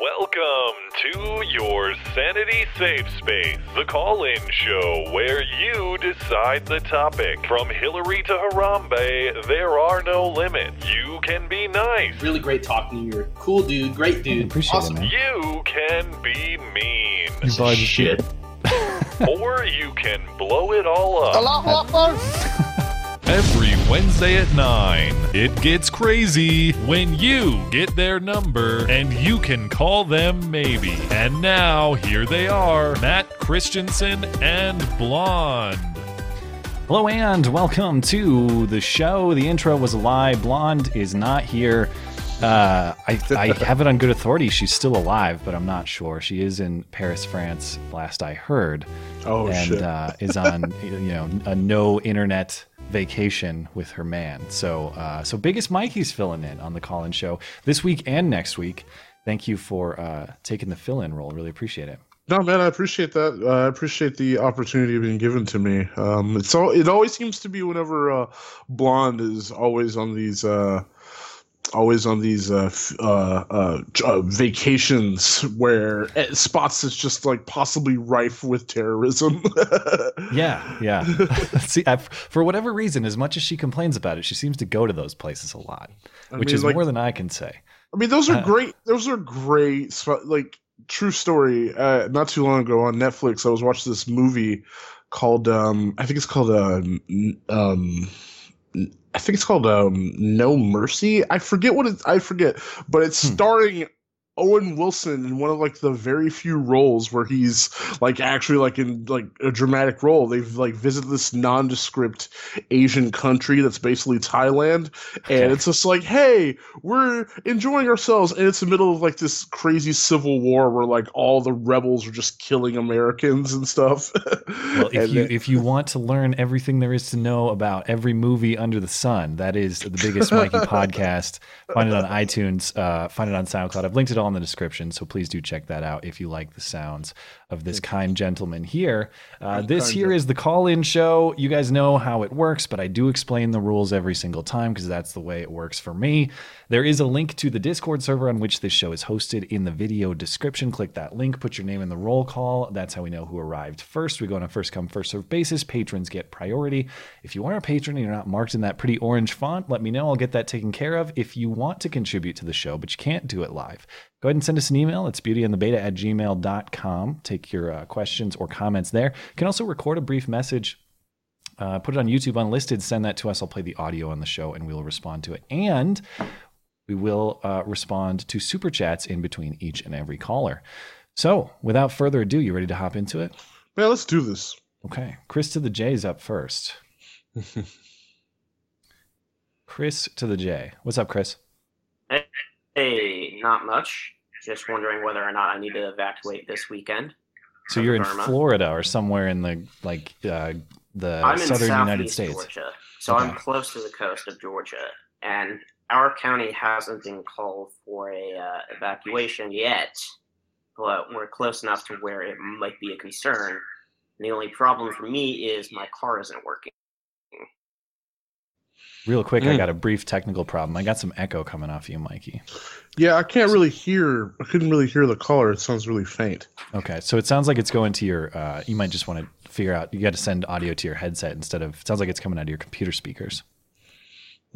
Welcome to your Sanity Safe Space, the call in show where you decide the topic. From Hillary to Harambe, there are no limits. You can be nice, Really great talking to you. You're a cool dude, great dude. appreciate it, man. you can be mean, You bugged Shit. or you can blow it all up. Every Wednesday at 9, it gets crazy when you get their number and you can call them maybe. And now, here they are Matt Christensen and Blonde. Hello and welcome to the show. The intro was a lie. Blonde is not here. Uh, I, I have it on good authority. She's still alive, but I'm not sure. She is in Paris, France, last I heard, Oh and shit! uh, is on you know a no internet vacation with her man. So uh, so biggest Mikey's filling in on the call-in show this week and next week. Thank you for uh, taking the fill-in role. Really appreciate it. no, man, I appreciate that. I appreciate the opportunity being given to me. Um, it's all. It always seems to be whenever uh, Blonde is always on these. Uh, always on these uh, uh, uh, uh, vacations where uh, spots that's just like possibly rife with terrorism. Yeah, yeah. See, I, for whatever reason, as much as she complains about it, she seems to go to those places a lot, I which mean, is like- more than I can say. I mean, those are Uh, great. Those are great. Like true story. Uh, not too long ago on Netflix, I was watching this movie called. Um, I think it's called. Uh, um, n- I think it's called um, No Mercy. I forget what it's. I forget, but it's Hmm. starring. Owen Wilson in one of like the very few roles where he's like actually like in like a dramatic role. They've like visited this nondescript Asian country that's basically Thailand, and it's just like, hey, we're enjoying ourselves, and it's the middle of like this crazy civil war where like all the rebels are just killing Americans and stuff. Well, if you then- if you want to learn everything there is to know about every movie under the sun, that is the biggest Mikey podcast. Find it on iTunes. Uh, find it on SoundCloud. I've linked it all in the description, so please do check that out if you like the sounds of this kind gentleman here. Uh, this here is the call-in show. You guys know how it works, but I do explain the rules every single time because that's the way it works for me. There is a link to the Discord server on which this show is hosted in the video description. Click that link, put your name in the roll call. That's how we know who arrived first. We go on a first come, first serve basis. Patrons get priority. If you are a patron and you're not marked in that pretty orange font, let me know. I'll get that taken care of. If you want to contribute to the show, but you can't do it live, go ahead and send us an email. It's beautyandthebeta at gmail.com. Take your uh, questions or comments there. You can also record a brief message uh, put it on YouTube unlisted, send that to us. I'll play the audio on the show and we will respond to it. And we will uh, respond to super chats in between each and every caller. So, without further ado, you ready to hop into it? Man, let's do this. Okay. Chris to the J's up first. Chris to the J. What's up, Chris? Hey, not much. Just wondering whether or not I need to evacuate this weekend. So you're in Burma. Florida or somewhere in the like uh, the I'm in southern United States. Georgia, so I'm close to the coast of Georgia, and our county hasn't been called for a uh, evacuation yet, but we're close enough to where it might be a concern. And the only problem for me is my car isn't working. Real quick, I Mm. got a brief technical problem. I got some echo coming off you, Mikey. Yeah, I can't really hear. I couldn't really hear the caller. It sounds really faint. Okay, so it sounds like it's going to your. Uh, you might just want to figure out. You got to send audio to your headset instead of. It sounds like it's coming out of your computer speakers.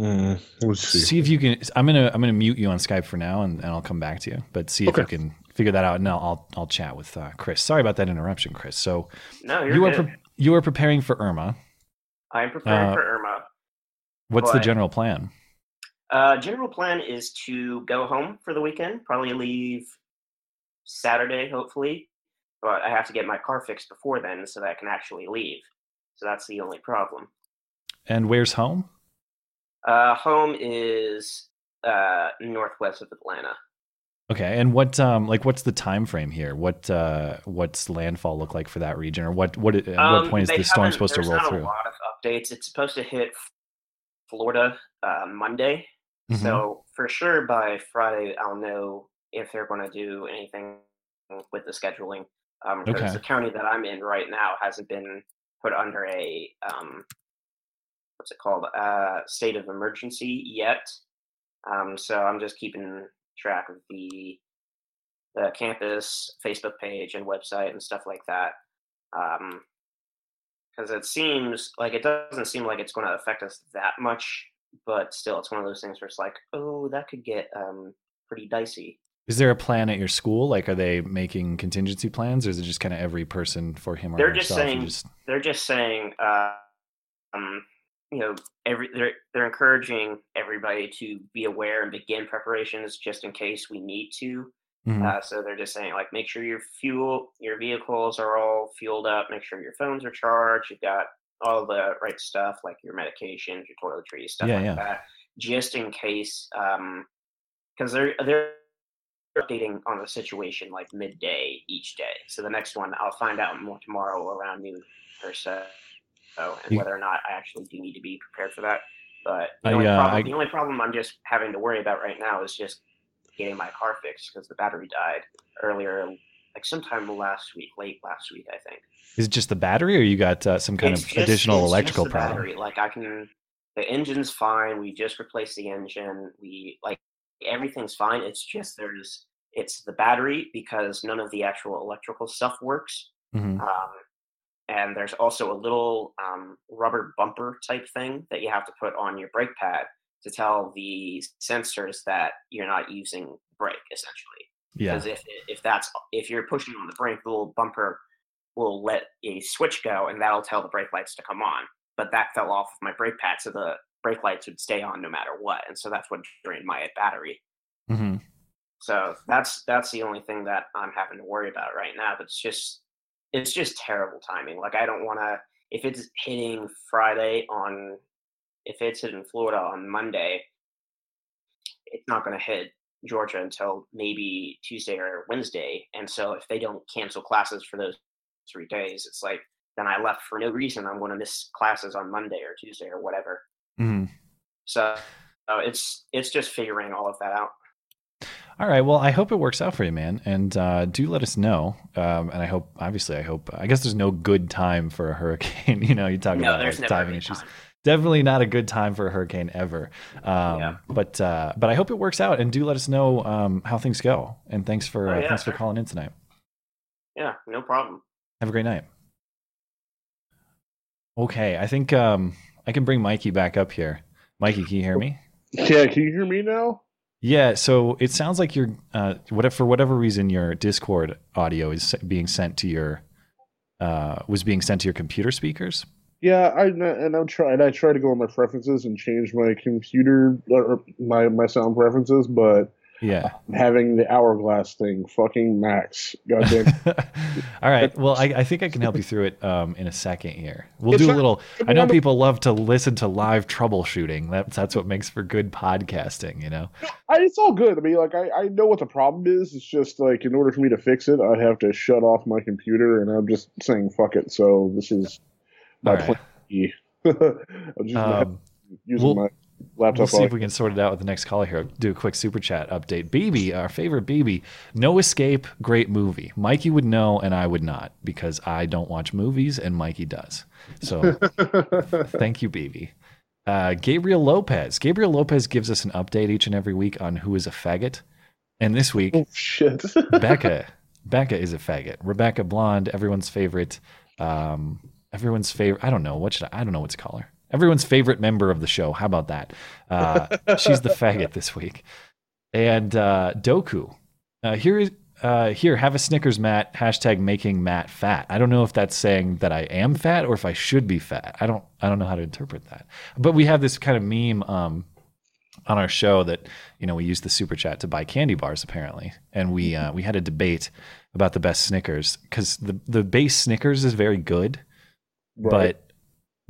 Mm, let's see. See if you can. I'm gonna. I'm gonna mute you on Skype for now, and, and I'll come back to you. But see if Okay. you can figure that out, and I'll I'll, I'll chat with uh, Chris. Sorry about that interruption, Chris. So No, you're you are pre- you are preparing for Irma. I'm preparing uh, for Irma. What's the general plan? Uh, general plan is to go home for the weekend. Probably leave Saturday, hopefully. But I have to get my car fixed before then so that I can actually leave. So that's the only problem. And where's home? Uh, home is uh, northwest of Atlanta. Okay, and what um like what's the time frame here? What uh what's landfall look like for that region, or what what at what Um, point is the storm supposed to roll not through? a lot of updates. It's supposed to hit Florida uh, Monday. Mhm. So for sure by Friday, I'll know if they're going to do anything with the scheduling. Um, because Okay. the county that I'm in right now hasn't been put under a um, what's it called? Uh, state of emergency yet. Um, so I'm just keeping track of the the campus Facebook page and website and stuff like that. Because it seems like it doesn't seem like it's going to affect us that much, but still, it's one of those things where it's like, oh, that could get um, pretty dicey. Is there a plan at your school? Like, are they making contingency plans, or is it just kind of every person for him or They're just saying- just- they're just saying, uh, um, you know, every they're they're encouraging everybody to be aware and begin preparations just in case we need to. Mhm. Uh, so they're just saying, like, make sure your fuel, your vehicles are all fueled up. Make sure your phones are charged. You've got all the right stuff, like your medications, your toiletries, stuff Yeah, like yeah. that, just in case. Because they're they're updating on the situation like midday each day. So the next one, I'll find out more tomorrow around noon or so, so and whether or not I actually do need to be prepared for that. But the, I, only, uh, problem, I- the only problem I'm just having to worry about right now is just getting my car fixed because the battery died earlier, like sometime last week, late last week, I think. Is it just the battery, or you got uh, some kind It's of just- additional electrical the problem? battery. Like I can, the engine's fine. We just replaced the engine. We like everything's fine. It's just there's it's the battery because none of the actual electrical stuff works. Mhm. Um, and there's also a little um, rubber bumper type thing that you have to put on your brake pad to tell the sensors that you're not using brake essentially Yeah. because if if that's if you're pushing on the brake, the little bumper will let a switch go, and that'll tell the brake lights to come on. But that fell off of my brake pad, so the brake lights would stay on no matter what, and so that's what drained my battery. hmm So that's that's the only thing that I'm having to worry about right now. But it's just it's just terrible timing. Like I don't want to if it's hitting Friday on if it's hitting Florida on Monday, it's not going to hit Georgia until maybe Tuesday or Wednesday. And so if they don't cancel classes for those three days, it's like then I left for no reason. I'm going to miss classes on Monday or Tuesday or whatever. hmm So, so it's it's just figuring all of that out. All right. Well, I hope it works out for you, man. And uh, do let us know. Um, and I hope, obviously, I hope. I guess there's no good time for a hurricane. you know, you talk No, about there's like, timing issues. time. Definitely not a good time for a hurricane ever. Um, Yeah. But uh, but I hope it works out. And do let us know um, how things go. And thanks for Oh, uh, yeah, thanks for calling in tonight. Yeah, no problem. Have a great night. Okay, I think um, I can bring Mikey back up here. Mikey, can you hear me? Yeah, can you hear me now? Yeah, so it sounds like you're, uh, whatever for whatever reason, your Discord audio is being sent to your, uh, was being sent to your computer speakers. Yeah, I and I'm trying. I try to go on my preferences and change my computer or my my sound preferences, but Yeah. having the hourglass thing, fucking max. Goddamn. All right. Well, I, I think I can help you through it um, in a second here. We'll It's do a little. I know people love to listen to live troubleshooting. That's that's what makes for good podcasting. You know. I, it's all good. I mean, like I, I know what the problem is. It's just like in order for me to fix it, I'd have to shut off my computer, and I'm just saying fuck it. So this is my right. plan. I'm just Um, using we'll- my We'll laptop. see if we can sort it out with the next caller here. Do a quick super chat update. BB, our favorite BB, No Escape, great movie. Mikey would know and I would not because I don't watch movies and Mikey does. So thank you, BB. Uh, Gabriel Lopez. Gabriel Lopez gives us an update each and every week on who is a faggot. And this week, oh shit. Becca. Becca is a faggot. Rebecca Blonde, everyone's favorite. Um, everyone's favorite. I don't know what should I, I don't know what to call her. Everyone's favorite member of the show. How about that? Uh, she's the faggot this week. And uh, Doku. Uh, here is uh, here. Have a Snickers, Matt. Hashtag making Matt fat. I don't know if that's saying that I am fat or if I should be fat. I don't. I don't know how to interpret that. But we have this kind of meme. Um, on our show that you know we use the super chat to buy candy bars apparently and we uh, we had a debate about the best snickers because the the base snickers is very good Right. but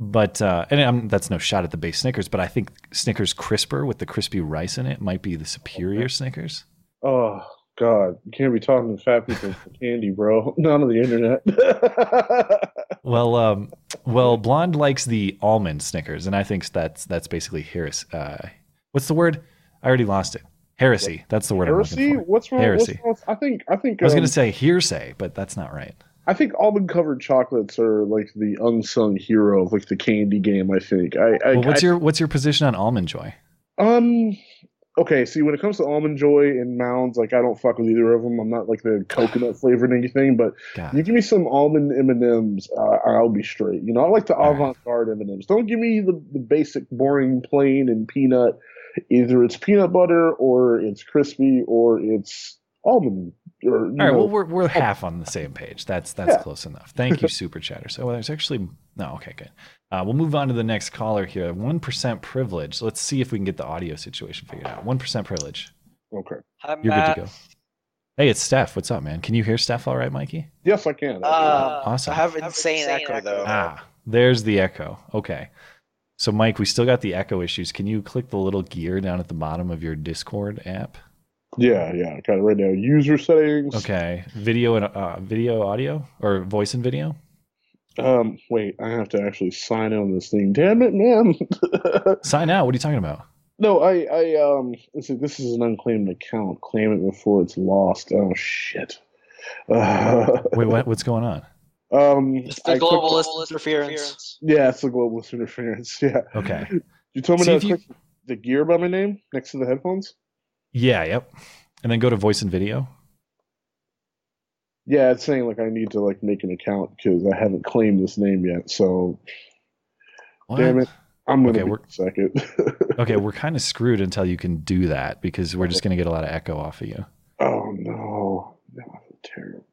but uh and I'm, that's no shot at the base snickers but i think snickers crisper with the crispy rice in it might be the superior snickers Oh God, you can't be talking to fat people for candy, bro. Not on the internet. well um well blonde likes the almond snickers and i think that's that's basically heresy uh what's the word i already lost it heresy that's the word i'm Heresy? looking for What's wrong? Heresy. What's wrong? I think I think i was um, going to say hearsay but that's not right I think almond covered chocolates are like the unsung hero of like the candy game. I think. I, I Well, what's I- your what's your position on almond joy? um okay, see, when it comes to almond joy and mounds, like I don't fuck with either of them. I'm not like the coconut flavored anything, but God. you give me some almond M and M's, uh, I'll be straight. You know, I like the avant garde M and M's. Don't give me the, the basic, boring, plain and peanut. Either it's peanut butter or it's crispy or it's almond. Or, you All right, know, well, we're we're half on the same page. That's that's Yeah. close enough. Thank you, Super Chatter. So there's actually no. Okay, good. Uh, we'll move on to the next caller here. One percent privilege. Let's see if we can get the audio situation figured out. One percent privilege. okay. Hi, You're Matt. good to go. Hey, it's Steph. What's up, man? Can you hear Steph all right, Mikey? Yes, I can. Uh, Awesome. I have insane echo though. Ah, there's the echo. Okay. So, Mike, we still got the echo issues. Can you click the little gear down at the bottom of your Discord app? Yeah, yeah, I got it right now. User settings. Okay. Video and uh, video, audio, or voice and video? Um, wait, I have to actually sign on this thing. Damn it, man. Sign out. What are you talking about? no, I, I, um, let's see, this is an unclaimed account. Claim it before it's lost. Oh shit. Uh, Wait, what, what's going on? um, It's the I clicked- globalist interference. yeah, it's the globalist interference. Yeah. Okay. You told me See to if you- the gear by my name next to the headphones. Yeah, yep. And then go to voice and video. Yeah, it's saying like I need to like make an account because I haven't claimed this name yet. So What? damn it, I'm gonna Okay, be we're- second. Okay, we're kind of screwed until you can do that because we're just going to get a lot of echo off of you. oh no, that was terrible.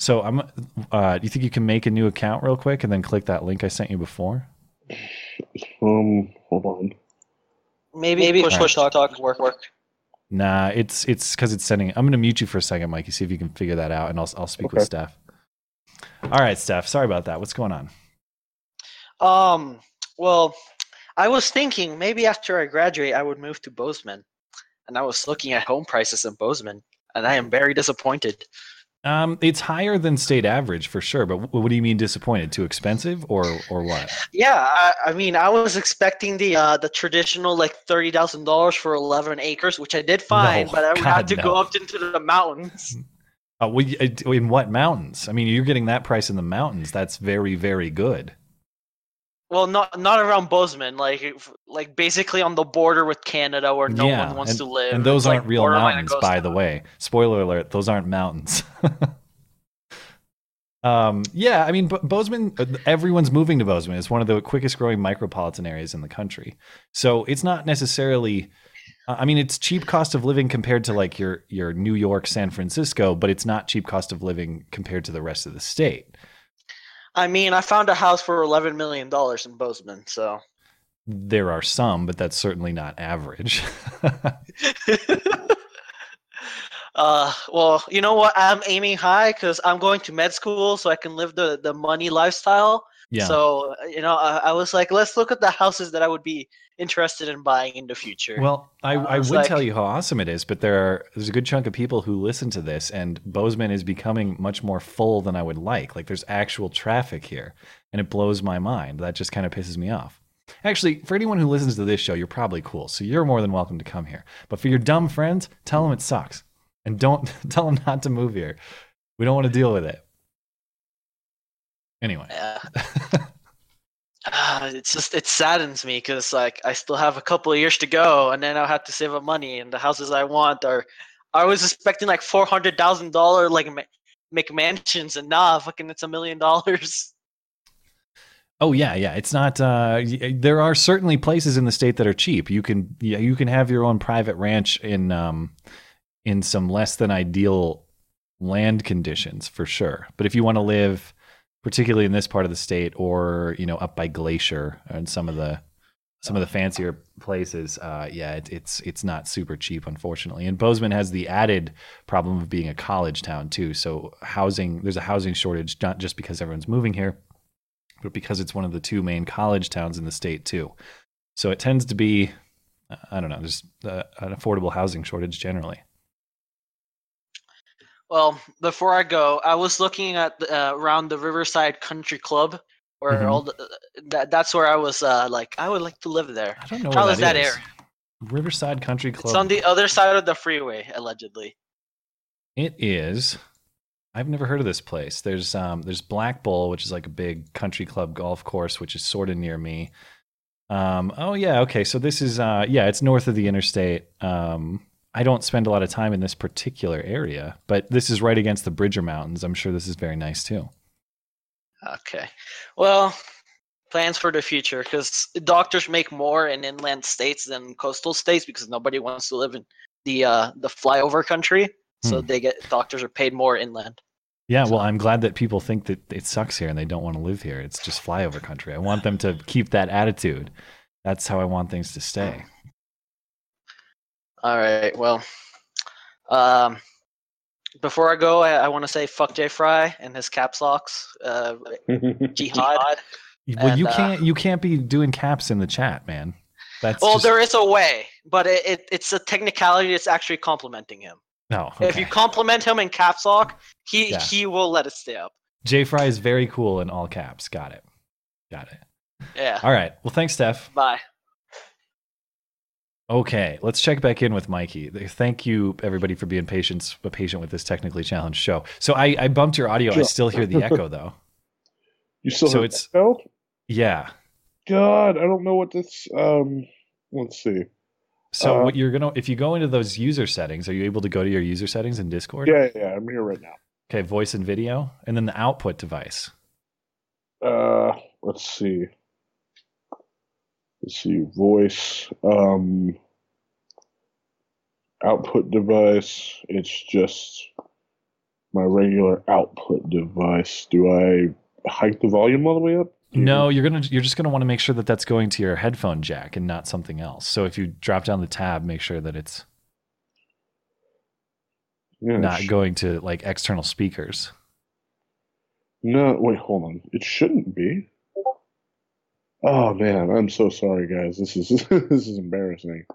So I'm. Uh, do you think you can make a new account real quick and then click that link I sent you before? Um, hold on. Maybe, Maybe push, push talk, talk work work. Nah, it's it's because it's sending. I'm going to mute you for a second, Mikey. See if you can figure that out, and I'll I'll speak with Okay. Steph. All right, Steph. Sorry about that. What's going on? Um. Well, I was thinking maybe after I graduate, I would move to Bozeman, and I was looking at home prices in Bozeman, and I am very disappointed. Um, it's higher than state average for sure, but what do you mean disappointed? Too expensive or or what? Yeah, I, I mean, I was expecting the uh, the traditional like thirty thousand dollars for eleven acres, which I did find, No, but I God, have to no. go up into the mountains. Uh, uh, in what mountains? I mean, you're getting that price in the mountains. That's very very good. Well, not not around Bozeman, like like basically on the border with Canada, where no Yeah, one wants and, to live. And those It's aren't real mountains, by the way. Spoiler alert: those aren't mountains. um, yeah, I mean, Bo- Bozeman. uh, Everyone's moving to Bozeman. It's one of the quickest growing micropolitan areas in the country. So it's not necessarily. I mean, it's cheap cost of living compared to like your your New York, San Francisco, but it's not cheap cost of living compared to the rest of the state. I mean, I found a house for eleven million dollars in Bozeman, so. There are some, but that's certainly not average. uh, well, you know what? I'm aiming high because I'm going to med school, so I can live the the money lifestyle. Yeah. So uh, you know, I, I was like, let's look at the houses that I would be interested in buying in the future. Well, I, Uh, I it's would like- tell you how awesome it is, but there are there's a good chunk of people who listen to this, and Bozeman is becoming much more full than I would like. Like there's actual traffic here, and it blows my mind. That just kind of pisses me off. Actually, for anyone who listens to this show, you're probably cool, so you're more than welcome to come here. But for your dumb friends, tell them it sucks, and don't tell them not to move here. We don't want to deal with it. Anyway, Yeah. Ah, it's just it saddens me because like I still have a couple of years to go, and then I'll have to save up money, and the houses I want are. I was expecting like four hundred thousand dollar like ma- McMansions, and nah, fucking it's a million dollars. Oh yeah, yeah. It's not. Uh, there are certainly places in the state that are cheap. You can, yeah, you can have your own private ranch in, um, in some less than ideal land conditions for sure. But if you want to live, particularly in this part of the state, or you know, up by Glacier and some of the some of the fancier places, uh, yeah, it, it's it's not super cheap, unfortunately. And Bozeman has the added problem of being a college town too. So housing, there's a housing shortage, not just because everyone's moving here but because it's one of the two main college towns in the state too. So it tends to be, I don't know, just uh, an affordable housing shortage generally. Well, before I go, I was looking at the, uh, around the Riverside Country Club, where Mhm. all the, that that's where I was uh, like I would like to live there. I don't know How where is that that is. area? Riverside Country Club. It's on the other side of the freeway, allegedly. It is. I've never heard of this place. There's um there's Black Bull, which is like a big country club golf course, which is sort of near me. Um, oh yeah, okay. So this is uh, yeah, it's north of the interstate. Um, I don't spend a lot of time in this particular area, but this is right against the Bridger Mountains. I'm sure this is very nice too. Okay. Well, plans for the future because doctors make more in inland states than coastal states because nobody wants to live in the uh, the flyover country. So Hmm. they get doctors are paid more inland. Yeah, well, I'm glad that people think that it sucks here and they don't want to live here. It's just flyover country. I want them to keep that attitude. That's how I want things to stay. All right. Well, um, before I go, I, I want to say fuck Jay Fry and his caps locks. Uh, jihad. Well, And, you uh, can't you can't be doing caps in the chat, man. That's Well, just, there is a way, but it, it, it's a technicality. It's actually complimenting him. no. If you compliment him in caps lock, he Yeah. he will let it stay up. J Fry is very cool in all caps. Got it. Got it. Yeah. All right. Well, thanks, Steph. Bye. Okay, let's check back in with Mikey. Thank you, everybody, for being patient patient with this technically challenged show. So I, I bumped your audio. I still hear the echo, though. You still So it's- echo? Yeah. God, I don't know what this. Um, let's see. So Uh, what you're gonna if you go into those user settings, are you able to go to your user settings in Discord? Yeah, yeah, I'm here right now. Okay, voice and video, and then the output device. Uh, let's see. Let's see. Voice. Um, output device. It's just my regular output device. Do I hike the volume all the way up? No, you're gonna you're just gonna want to make sure that that's going to your headphone jack and not something else. So if you drop down the tab, make sure that it's Yeah, not going to like external speakers. No, wait, hold on. It shouldn't be. Oh man, I'm so sorry, guys. This is this is embarrassing.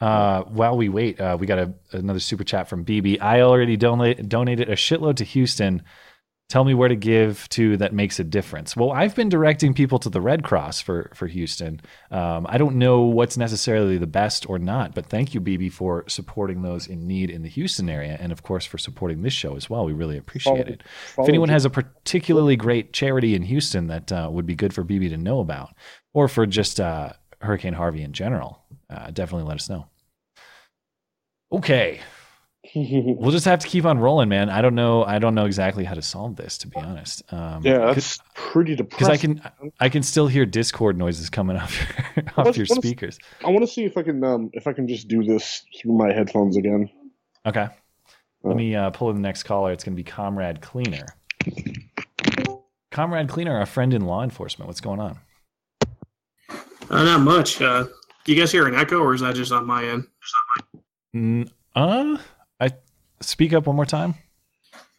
Uh, while we wait, uh, we got a, another super chat from BB. I already donate, donated a shitload to Houston. Tell me where to give to that makes a difference. Well, I've been directing people to the Red Cross for for Houston. Um, I don't know what's necessarily the best or not, but thank you, BB, for supporting those in need in the Houston area, and of course for supporting this show as well. We really appreciate it. If anyone J- has a particularly great charity in Houston that uh, would be good for BB to know about, or for just uh, Hurricane Harvey in general, uh, definitely let us know. Okay, we'll just have to keep on rolling, man. I don't know. I don't know exactly how to solve this, to be honest. Um, yeah, that's pretty depressing. because I can I can still hear Discord noises coming off your, off Let's- your let's- speakers. I want to see if I can um if I can just do this through my headphones again. Okay, Uh. let me uh, pull in the next caller. It's going to be Comrade Cleaner. Comrade Cleaner, a friend in law enforcement. What's going on? Uh, not much. Uh, do you guys hear an echo, or is that just on my end? Mm, uh, I speak up one more time.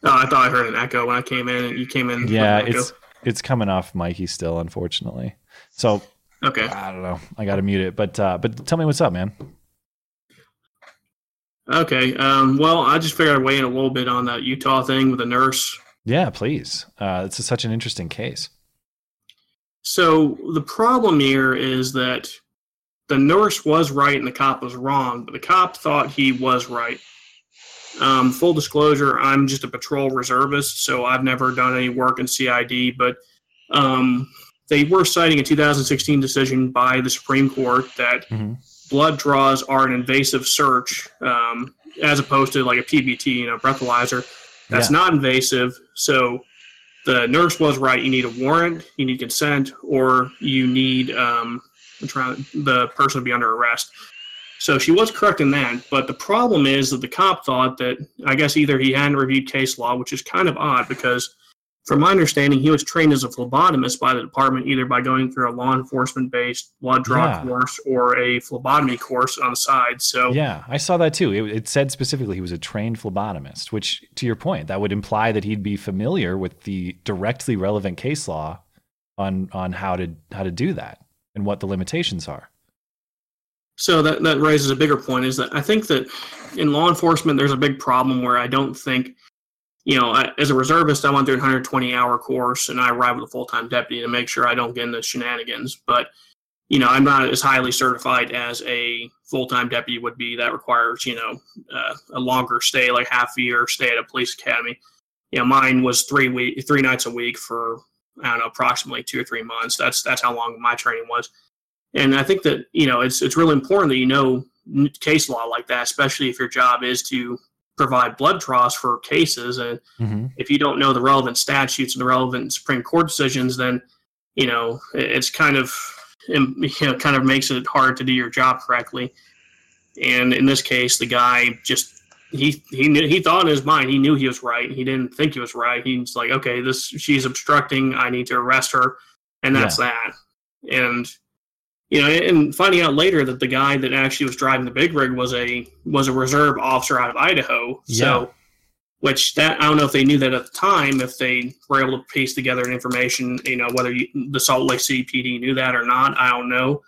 Oh, I thought I heard an echo when I came in, and you came in. Yeah, it's it's coming off Mikey still, unfortunately. So okay. I don't know. I got to mute it, but uh, but tell me what's up, man. Okay. Um, well, I just figured I'd weigh in a little bit on that Utah thing with the nurse. Yeah, please. Uh, it's such an interesting case. So the problem here is that the nurse was right and the cop was wrong, but the cop thought he was right. Um, full disclosure, I'm just a patrol reservist, so I've never done any work in CID, but um, they were citing a 2016 decision by the Supreme Court that Mhm. blood draws are an invasive search um, as opposed to like a PBT, you know, breathalyzer. That's Yeah. not invasive. So the nurse was right. You need a warrant, you need consent, or you need um, trying, the person to be under arrest. So she was correct in that. But the problem is that the cop thought that I guess either he hadn't reviewed case law, which is kind of odd because, from my understanding, he was trained as a phlebotomist by the department either by going through a law enforcement based blood draw Yeah. course or a phlebotomy course on the side. So Yeah, I saw that too. It, it said specifically he was a trained phlebotomist, which, to your point, that would imply that he'd be familiar with the directly relevant case law on on how to how to do that and what the limitations are. So that that raises a bigger point is that I think that in law enforcement there's a big problem where I don't think you know I, as a reservist I went through a 120 hour course and I arrived with a full time deputy to make sure I don't get into shenanigans. But you know I'm not as highly certified as a full time deputy would be. That requires you know uh, a longer stay like half a year stay at a police academy. You know mine was three week three nights a week for I don't know approximately two or three months. That's that's how long my training was And I think that you know it's it's really important that you know case law like that, especially if your job is to provide blood draws for cases. And hmm if you don't know the relevant statutes and the relevant Supreme Court decisions, then you know it's kind of you know kind of makes it hard to do your job correctly. And in this case, the guy just he he knew, he thought in his mind he knew he was right. He didn't think he was right. He's like, okay, this she's obstructing. I need to arrest her, and that's that. And you know, and finding out later that the guy that actually was driving the big rig was a was a reserve officer out of Idaho. Yeah. So, which that I don't know if they knew that at the time, if they were able to piece together information, you know, whether you, the Salt Lake City PD knew that or not, I don't know.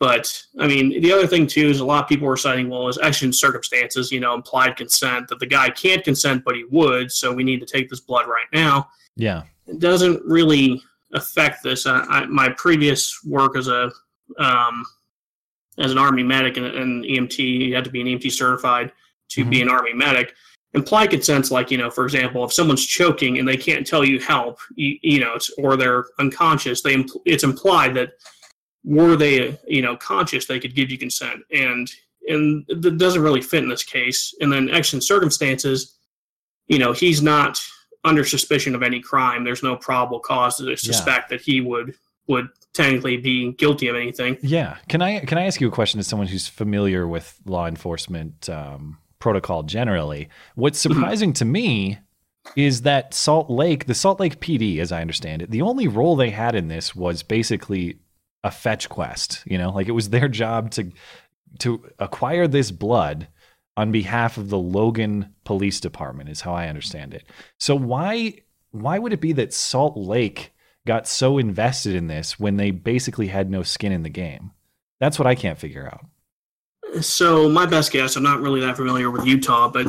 But I mean, the other thing too is a lot of people were citing, well, exigent circumstances, you know, implied consent that the guy can't consent, but he would, so we need to take this blood right now Yeah. it doesn't really affect this. I, I, my previous work as a um, as an army medic and an EMT, you had to be an EMT certified to be an army medic. Implied consent's like you know, for example, if someone's choking and they can't tell you help, you, you know, it's, or they're unconscious, they impl- it's implied that were they you know conscious, they could give you consent, and and that doesn't really fit in this case. And then exigent circumstances, you know, he's not under suspicion of any crime. There's no probable cause to suspect that he would would technically be guilty of anything. Yeah. Can I can I ask you a question as someone who's familiar with law enforcement um, protocol generally? What's surprising to me is that Salt Lake, the Salt Lake PD, as I understand it, the only role they had in this was basically a fetch quest. You know, like it was their job to to acquire this blood on behalf of the Logan Police Department, is how I understand it. So why why would it be that Salt Lake got so invested in this when they basically had no skin in the game? That's what I can't figure out. So my best guess, I'm not really that familiar with Utah, but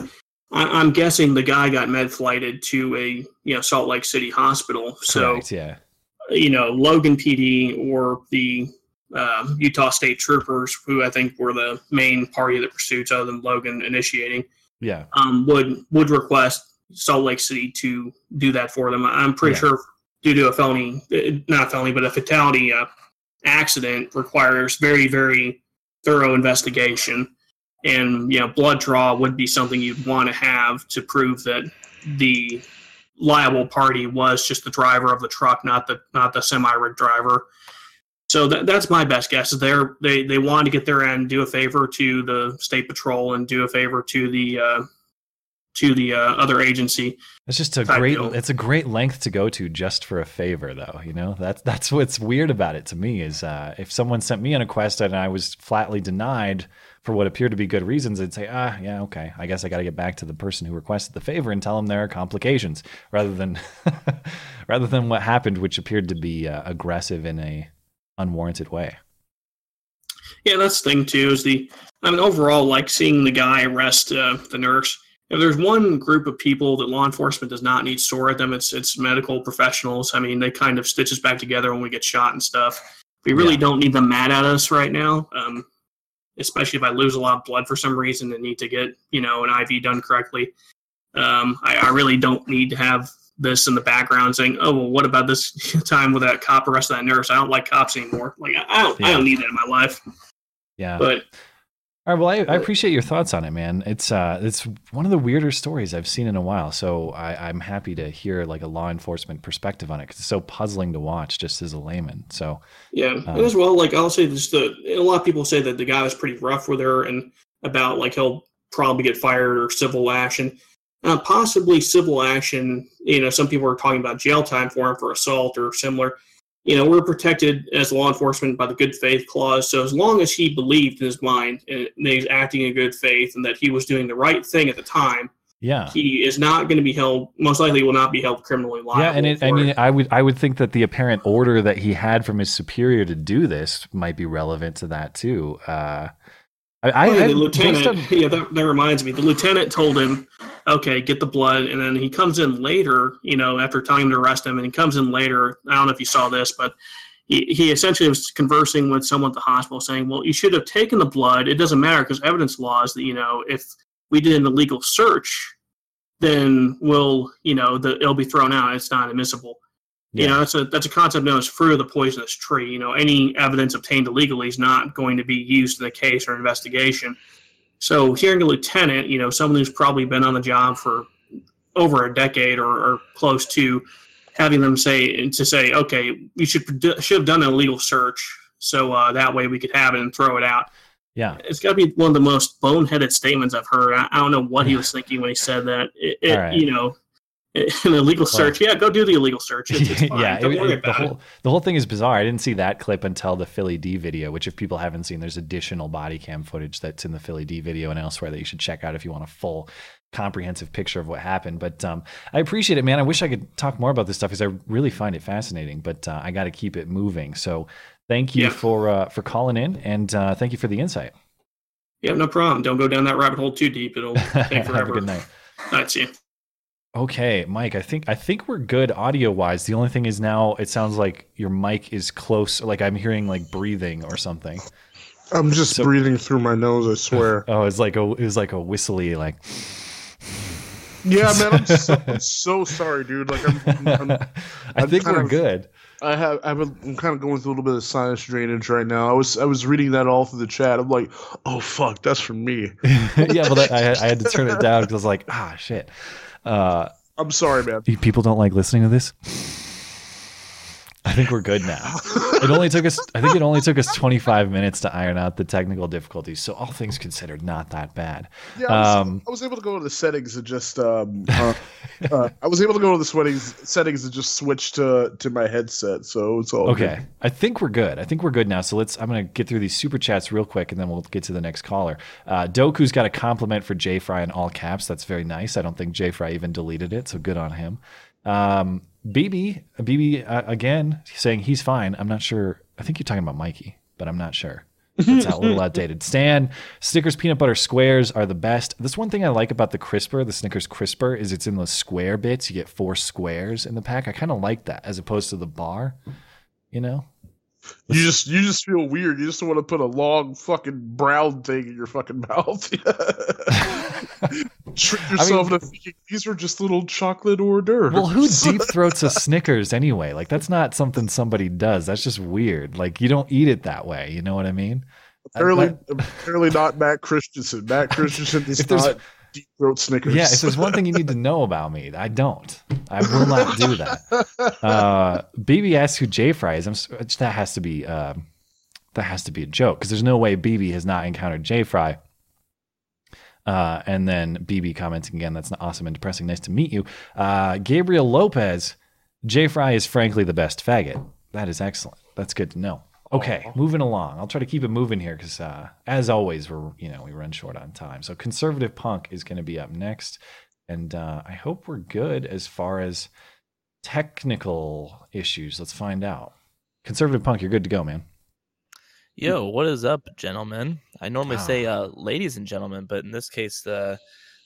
I, I'm guessing the guy got med flighted to a you know Salt Lake City hospital. So Correct, yeah. you know Logan PD or the um, Utah State Troopers, who I think were the main party of the pursuits, other than Logan initiating, Yeah. um, would would request Salt Lake City to do that for them. I'm pretty Yeah. sure due to a felony, uh, not a felony, but a fatality uh, accident requires very very thorough investigation, and you know blood draw would be something you'd want to have to prove that the liable party was just the driver of the truck, not the not the semi rig driver. So that, that's my best guess. Is they're, they they wanted to get their end, do a favor to the state patrol, and do a favor to the uh, to the uh, other agency. It's just a great deal. it's a great length to go to just for a favor though, you know? That's that's what's weird about it to me is uh, if someone sent me on a quest and I was flatly denied for what appeared to be good reasons, I'd say, "Ah, yeah, okay. I guess I got to get back to the person who requested the favor and tell them there are complications rather than rather than what happened which appeared to be uh, aggressive in a unwarranted way." Yeah, that's the thing too. Is the I mean overall, like seeing the guy arrest uh, the nurse. If there's one group of people that law enforcement does not need sore at them, it's it's medical professionals. I mean, they kind of stitch us back together when we get shot and stuff. We really Yeah. don't need them mad at us right now. Um, especially if I lose a lot of blood for some reason and need to get you know an IV done correctly. Um, I, I really don't need to have this in the background saying, "Oh, well, what about this time with that cop arrested that nurse? I don't like cops anymore. Like, I don't, I don't need that in my life." Yeah. But All right. Well, I, I appreciate your thoughts on it, man. It's uh, it's one of the weirder stories I've seen in a while. So I, I'm happy to hear like a law enforcement perspective on it because it's so puzzling to watch just as a layman. So Yeah, Um, as well, like I'll say this: the a lot of people say that the guy was pretty rough with her, and about like he'll probably get fired or civil action, uh, possibly civil action. You know, some people are talking about jail time for him for assault or similar. You know, we're protected as law enforcement by the good faith clause. So as long as he believed in his mind and that he's acting in good faith and that he was doing the right thing at the time, yeah. he is not going to be held. Most likely, will not be held criminally liable. Yeah, and it, I mean, I would I would think that the apparent order that he had from his superior to do this might be relevant to that too. Uh, I, I, the lieutenant. yeah, that, that reminds me. The lieutenant told him, "Okay, get the blood," and then he comes in later. You know, after telling him to arrest him, and he comes in later. I don't know if you saw this, but he, he essentially was conversing with someone at the hospital, saying, "Well, you should have taken the blood. It doesn't matter because evidence laws that you know if we did an illegal search, then we'll you know the it'll be thrown out. It's not admissible." You know, that's a that's a concept known as fruit of the poisonous tree. You know, any evidence obtained illegally is not going to be used in the case or investigation. So, hearing a lieutenant, you know, someone who's probably been on the job for over a decade or, or close to, having them say to say, okay, you should should have done an illegal search, so uh, that way we could have it and throw it out. Yeah, it's got to be one of the most boneheaded statements I've heard. I, I don't know what he was thinking when he said that. It, it, right. You know, an illegal search. Well, yeah, go do the illegal search. It's, it's yeah, it, it, the whole the whole thing is bizarre. I didn't see that clip until the Philly D video, which if people haven't seen, there's additional body cam footage that's in the Philly D video and elsewhere that you should check out if you want a full comprehensive picture of what happened. But um, I appreciate it, man. I wish I could talk more about this stuff because I really find it fascinating. But uh, I got to keep it moving. So thank you yeah. for uh, for calling in and uh, thank you for the insight. Yeah, no problem. Don't go down that rabbit hole too deep. It'll take forever. Have a good night. That's you. Okay, Mike, I think I think we're good audio wise. The only thing is now it sounds like your mic is close like I'm hearing like breathing or something. I'm just so, breathing through my nose, I swear. oh, it's like a it was like a whistly like Yeah, man, I'm so, I'm so sorry, dude. Like I'm, I'm, I'm i think we're of, good. I have I have a, I'm kind of going through a little bit of sinus drainage right now. I was I was reading that all through the chat. I'm like, "Oh fuck, that's for me." yeah, well, that, I, I had to turn it down because I was like, "Ah, shit." Uh, I'm sorry, man. People don't like listening to this. I think we're good now. It only took us. I think it only took us 25 minutes to iron out the technical difficulties. So all things considered, not that bad. Yeah, I was, um, I was able to go to the settings and just. Um, uh, uh, I was able to go to the settings settings and just switch to to my headset. So it's all okay. Good. I think we're good. I think we're good now. So let's. I'm gonna get through these super chats real quick, and then we'll get to the next caller. Uh, Doku's got a compliment for Jay Fry in all caps. That's very nice. I don't think Jay Fry even deleted it, so good on him. Um, BB, BB uh, again saying he's fine. I'm not sure. I think you're talking about Mikey, but I'm not sure. It's a little outdated. Stan, Snickers peanut butter squares are the best. This one thing I like about the crisper, the Snickers crisper, is it's in the square bits. You get four squares in the pack. I kind of like that as opposed to the bar. You know, you just you just feel weird. You just want to put a long fucking brown thing in your fucking mouth. Trick yourself I mean, into thinking these are just little chocolate hors d'oeuvres. Well, who deep throats a Snickers anyway? Like that's not something somebody does. That's just weird. Like you don't eat it that way. You know what I mean? Apparently, apparently not Matt Christensen. Matt Christensen is not deep throat Snickers. Yeah, if there's one thing you need to know about me, I don't. I will not do that. Uh, BB asks who J Fry is. I'm, that has to be uh, that has to be a joke because there's no way BB has not encountered J Fry. Uh, and then BB commenting again, that's awesome and depressing. Nice to meet you. Uh, Gabriel Lopez, J Fry is frankly the best faggot. That is excellent. That's good to know. Okay, moving along. I'll try to keep it moving here because, uh, as always, we're you know we run short on time. So conservative punk is going to be up next, and uh, I hope we're good as far as technical issues. Let's find out. Conservative punk, you're good to go, man. Yo, what is up, gentlemen? I normally ah. say uh, ladies and gentlemen, but in this case, uh,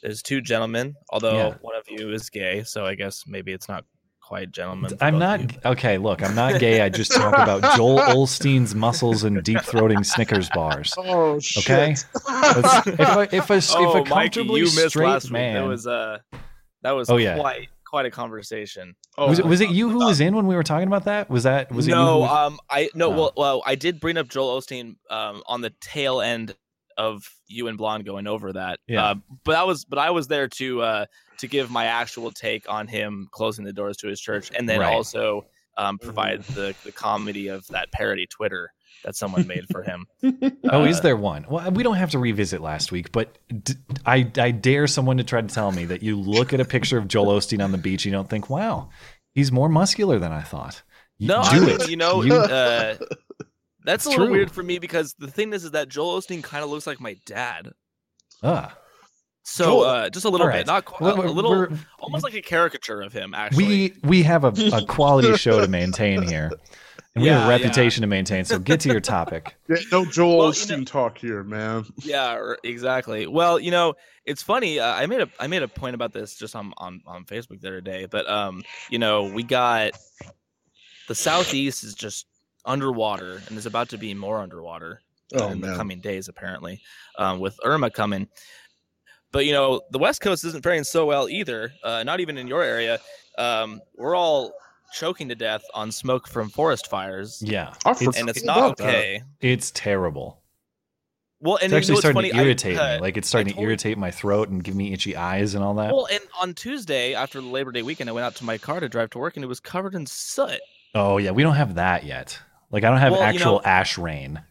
there's two gentlemen. Although yeah. one of you is gay, so I guess maybe it's not quite gentleman. I'm not okay. Look, I'm not gay. I just talk about Joel Osteen's muscles and deep throating Snickers bars. Oh shit! Okay, if a if a, oh, if a comfortably Mikey, straight man, that was uh, that was oh, yeah. quite quite a conversation. Oh, was it was it you who was in when we were talking about that? Was that was it no? Um, I no. Oh. Well, well, I did bring up Joel Osteen um on the tail end of you and Blonde going over that. Yeah. Uh, but I was but I was there to uh to give my actual take on him closing the doors to his church, and then right. also um, provide the the comedy of that parody Twitter that someone made for him. oh, uh, is there one? Well, we don't have to revisit last week, but d- I I dare someone to try to tell me that you look at a picture of Joel Osteen on the beach, and you don't think, wow, he's more muscular than I thought. You no, I mean, you know, you, uh, that's a little true. weird for me because the thing is, is that Joel Osteen kind of looks like my dad. Ah. So uh, just a little right. bit, not quite, a little, we're, almost like a caricature of him. Actually, we we have a, a quality show to maintain here, and we yeah, have a reputation yeah. to maintain. So get to your topic. Yeah, no Joel well, Osteen you know, talk here, man. Yeah, exactly. Well, you know, it's funny. Uh, I made a I made a point about this just on on on Facebook the other day, but um, you know, we got the southeast is just underwater and is about to be more underwater oh, in man. the coming days, apparently, um, with Irma coming. But you know, the West Coast isn't faring so well either. Uh, not even in your area. Um, we're all choking to death on smoke from forest fires. Yeah, it's, and it's It's not about that. okay. it's terrible. Well, and It's you know actually what's starting funny? to I, irritate uh, me. Like it's starting to totally- irritate my throat and give me itchy eyes and all that. Well, and on Tuesday after the Labor Day weekend, I went out to my car to drive to work, and it was covered in soot. oh yeah, we don't have that yet. Like I don't have Well, you actual know- ash rain.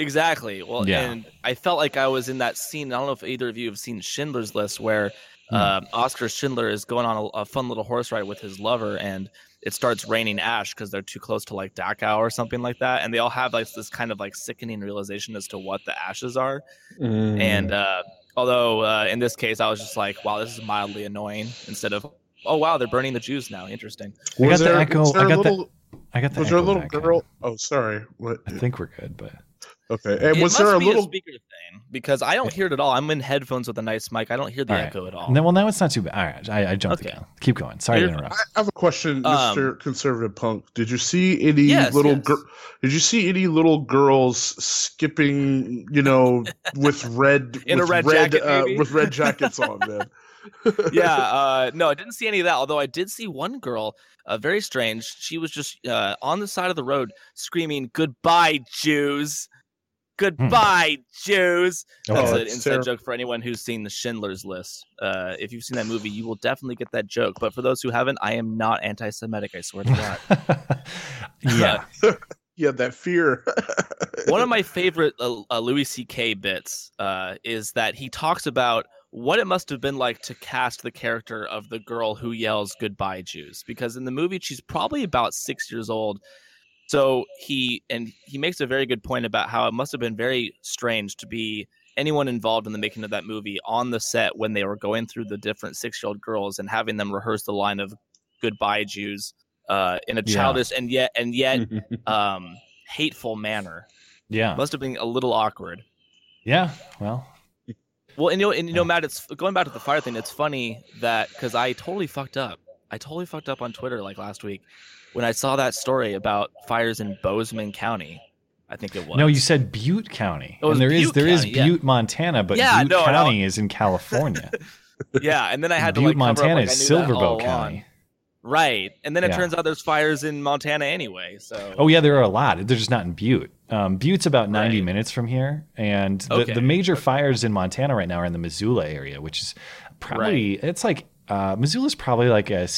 Exactly. Well, Yeah. and I felt like I was in that scene. I don't know if either of you have seen Schindler's List, where Hmm. uh, Oskar Schindler is going on a, a fun little horse ride with his lover, and it starts raining ash because they're too close to like Dachau or something like that, and they all have like this kind of like sickening realization as to what the ashes are. Mm. And uh, although uh, in this case, I was just like, wow, this is mildly annoying. Instead of, oh wow, they're burning the Jews now. Interesting. I got Was the there- echo- was there I a got the- I got the Was there a echo little back in. Oh, sorry. What? I think we're good, but Okay. And it was must there a be little? a speaker thing because I don't hear it at all. I'm in headphones with a nice mic. I don't hear the All right. echo at all. And then, well, now it's not too bad. All right, I, I jumped Okay. the gun. Keep going. Sorry You're- interrupt. I have a question, Um, Mr. Conservative Punk. Did you see any Yes, little yes. gir- Did you see any little girls skipping? You know, with red In a with red jacket, uh, with red jackets on, man. yeah, uh, no, I didn't see any of that. Although I did see one girl, uh, very strange. She was just uh, on the side of the road screaming, "Goodbye, Jews! Goodbye, Jews!" Oh, That's an inside terrible. joke for anyone who's seen the Schindler's List. Uh, if you've seen that movie, you will definitely get that joke. But for those who haven't, I am not anti-Semitic. I swear to God. yeah. yeah, that fear. one of my favorite uh, uh, Louis C.K. bits uh, is that he talks about what it must have been like to cast the character of the girl who yells "Goodbye, Jews," because in the movie she's probably about six years old. So he and he makes a very good point about how it must have been very strange to be anyone involved in the making of that movie on the set when they were going through the different six-year-old girls and having them rehearse the line of "Goodbye, Jews" uh, in a Yeah. childish and yet and yet um, hateful manner. Yeah. Must have been a little awkward. Yeah. Well, Well, and you know, and you know, Matt, it's going back to the fire thing. It's funny that because I totally fucked up. I totally fucked up on Twitter like last week when I saw that story about fires in Bozeman County. I think it was. no, you said Butte County. Oh, and there is Butte there is County, yeah. Butte, Montana, but Yeah, Butte no, no. County is in California. yeah, and then I had to Butte, like cover Montana up, like, is that all County. Right, and then it Yeah. turns out there's fires in Montana anyway. So Oh yeah, there are a lot. They're just not in Butte. Um, Butte's about 90 Right. minutes from here, and the, Okay. the major fires in Montana right now are in the Missoula area, which is probably it's like uh, Missoula's probably like a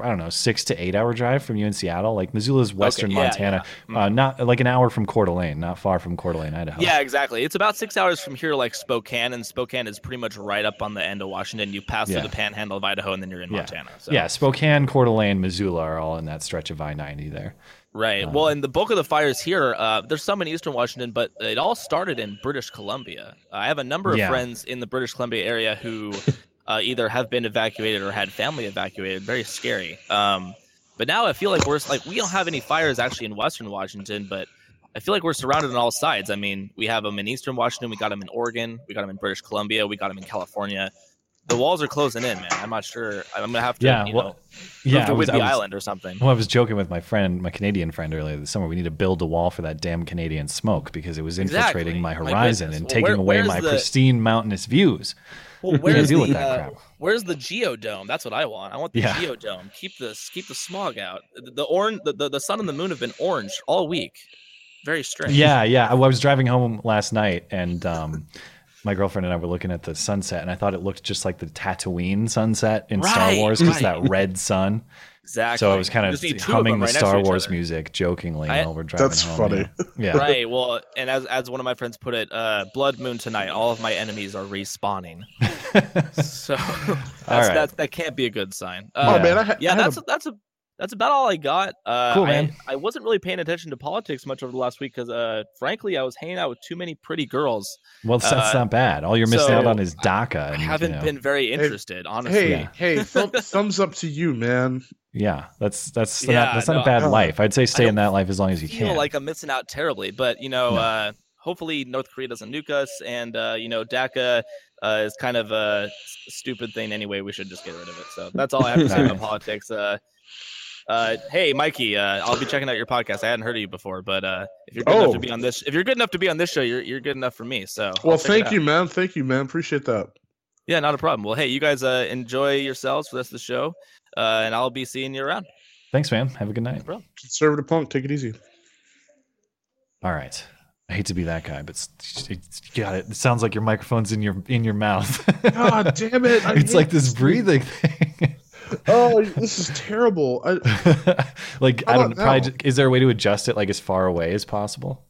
I don't know six to eight hour drive from you in Seattle. Like Missoula's western yeah, Montana, yeah. Uh, not like an hour from Coeur d'Alene, not far from Coeur d'Alene, Idaho. yeah, exactly. It's about six hours from here, to, like Spokane, and Spokane is pretty much right up on the end of Washington. You pass Yeah. through the Panhandle of Idaho, and then you're in. Montana. So. yeah. Spokane, Coeur d'Alene, Missoula are all in that stretch of I ninety there. Right. well, and the bulk of the fires here, uh, there's some in eastern Washington, but it all started in British Columbia. I have a number of Yeah. friends in the British Columbia area who uh, either have been evacuated or had family evacuated. Very scary. Um, but now I feel like we're like we don't have any fires actually in western Washington, but I feel like we're surrounded on all sides. I mean, we have them in eastern Washington, we got them in Oregon, we got them in British Columbia, we got them in California. The walls are closing in, man. I'm not sure. I'm gonna have to, Yeah, you well, know, Yeah, to Whidbey Island or something. Well, I was joking with my friend, my Canadian friend earlier this summer. We need to build a wall for that damn Canadian smoke because it was infiltrating Exactly. my My horizon goodness. and Well, taking where- away my the- pristine mountainous views. Well, where's the uh, where's the geodome? That's what I want. I want the Yeah. geodome. Keep the keep the smog out. The, the orange, the, the the sun and the moon have been orange all week. Very strange. Yeah, yeah. I was driving home last night and um, my girlfriend and I were looking at the sunset and I thought it looked just like the Tatooine sunset in Star Wars because right. that red sun. Exactly. So I was kind of just of humming the right Star Wars music jokingly I- while we're driving That's home. funny. Yeah. yeah. Right. Well, and as as one of my friends put it, uh, blood moon tonight. All of my enemies are respawning. so that's, right. that that can't be a good sign. Oh Uh, Yeah. man, I, ha- yeah, I that's a, that's a that's about all I got. Uh, Cool, I- man. I, wasn't really paying attention to politics much over the last week because, uh, frankly, I was hanging out with too many pretty girls. Well, that's Uh, not bad. All you're missing out on is DACA. I And, you haven't know, been very interested, honestly. hey, Yeah. hey, thumb, thumbs up to you, man. Yeah, that's that's Yeah, not, that's not no, a bad life. I'd say stay in that life as long as you can. feel can. like I'm missing out terribly, but you know, No. uh, hopefully North Korea doesn't nuke us, and uh, you know, DACA uh, is kind of a stupid thing anyway. We should just get rid of it. So that's all I have to say about politics. Uh, uh, hey, Mikey, uh, I'll be checking out your podcast. I hadn't heard of you before, but uh, if you're good enough Oh. to be on this, if you're good enough to be on this show, you're you're good enough for me. So Well, I'll check it thank you, man. Thank you, man. Appreciate that. Yeah, not a problem. Well, hey, you guys uh, enjoy yourselves for the rest of the show, uh, and I'll be seeing you around. Thanks, man. Have a good night. Bro. Conservative punk, take it easy. All right. I hate to be that guy, but it's, it's, got it. It sounds like your microphone's in your in your mouth. God damn it! I it's like this this breathing thing. Oh, this is terrible. I, like I don't know. Probably now? is there a way to adjust it like as far away as possible?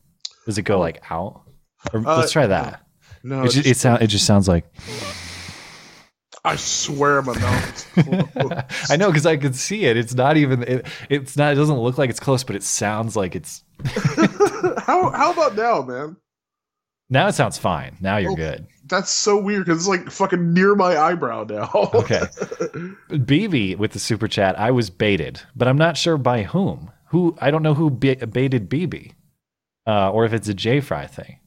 Does it go like out? Or, Uh, let's try that. no, it, just, just- it sound it just sounds like I swear my mouth is closed. I know because I could see it. It's not even. It, it's not. It doesn't look like it's close, but it sounds like it's. how how about now, man? Now it sounds fine. Now you're Oh. good. That's so weird because it's like fucking near my eyebrow now. Okay. BB with the super chat. I was baited, but I'm not sure by whom. Who I don't know who baited BB, uh, or if it's a J Fry thing.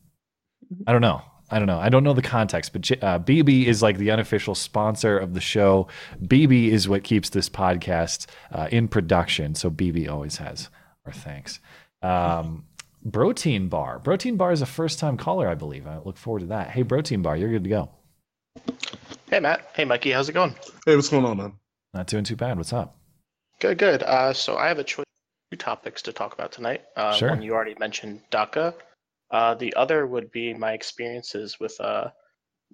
I don't know. I don't know. I don't know the context, but uh, BB is like the unofficial sponsor of the show. BB is what keeps this podcast uh, in production. So BB always has our thanks. Um, Protein Bar. Protein Bar is a first time caller, I believe. I look forward to that. Hey, Protein Bar, you're good to go. Hey Matt. Hey Mikey. How's it going? Hey, what's going on, man? Not doing too bad. What's up? Good. Good. Uh, so I have a choice of two topics to talk about tonight. Uh, Sure. One you already mentioned, DACA. Uh, the other would be my experiences with uh,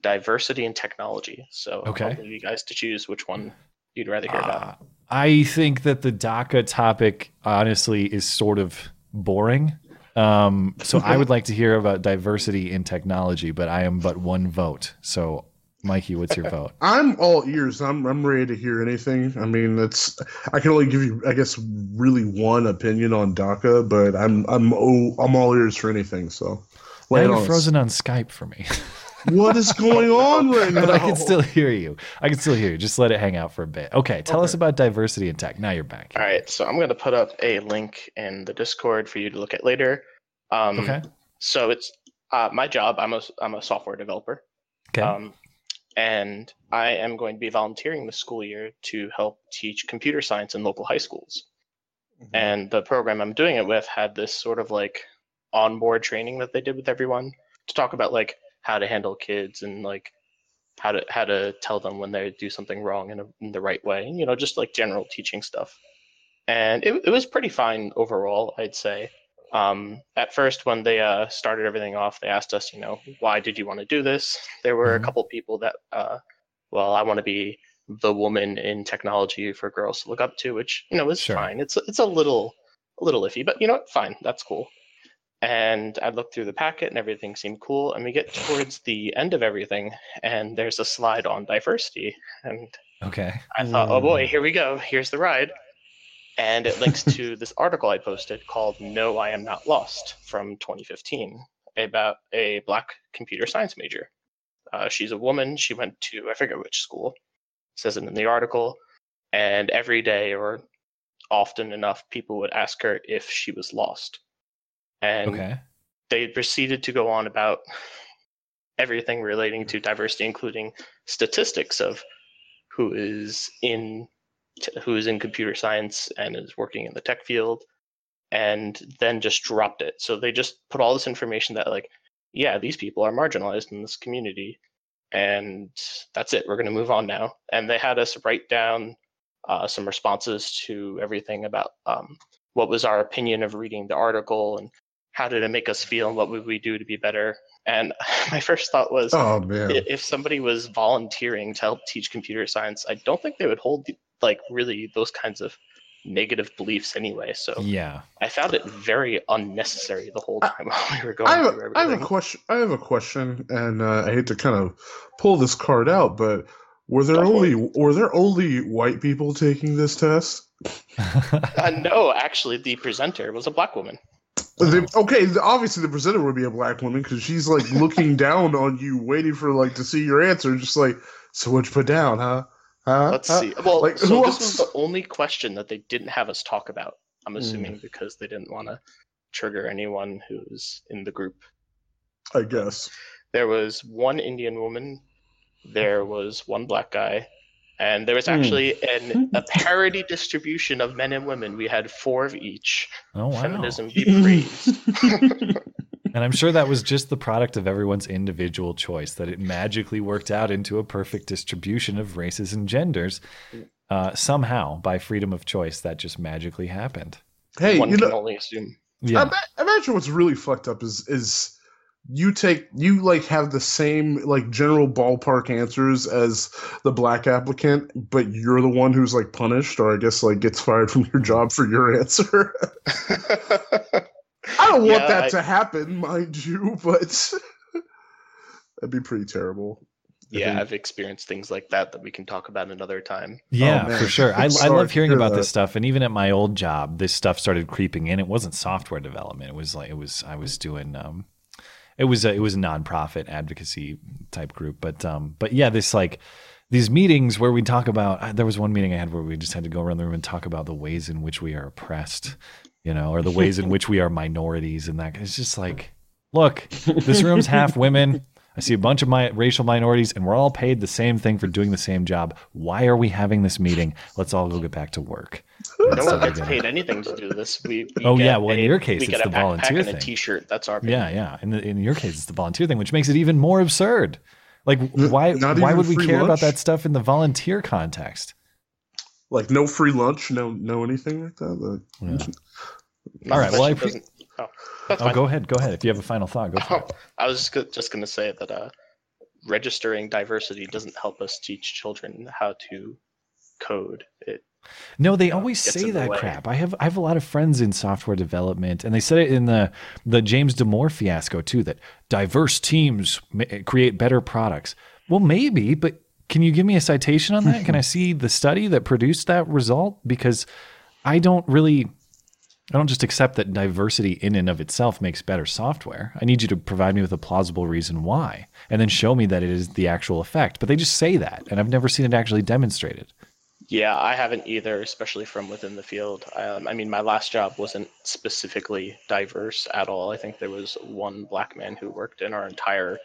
diversity and technology. So Okay. I'll leave you guys to choose which one you'd rather hear about. Uh, I think that the DACA topic honestly is sort of boring. Um, so I would like to hear about diversity in technology, but I am but one vote. So, Mikey, what's your vote? I'm all ears. I'm I'm ready to hear anything. I mean, it's I can only give you, I guess, really one opinion on DACA, but I'm I'm oh, I'm all ears for anything. So, Now you're on us. frozen on Skype for me, What is going on right now? but I can still hear you. I can still hear you. Just let it hang out for a bit. Okay, tell us about diversity in tech. Now you're back. All right. So I'm going to put up a link in the Discord for you to look at later. Um, Okay. So it's uh, my job. I'm a I'm a software developer. Okay. Um, and I am going to be volunteering this school year to help teach computer science in local high schools. Mm-hmm. And the program I'm doing it with had this sort of like onboard training that they did with everyone to talk about like how to handle kids and like how to how to tell them when they do something wrong in, a, in the right way. You know, just like general teaching stuff. And it, it was pretty fine overall, I'd say. Um, at first, when they uh, started everything off, they asked us, you know, why did you want to do this? There were Mhm. a couple people that, uh, well, I want to be the woman in technology for girls to look up to, which you know is Sure. fine. It's it's a little a little iffy, but you know, what? fine, that's cool. And I looked through the packet, and everything seemed cool. And we get towards the end of everything, and there's a slide on diversity, and Okay. I thought, oh boy, here we go. Here's the ride. And it links to this article I posted called No, I Am Not Lost from 2015 about a black computer science major. Uh, she's a woman. She went to, I forget which school, says it in the article. And every day or often enough, people would ask her if she was lost. And Okay. they proceeded to go on about everything relating to diversity, including statistics of who is in who is in computer science and is working in the tech field, and then just dropped it. So they just put all this information that like, yeah, these people are marginalized in this community, and that's it. We're going to move on now. And they had us write down uh, some responses to everything about um, what was our opinion of reading the article and how did it make us feel and what would we do to be better. And my first thought was, Oh man. if somebody was volunteering to help teach computer science, I don't think they would hold like really those kinds of negative beliefs anyway. So Yeah. I found it very unnecessary the whole I- time while we were going I have, through I have a question. I have a question, and uh, I hate to kind of pull this card out, but were there Go for only were there only white people taking this test? Uh, no, actually, the presenter was a black woman. The- okay, the- obviously the presenter would be a black woman because she's like looking down on you, waiting for like to see your answer, just like, so what you put down, huh? Huh? Let's Huh?" see. Well, like, so who this was the only question that they didn't have us talk about. I'm Hmm. assuming because they didn't want to trigger anyone who's in the group. I guess. There was one Indian woman, there was one black guy, and there was Hmm. actually an, a parity distribution of men and women. We had four of each. Oh wow. Feminism be praised. And I'm sure that was just the product of everyone's individual choice, that it magically worked out into a perfect distribution of races and genders. uh, somehow by freedom of choice that just magically happened. Hey, One you can know, only assume. Yeah. Ima- imagine what's really fucked up is is you take you like have the same like general ballpark answers as the black applicant, but you're the one who's like punished or I guess like gets fired from your job for your answer. I don't want Yeah, that I- to happen, mind you, but that'd be pretty terrible. Yeah, think. I've experienced things like that that we can talk about another time. Yeah, Oh, for sure. I, I love hearing hear about that. this stuff, and even at my old job, this stuff started creeping in. It wasn't software development. It was like it was I was doing. Um, it was a, it was a nonprofit advocacy type group, but um, but yeah, this like these meetings where we talk about. uh, There was one meeting I had where we just had to go around the room and talk about the ways in which we are oppressed, you know, or the ways in which we are minorities, and that it's just like, look, this room's half women. I see a bunch of my racial minorities, and we're all paid the same thing for doing the same job. Why are we having this meeting? Let's all go get back to work. No That's one gets get. paid anything to do this. We, we Oh, yeah, well, in a- your case, it's the backpack volunteer and thing. a T-shirt. That's our pay. Yeah, yeah. In, the, in your case, it's the volunteer thing, which makes it even more absurd. Like, why? not Why would we free care about that stuff in the volunteer context? Like no free lunch, no no anything like that. Like, All right. Well, I That pre- doesn't- oh, that's oh, fine. go ahead. Go ahead. If you have a final thought, go for it. Oh, I was just, just going to say that uh, registering diversity doesn't help us teach children how to code. It No, they always say that crap. I have I have a lot of friends in software development, and they said it in the the James Damore fiasco too. That diverse teams create better products. Well, maybe, but can you give me a citation on that? can I see the study that produced that result? Because I don't really. I don't just accept that diversity in and of itself makes better software. I need you to provide me with a plausible reason why, and then show me that it is the actual effect. But they just say that, and I've never seen it actually demonstrated. Yeah, I haven't either, especially from within the field. Um, I mean, my last job wasn't specifically diverse at all. I think there was one black man who worked in our entire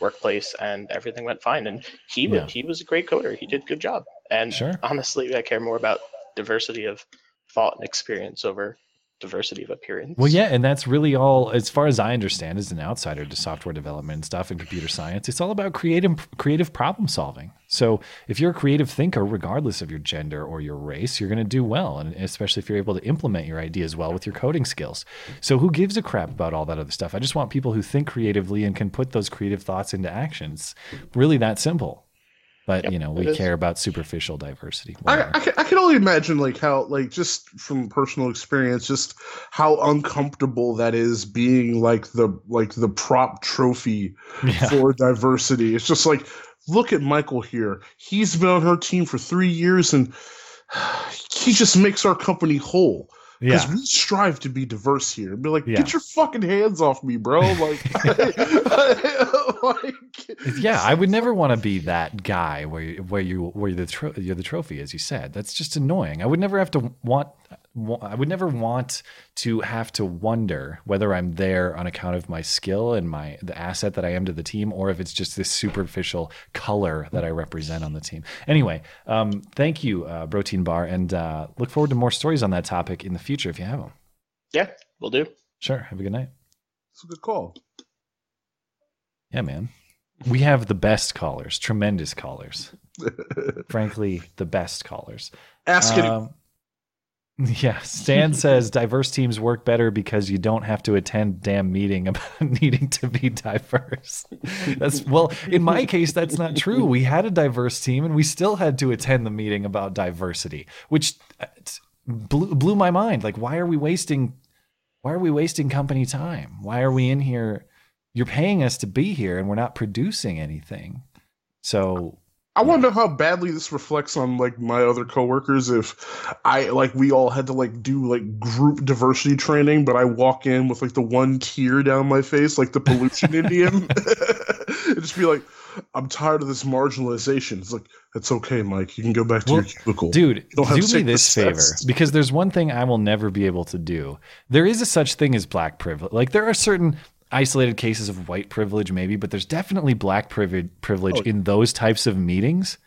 workplace, and everything went fine. And he Yeah. he was a great coder. He did a good job. And Sure. honestly, I care more about diversity of thought and experience over diversity of appearance. Well, yeah, and that's really all, as far as I understand, as an outsider to software development and stuff and computer science. It's all about creative, creative problem solving. So, if you're a creative thinker, regardless of your gender or your race, you're going to do well, and especially if you're able to implement your ideas well with your coding skills. So, who gives a crap about all that other stuff? I just want people who think creatively and can put those creative thoughts into actions. Really, that simple. But you know, we care about superficial diversity. I, I, can, I can only imagine like how like just from personal experience just how uncomfortable that is being like the like the prop trophy Yeah. for diversity it's just like look at michael here he's been on her team for three years and he just makes our company whole because yeah. we strive to be diverse here be like Yeah. get your fucking hands off me bro like, like Yeah, I would never want to be that guy where you, where you where the tro- you're the trophy, as you said. That's just annoying. I would never have to want. Wa- I would never want to have to wonder whether I'm there on account of my skill and my the asset that I am to the team, or if it's just this superficial color that I represent on the team. Anyway, um, thank you, uh, Protein Bar, and uh, look forward to more stories on that topic in the future if you have them. yeah, we'll do. Sure. Have a good night. it's a good call Yeah, man. We have the best callers, tremendous callers. Frankly, the best callers. ask it Um, yeah, Stan says diverse teams work better because you don't have to attend damn meeting about needing to be diverse. That's well, in my case, that's not true. We had a diverse team and we still had to attend the meeting about diversity, which uh, blew, blew my mind. Like, why are we wasting? Why are we wasting company time? Why are we in here? You're paying us to be here, and we're not producing anything. So I want to know how badly this reflects on like my other coworkers. If I like, we all had to like do like group diversity training, but I walk in with like the one tear down my face, like the pollution Indian, and just be like, "I'm tired of this marginalization." It's like, "It's okay, Mike. You can go back to Well, your cubicle." Dude, do me this favor because there's one thing I will never be able to do. There is a such thing as black privilege. Like there are certain isolated cases of white privilege, maybe, but there's definitely black privilege privilege Oh. in those types of meetings.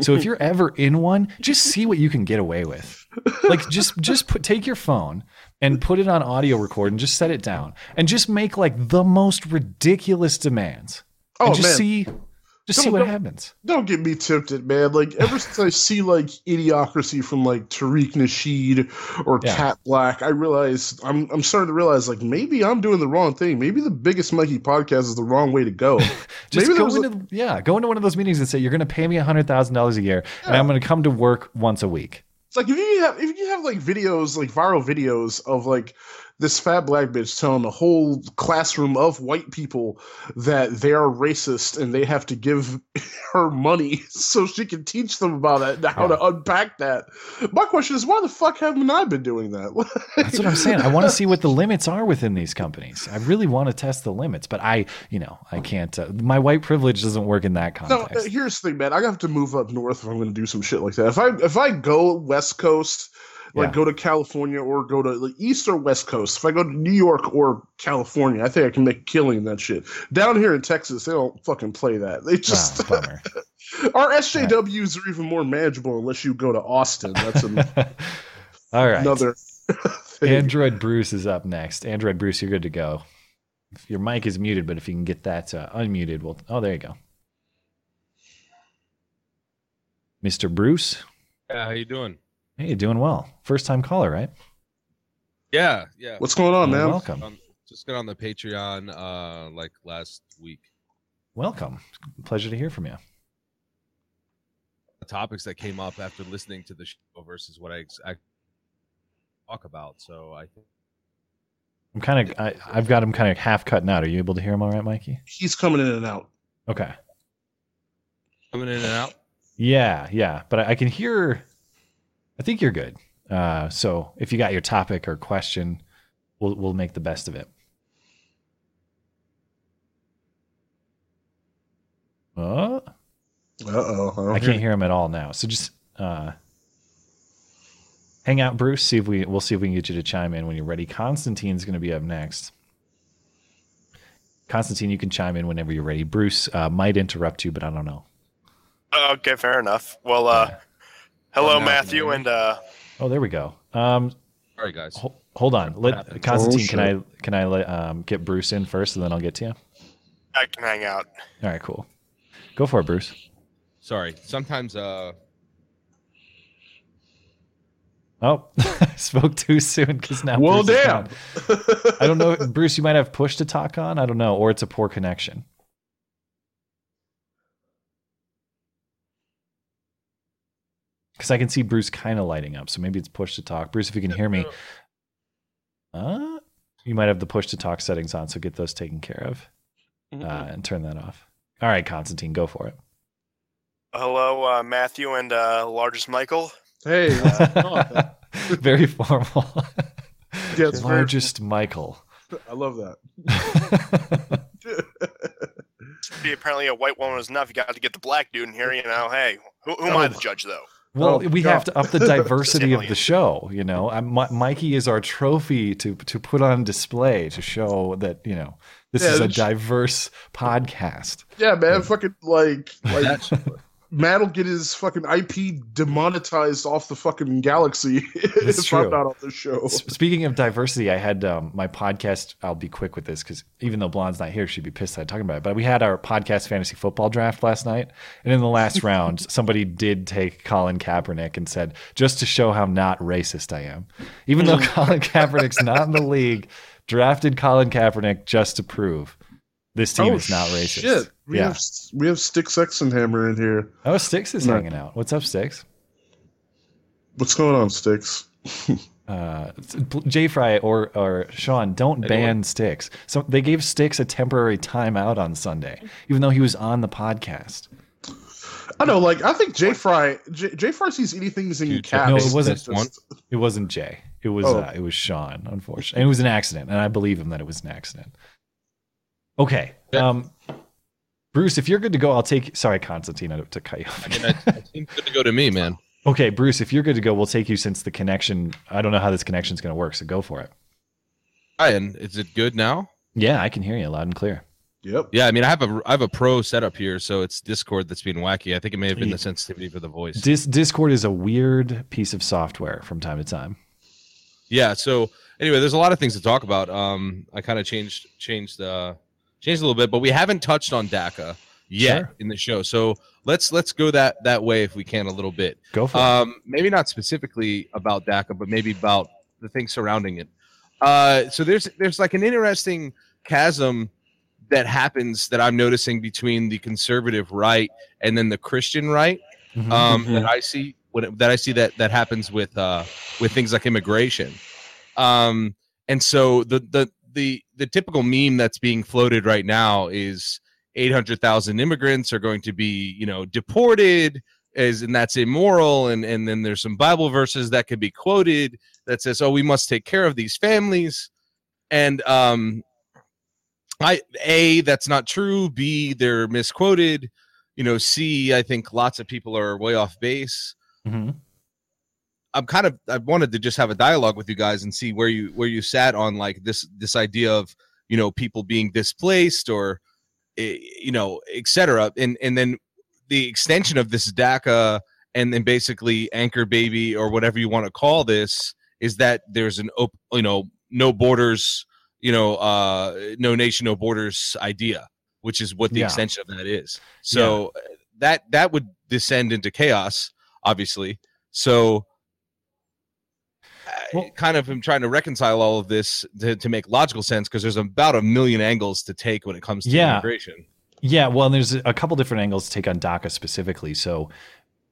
So if you're ever in one, just see what you can get away with. Like just just put take your phone and put it on audio record and just set it down and just make like the most ridiculous demands. Oh, and just man. see Just see Don't- what don't- happens. Don't get me tempted, man. Like ever since I see like Idiocracy from like Tariq Nasheed or Yeah. Kat Blaque, I realize I'm I'm starting to realize like maybe I'm doing the wrong thing. Maybe the biggest Mikey podcast is the wrong way to go. Just maybe go there's a- into yeah, go into one of those meetings and say you're going to pay me hundred thousand dollars a year, and I'm going to come to work once a week. It's like if you have if you have like videos, like viral videos of like this fat black bitch telling a whole classroom of white people that they are racist and they have to give her money so she can teach them about it and how to unpack that. My question is, why the fuck haven't I been doing that? That's what I'm saying. I want to see what the limits are within these companies. I really want to test the limits, but I, you know, I can't. Uh, my white privilege doesn't work in that context. uh, here's the thing, man. I have to move up north if I'm going to do some shit like that. If I if I go West Coast, like Yeah. go to California or go to like East or West Coast, if I go to New York or California, I think I can make a killing in that shit. Down here in Texas, they don't fucking play that. They just bummer. our SJWs are even more manageable unless you go to Austin. That's an, All right. another. thing. Android Bruce is up next. Android Bruce, you're good to go. Your mic is muted, but if you can get that uh, unmuted, well, oh, there you go. Mr. Bruce, Yeah, how you doing? Hey, you're doing well. First time caller, right? Yeah, yeah. What's going on, man? welcome. Um, just got on the Patreon uh like last week. Welcome. Pleasure to hear from you. The topics that came up after listening to the show versus what I, I talk about. So I think I'm kind of, I, I've got him kind of half cutting out. Are you able to hear him all right, Mikey? He's coming in and out. Okay. coming in and out. Yeah, yeah, but I, I can hear. I think you're good. Uh, so if you got your topic or question, we'll we'll make the best of it. Uh, Uh oh. I can't hear him at all now. So just uh, hang out, Bruce. See if we we'll see if we can get you to chime in when you're ready. Constantine's going to be up next. Constantine, you can chime in whenever you're ready. Bruce uh, might interrupt you, but I don't know. Okay, fair enough. Well, uh, hello, Matthew, and uh, Oh, there we go. Um, All right, guys. Ho- Hold on. Let? Constantine, Oh, can I can I let um, get Bruce in first, and then I'll get to you. I can hang out. All right, cool. Go for it, Bruce. Sorry. Sometimes uh Oh, I spoke too soon because now. Well, Bruce damn. gone. I don't know, Bruce. You might have push to talk on. I don't know, or it's a poor connection. Because I can see Bruce kind of lighting up, so maybe it's push to talk. Bruce, if you can hear me, uh, you might have the push to talk settings on, so get those taken care of Mm-hmm. uh, and turn that off. All right, Constantine, go for it. Hello, uh, Matthew, and uh, largest Michael. Hey, uh, very formal. Yeah, it's very- Largest Michael. I love that. Be apparently a white woman was enough. You got to get the black dude in here. You know, hey, who, who am I to judge though? Well, Oh, we God. have to up the diversity of the show. You know, I'm, Mi- Mikey is our trophy to to put on display to show that you know this Yeah, is a diverse podcast. Yeah, man, fucking like like Matt will get his fucking IP demonetized off the fucking galaxy That's if true. I'm not on the show. Speaking of diversity, I had um, my podcast. I'll be quick with this because even though Blonde's not here, she'd be pissed that I'm talking about it. But we had our podcast fantasy football draft last night, and in the last round, somebody did take Colin Kaepernick and said, "Just to show how not racist I am," even though Colin Kaepernick's not in the league, drafted Colin Kaepernick just to prove this team is not racist. Oh, Shit, we yeah. have we have Stick Sex and Hammer in here. Oh, Sticks is No. hanging out. What's up, Sticks? What's going on, Sticks? uh, J Fry or or Sean, don't ban Sticks. So they gave Sticks a temporary timeout on Sunday, even though he was on the podcast. I know, like I think J Fry J, J Fry sees anything in caps. No, it wasn't. Just- It wasn't Jay. It was Oh. uh, it was Sean. Unfortunately, and it was an accident, and I believe him that it was an accident. Okay, um, Bruce, if you're good to go, I'll take. Sorry, Constantine, to- to cut you off. I mean, it, it seems good to go to me, man. Okay, Bruce, if you're good to go, we'll take you since the connection. I don't know how this connection is going to work, so go for it. Ryan, is it good now? Yeah, I can hear you loud and clear. Yep. Yeah, I mean, I have a I have a pro setup here, so it's Discord that's being wacky. I think it may have been the sensitivity for the voice. Dis- Discord is a weird piece of software from time to time. yeah. So anyway, there's a lot of things to talk about. Um, I kind of changed changed uh changed a little bit, but we haven't touched on DACA. yet Sure. in the show. So let's let's go that that way if we can a little bit. Go for it. Um, maybe not specifically about DACA, but maybe about the things surrounding it. Uh, so there's there's like an interesting chasm that happens that I'm noticing between the conservative right and then the Christian right. Mhm. Um, Mhm. that I see when it- that I see that that happens with uh, with things like immigration. Um, and so the the the the typical meme that's being floated right now is 800,000 immigrants are going to be, you know, deported as and that's immoral and and then there's some bible verses that could be quoted that says oh we must take care of these families and um I a that's not true, b they're misquoted, you know, c I think lots of people are way off base. Mhm. I'm kind of I wanted to just have a dialogue with you guys and see where you where you sat on like this this idea of you know people being displaced or eh, you know etc. And and then the extension of this DACA and then basically anchor baby or whatever you want to call this is that there's an op- you know no borders you know uh no nation no borders idea which is what the Yeah. extension of that is so uh, that that would descend into chaos obviously so I kind of am trying to reconcile all of this to, to make logical sense because there's about a million angles to take when it comes to Yeah. immigration. Yeah, well, and there's a couple different angles to take on DACA specifically. So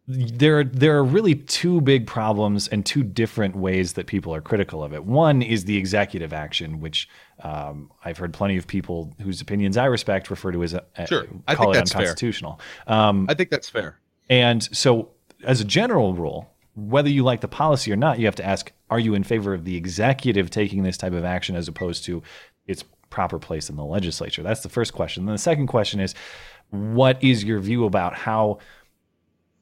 there, there are really two big problems and two different ways that people are critical of it. One is the executive action, which um, I've heard plenty of people whose opinions I respect refer to as a, Sure. I think it that's fair. unconstitutional. Um, I think that's fair. and so, as a general rule, whether you like the policy or not, you have to ask: Are you in favor of the executive taking this type of action as opposed to its proper place in the legislature? That's the first question. Then the second question is: What is your view about how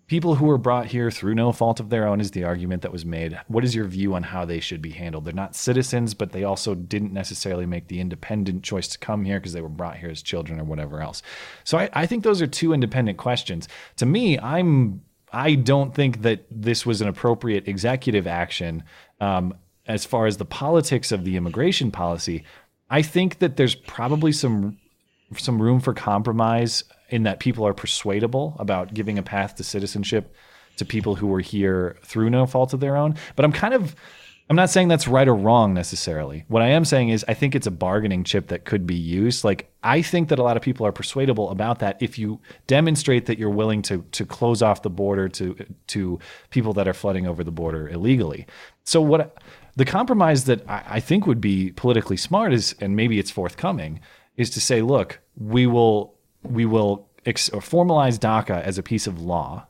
people who were brought here through no fault of their own? Is the argument that was made? What is your view on how they should be handled? They're not citizens, but they also didn't necessarily make the independent choice to come here because they were brought here as children or whatever else. So I, I think those are two independent questions. To me, I'm I don't think that this was an appropriate executive action um, as far as the politics of the immigration policy. I think that there's probably some some room for compromise in that people are persuadable about giving a path to citizenship to people who were here through no fault of their own. But I'm kind of I'm not saying that's right or wrong necessarily. What I am saying is I think it's a bargaining chip that could be used. Like I think that a lot of people are persuadable about that if you demonstrate that you're willing to to close off the border to to people that are flooding over the border illegally. So what the compromise that I, I think would be politically smart is, and maybe it's forthcoming, is to say, look, we will we will ex- or formalize DACA as a piece of law,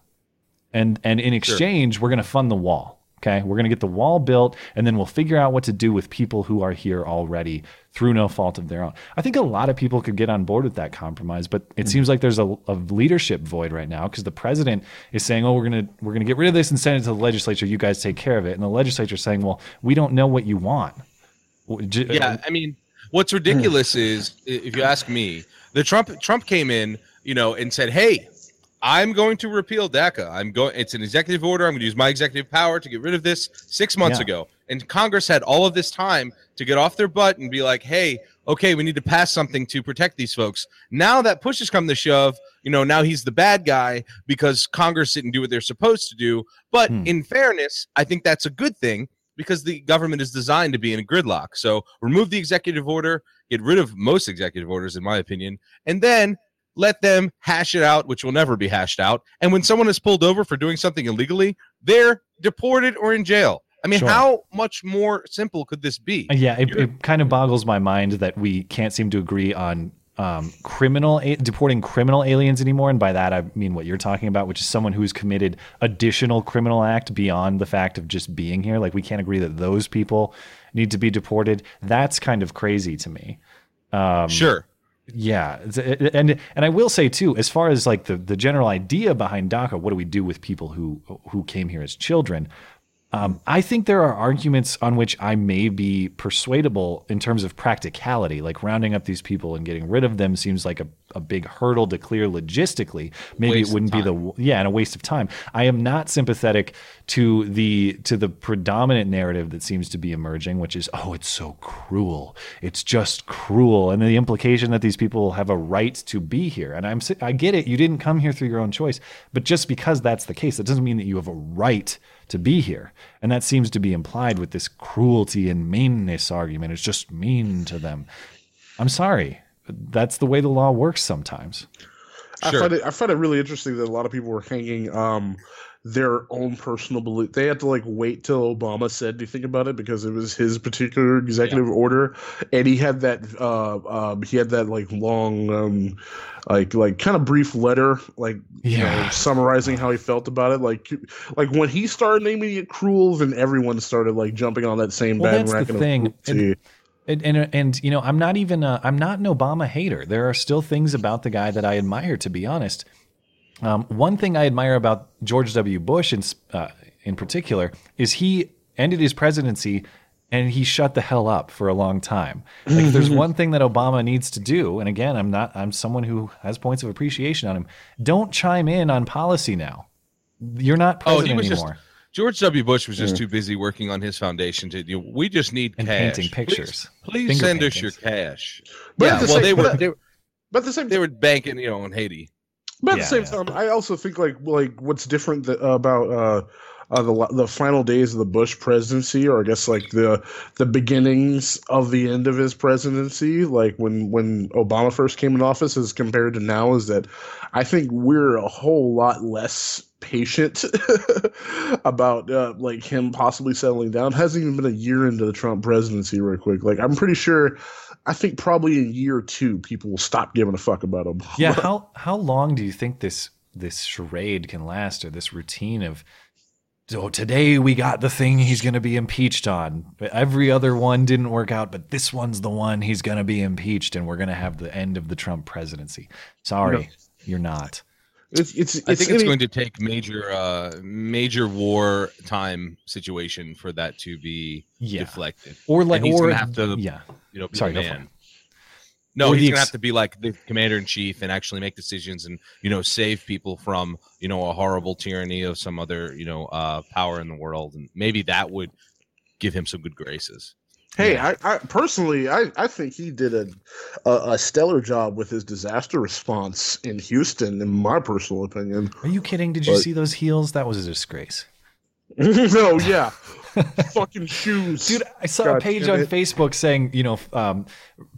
and and in exchange, we're going to fund the wall. Okay, we're going to get the wall built, and then we'll figure out what to do with people who are here already through no fault of their own. I think a lot of people could get on board with that compromise, but it mm-hmm. seems like there's a, a leadership void right now because the president is saying, "Oh, we're gonna we're gonna get rid of this and send it to the legislature. You guys take care of it," and the legislature is saying, "Well, we don't know what you want." Uh, yeah, I mean, what's ridiculous is, if you ask me, the Trump Trump came in, you know, and said, "Hey, I'm going to repeal DACA. I'm going. It's an executive order. I'm going to use my executive power to get rid of this." Six months Yeah. ago, and Congress had all of this time to get off their butt and be like, "Hey, okay, we need to pass something to protect these folks." Now that push has come to shove, you know, now he's the bad guy because Congress didn't do what they're supposed to do. But Hmm. in fairness, I think that's a good thing because the government is designed to be in a gridlock. So remove the executive order, get rid of most executive orders, in my opinion, and then let them hash it out, which will never be hashed out. And when someone is pulled over for doing something illegally, they're deported or in jail. I mean, Sure. how much more simple could this be? Yeah, it, it kind of boggles my mind that we can't seem to agree on um, criminal a- deporting criminal aliens anymore. And by that, I mean what you're talking about, which is someone who's committed additional criminal act beyond the fact of just being here. Like we can't agree that those people need to be deported. That's kind of crazy to me. Um, Sure. Yeah, and and I will say too, as far as like the the general idea behind DACA, what do we do with people who who came here as children? Um, I think there are arguments on which I may be persuadable in terms of practicality. Like rounding up these people and getting rid of them seems like a, a big hurdle to clear logistically, maybe Waste it wouldn't be the yeah, and a waste of time. I am not sympathetic to the to the predominant narrative that seems to be emerging, which is oh, it's so cruel. It's just cruel, and the implication that these people have a right to be here. And I'm I get it. You didn't come here through your own choice, but just because that's the case, that doesn't mean that you have a right to be here. And that seems to be implied with this cruelty and meanness argument. It's just mean to them. I'm sorry. That's the way the law works sometimes. I find it I find it really interesting that a lot of people were hanging um their own personal belief. They had to like wait till Obama said anything about it because it was his particular executive order, and he had that uh, um, he had that like long um, like like kind of brief letter like you know, Yeah. summarizing how he felt about it. Like like when he started naming it cruel, then everyone started like jumping on that same Well, that's the thing. And, and and you know, I'm not even a, I'm not an Obama hater. There are still things about the guy that I admire, to be honest. Um, one thing I admire about George W. Bush, in uh, in particular, is he ended his presidency and he shut the hell up for a long time. Like, if there's one thing that Obama needs to do, and again, I'm not, I'm someone who has points of appreciation on him. Don't chime in on policy now. You're not Oh, president he was anymore. just George W. Bush was just too busy working on his foundation to. You know, we just need And cash. painting pictures. Please, please Finger send us your cash. But yeah, at the well, same- they were, but- they were. But the same they were banking, you know, on Haiti. But at Yeah, the same yeah. time, I also think like like what's different th- about uh, uh, the the final days of the Bush presidency, or I guess like the the beginnings of the end of his presidency, like when when Obama first came in office, as compared to now, is that I think we're a whole lot less patient about uh, like him possibly settling down. Hasn't even been a year into the Trump presidency, real quick. Like I'm pretty sure. I think probably in year two, people will stop giving a fuck about Obama. Yeah, how how long do you think this this charade can last, or this routine of? So today we got the thing he's going to be impeached on. But Every other one didn't work out, but this one's the one he's going to be impeached, and we're going to have the end of the Trump presidency. Sorry, No. you're not. It's it's. I think it's going to take major, uh, major war time situation for that to be Yeah. deflected, Or like- And he's or- gonna have to, yeah. you know, be Sorry, the go for man. It. No, Or he's the gonna have to be like the commander in chief and actually make decisions and you know save people from you know a horrible tyranny of some other you know uh, power in the world, and maybe that would give him some good graces. Hey, I, I personally, I, I think he did a, a a stellar job with his disaster response in Houston, in my personal opinion. Are you kidding? Did you But- see those heels? That was a disgrace. no, yeah, fucking shoes, Dude, I saw a page on it. Facebook saying, you know, um,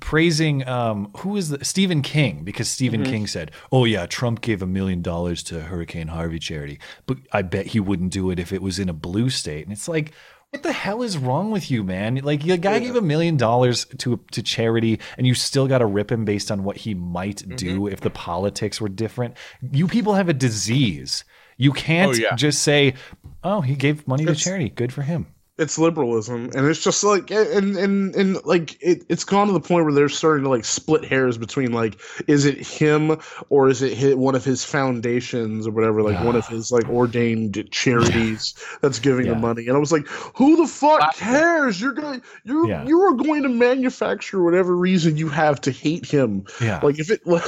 praising um, who is the, Stephen King because Stephen Mhm. King said, "Oh yeah, Trump gave a million dollars to Hurricane Harvey charity, but I bet he wouldn't do it if it was in a blue state." And it's like, what the hell is wrong with you, man? Like, the guy gave a million dollars to to charity, and you still got to rip him based on what he might Mm-hmm. do if the politics were different. You people have a disease. You can't Oh, yeah. just say, "Oh, he gave money to charity. Good for him." It's liberalism and it's just like and and and like it, it's gone to the point where they're starting to like split hairs between like is it him or is it hi- one of his foundations or whatever like one of ah. his like ordained charities that's giving Yeah. the money and i was like who the fuck cares you're going to, you Yeah. you are going to manufacture whatever reason you have to hate him Yeah. like if it like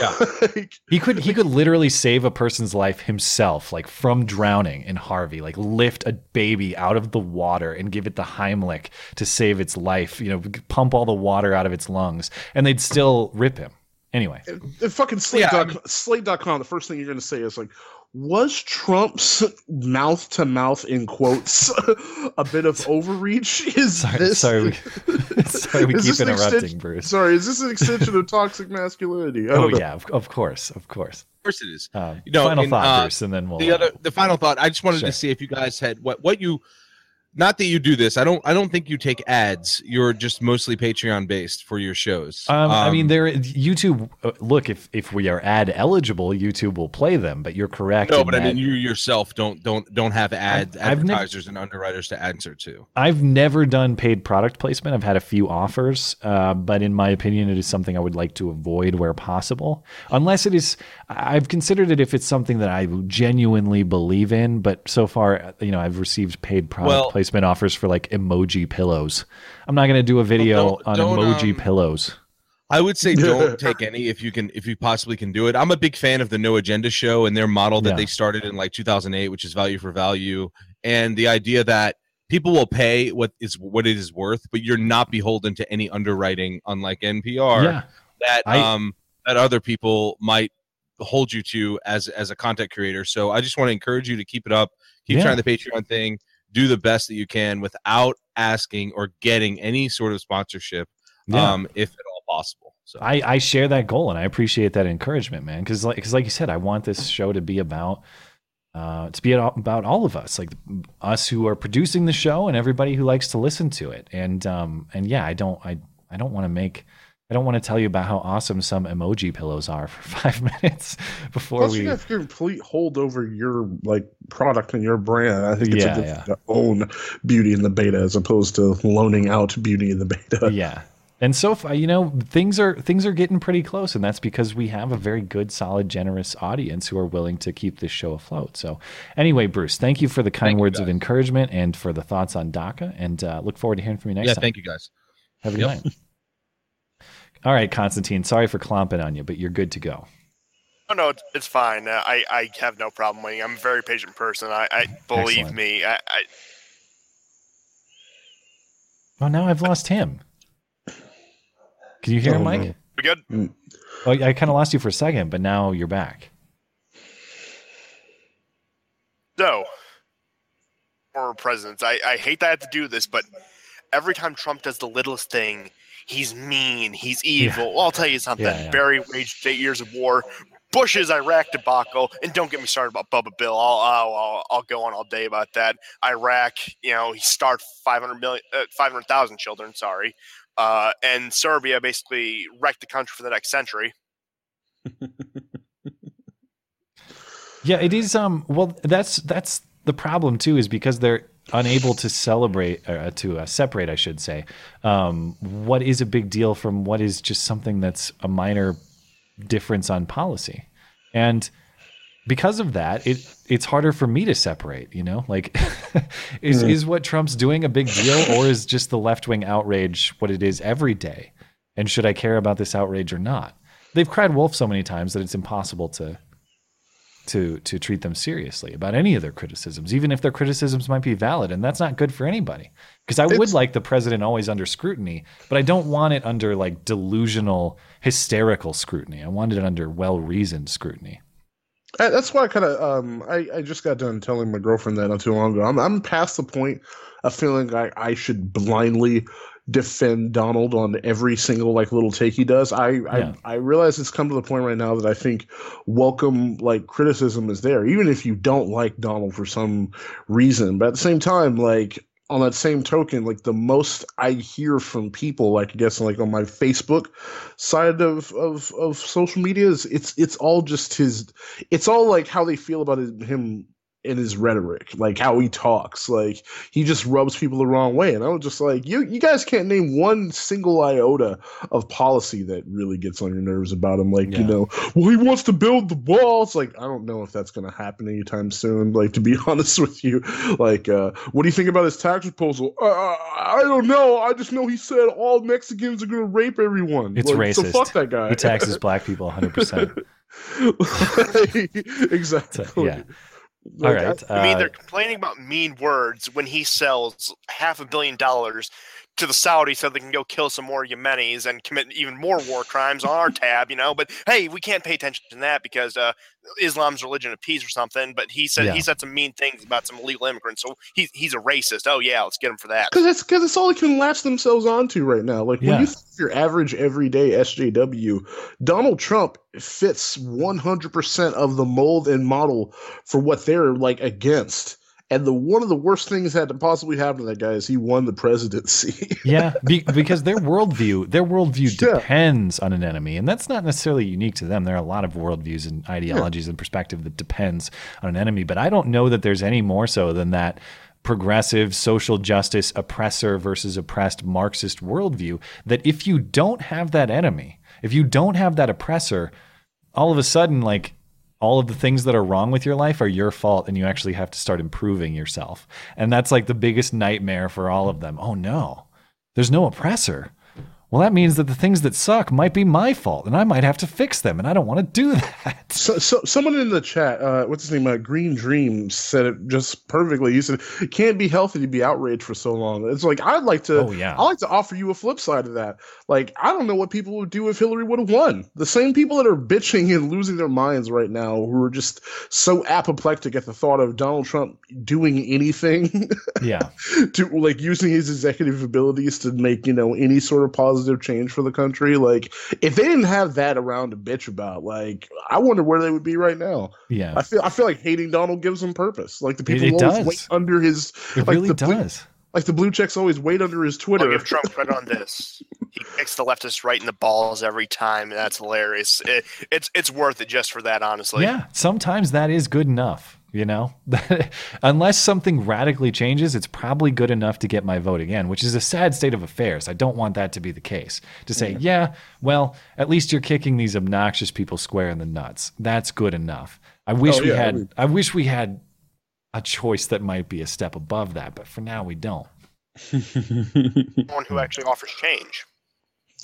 He could he could literally save a person's life himself, like from drowning in Harvey, like lift a baby out of the water and give it the Heimlich to save its life, you know, pump all the water out of its lungs, and they'd still rip him. Anyway. If fucking slate dot slate.com the first thing you're going to say is like was trump's mouth to mouth in quotes a bit of overreach is Sorry, this sorry, we, sorry we keep interrupting, extension- Bruce. sorry is this an extension of toxic masculinity Oh know. yeah, of, of course, of course. Of course it is. Um, You know, final and, thought, uh, Bruce, and then we'll. the uh, other the final thought i just wanted Sure. to see if you guys had what what you not that you do this i don't i don't think you take ads you're just mostly patreon based for your shows Um, I mean, there YouTube. Uh, look, if if we are ad eligible, YouTube will play them. But you're correct. no but i mean you yourself don't don't don't have ad I've advertisers and underwriters to answer to I've never done paid product placement. I've had a few offers, uh, but in my opinion, it is something I would like to avoid where possible. Unless it is, I've considered it if it's something that I genuinely believe in. But so far, you know, I've received paid product Well- placement offers for like emoji pillows. I'm not going to do a video don't- on don't, emoji um, pillows. I would say don't take any if you can if you possibly can do it. I'm a big fan of the No Agenda show and their model that Yeah. they started in like 2008, which is value for value, and the idea that people will pay what is what it is worth, but you're not beholden to any underwriting, unlike NPR Yeah. that I- um that other people might hold you to as as a content creator. So I just want to encourage you to keep it up, keep Yeah. trying the Patreon thing, do the best that you can without asking or getting any sort of sponsorship, Yeah. um, if at all possible. So I, I share that goal and I appreciate that encouragement, man. Because like, cause like you said, I want this show to be about uh, to be about all of us, like us who are producing the show and everybody who likes to listen to it. And um and yeah, I don't I I don't want to make I don't want to tell you about how awesome some emoji pillows are for five minutes before Plus, we. you have complete hold over your like product and your brand. I think it's Yeah, a good yeah. thing to own beauty in the beta as opposed to loaning out beauty in the beta. yeah and so far you know things are things are getting pretty close and that's because we have a very good solid generous audience who are willing to keep this show afloat so anyway bruce thank you for the kind words of encouragement and for the thoughts on daca and uh, look forward to hearing from you next yeah, time thank you guys. have a good Yep. night all right constantine sorry for clomping on you but you're good to go Oh no, it's, it's fine. Uh, I I have no problem waiting. I'm a very patient person. I, I believe Excellent. me. I, I oh now i've lost him can you hear him Oh, mike no. we good? oh, i kind of lost you for a second but now you're back So, former presidents. I, I hate that I have to do this, but every time Trump does the littlest thing, he's mean, he's evil. Well, I'll tell you something. Yeah, yeah. Barry waged eight years of war. Bush's Iraq debacle, and don't get me started about Bubba Bill. I'll, I'll, I'll, I'll go on all day about that. Iraq, you know, he starved 500 million, uh, 500,000 children, sorry. Uh, and Serbia basically wrecked the country for the next century. Yeah, it is. Um, well, that's that's the problem too, is because they're unable to celebrate uh, to uh, separate, I should say, um, what is a big deal from what is just something that's a minor difference on policy, and because of that, it it's harder for me to separate. You know, like is Mm. is what Trump's doing a big deal, or is just the left wing outrage what it is every day? And should I care about this outrage or not? They've cried wolf so many times that it's impossible to to to treat them seriously about any of their criticisms, even if their criticisms might be valid, and that's not good for anybody. Because I would like the president always under scrutiny, but I don't want it under like delusional, hysterical scrutiny. I want it under well reasoned scrutiny. That's why I kind of um I, I just got done telling my girlfriend that not too long ago. I'm I'm past the point of feeling I I should blindly defend Donald on every single like little take he does. I Yeah. I I realize it's come to the point right now that I think welcome like criticism is there, even if you don't like Donald for some reason. But at the same time, like on that same token, like the most I hear from people, like I guess like on my Facebook side of of of social media is it's it's all just his it's all like how they feel about his, him in his rhetoric, like how he talks, like he just rubs people the wrong way. And I was just like, you you guys can't name one single iota of policy that really gets on your nerves about him. Like, Yeah. you know, well, he wants to build the wall. It's like I don't know if that's gonna happen anytime soon. Like to be honest with you, like, uh, what do you think about his tax proposal? Uh, I don't know. I just know he said all Mexicans are gonna rape everyone. It's Like, So racist. fuck that guy. He taxes black people 100. percent exactly. Yeah. All Like, right. I mean, uh, they're complaining about mean words when he sells half a billion dollars to the Saudis so they can go kill some more Yemenis and commit even more war crimes on our tab, you know. But hey, we can't pay attention to that because uh, Islam's religion of peace or something. But he said Yeah. he said some mean things about some illegal immigrants, so he's he's a racist. Oh yeah, let's get him for that. Because that's because it's all they can latch themselves onto right now. Like Yeah. when you think of your average everyday SJW, Donald Trump fits 100% of the mold and model for what they're like against. And the one of the worst things that could possibly happen to that guy is he won the presidency. yeah, be, because their worldview, their worldview Yeah. depends on an enemy, and that's not necessarily unique to them. There are a lot of worldviews and ideologies and perspective that depends on an enemy, but I don't know that there's any more so than that progressive social justice oppressor versus oppressed Marxist worldview. That if you don't have that enemy, if you don't have that oppressor, all of a sudden, like all of the things that are wrong with your life are your fault and you actually have to start improving yourself. And that's like the biggest nightmare for all of them. Oh no, there's no oppressor. Well, that means that the things that suck might be my fault and I might have to fix them. And I don't want to do that. So, so someone in the chat, uh, what's his name? Uh, Green Dream said it just perfectly. He said, "It can't be healthy to be outraged for so long." It's like I'd like to. Oh, yeah. I like to offer you a flip side of that. Like I don't know what people would do if Hillary would have won. The same people that are bitching and losing their minds right now, who are just so apoplectic at the thought of Donald Trump doing anything, Yeah. to like using his executive abilities to make you know any sort of positive change for the country. Like if they didn't have that around to bitch about, like I wonder where they would be right now. Yeah. I feel I feel like hating Donald gives him purpose. Like the people it who always does. wait under his. It like really the blue- does. like the blue checks always wait under his I'll Twitter. give Trump credit on this. He kicks the leftists right in the balls every time, that's hilarious. It, it's it's worth it just for that, honestly. yeah. Sometimes that is good enough. You know, unless something radically changes, it's probably good enough to get my vote again, which is a sad state of affairs. I don't want that to be the case. To say, yeah, well, at least you're kicking these obnoxious people square in the nuts. That's good enough. I wish Oh, we yeah, I had. mean- I wish we had a choice that might be a step above that, but for now we don't. Someone who actually offers change.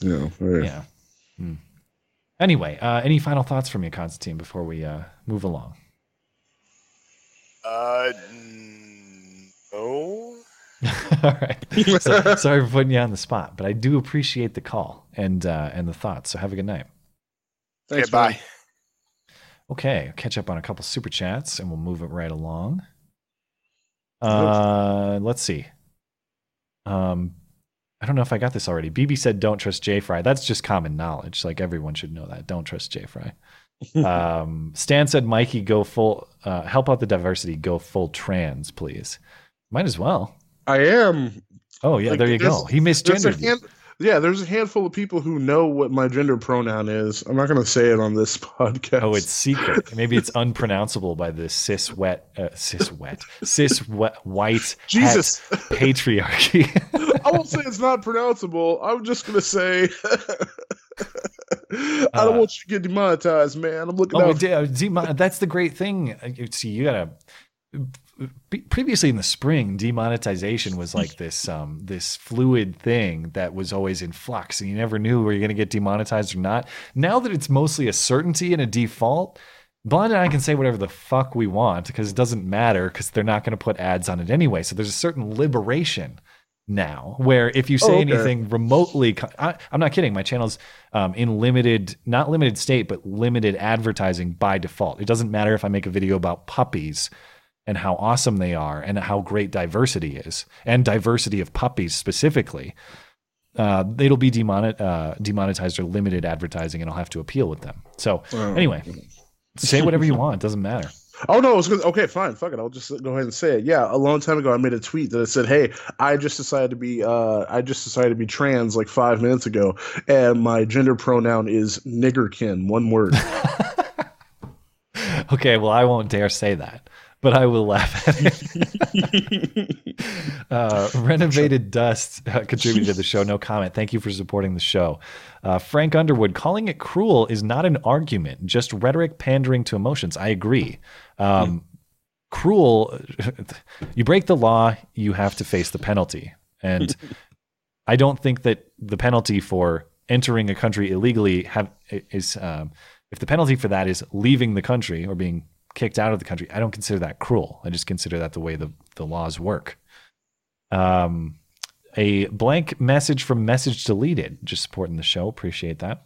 yeah, Yeah. Hmm. Anyway, uh, any final thoughts from you, Constantine, before we uh, move along? Uh, no. All right. So, sorry for putting you on the spot, but I do appreciate the call and uh, and the thoughts. So have a good night. Thanks, okay, bye. man. Okay, catch up on a couple super chats and we'll move it right along. Uh, let's see. Um, I don't know if I got this already. BB said, "Don't trust J Fry." That's just common knowledge. Like everyone should know that. Don't trust J Fry. Um, Stan said, "Mikey, go full. Uh, help out the diversity. Go full trans, please." Might as well. I am. Oh yeah, Like, there you go. He misgendered hand- yeah, there's a handful of people who know what my gender pronoun is. I'm not going to say it on this podcast. Oh, it's secret. Maybe it's unpronounceable by the cis wet, uh, cis wet, cis wet, white Jesus. patriarchy. I won't say it's not pronounceable. I'm just going to say I don't Uh, want you to get demonetized, man. I'm looking oh, out. de- uh, that's the great thing. See, you gotta. Previously in the spring, demonetization was like this um, this fluid thing that was always in flux, and you never knew were you going to get demonetized or not. Now that it's mostly a certainty and a default, Blonde and I can say whatever the fuck we want because it doesn't matter because they're not going to put ads on it anyway. So there's a certain liberation now where if you say Oh, okay. anything remotely I, i'm not kidding. My channel's um, in limited not limited state but limited advertising by default. It doesn't matter if i make a video about puppies and how awesome they are and how great diversity is and diversity of puppies specifically uh, it'll be demonet, uh, demonetized or limited advertising and i'll have to appeal with them. So Oh. anyway say whatever you want. It doesn't matter Oh no, it's good. Okay, fine. Fuck it. I'll just go ahead and say it. Yeah, a long time ago, I made a tweet that I said, "Hey, I just decided to be, uh, I just decided to be trans like five minutes ago, and my gender pronoun is niggerkin. One word." Okay, well, I won't dare say that, but I will laugh at it. uh, Renovated Dust uh, contributed to the show. No comment. Thank you for supporting the show. Uh, Frank Underwood, calling it cruel is not an argument, just rhetoric pandering to emotions. I agree. Um, Cruel, you break the law, you have to face the penalty. And I don't think that the penalty for entering a country illegally have is um, if the penalty for that is leaving the country or being kicked out of the country. I don't consider that cruel. I just consider that the way the the laws work. Um, a blank message from message deleted. Just supporting the show. Appreciate that.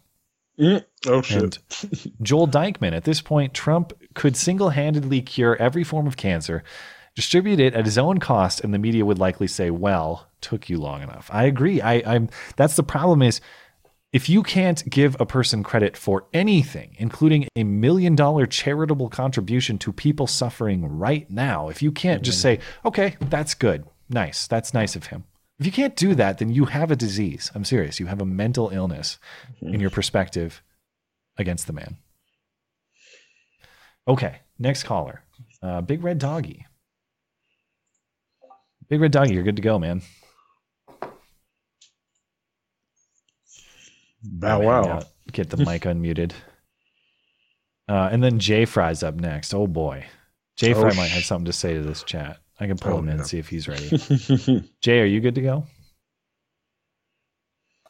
oh shit. And Joel Dykman, at this point, Trump could single handedly cure every form of cancer, distribute it at his own cost, and the media would likely say, well, took you long enough. I agree. I, I'm that's the problem is if you can't give a person credit for anything, including a million dollar charitable contribution to people suffering right now, if you can't just say, okay, that's good, nice, that's nice of him. If you can't do that, then you have a disease. I'm serious. You have a mental illness in your perspective against the man. Okay, next caller. Uh, Big Red Doggy. Big Red Doggy, you're good to go, man. Bow Oh, wow. yeah, Get the mic unmuted. Uh, and then Jay Fry's up next. Oh boy. Jay Oh, Fry sh- might have something to say to this chat. I can pull Oh, him in yeah. and see if he's ready. Jay, are you good to go?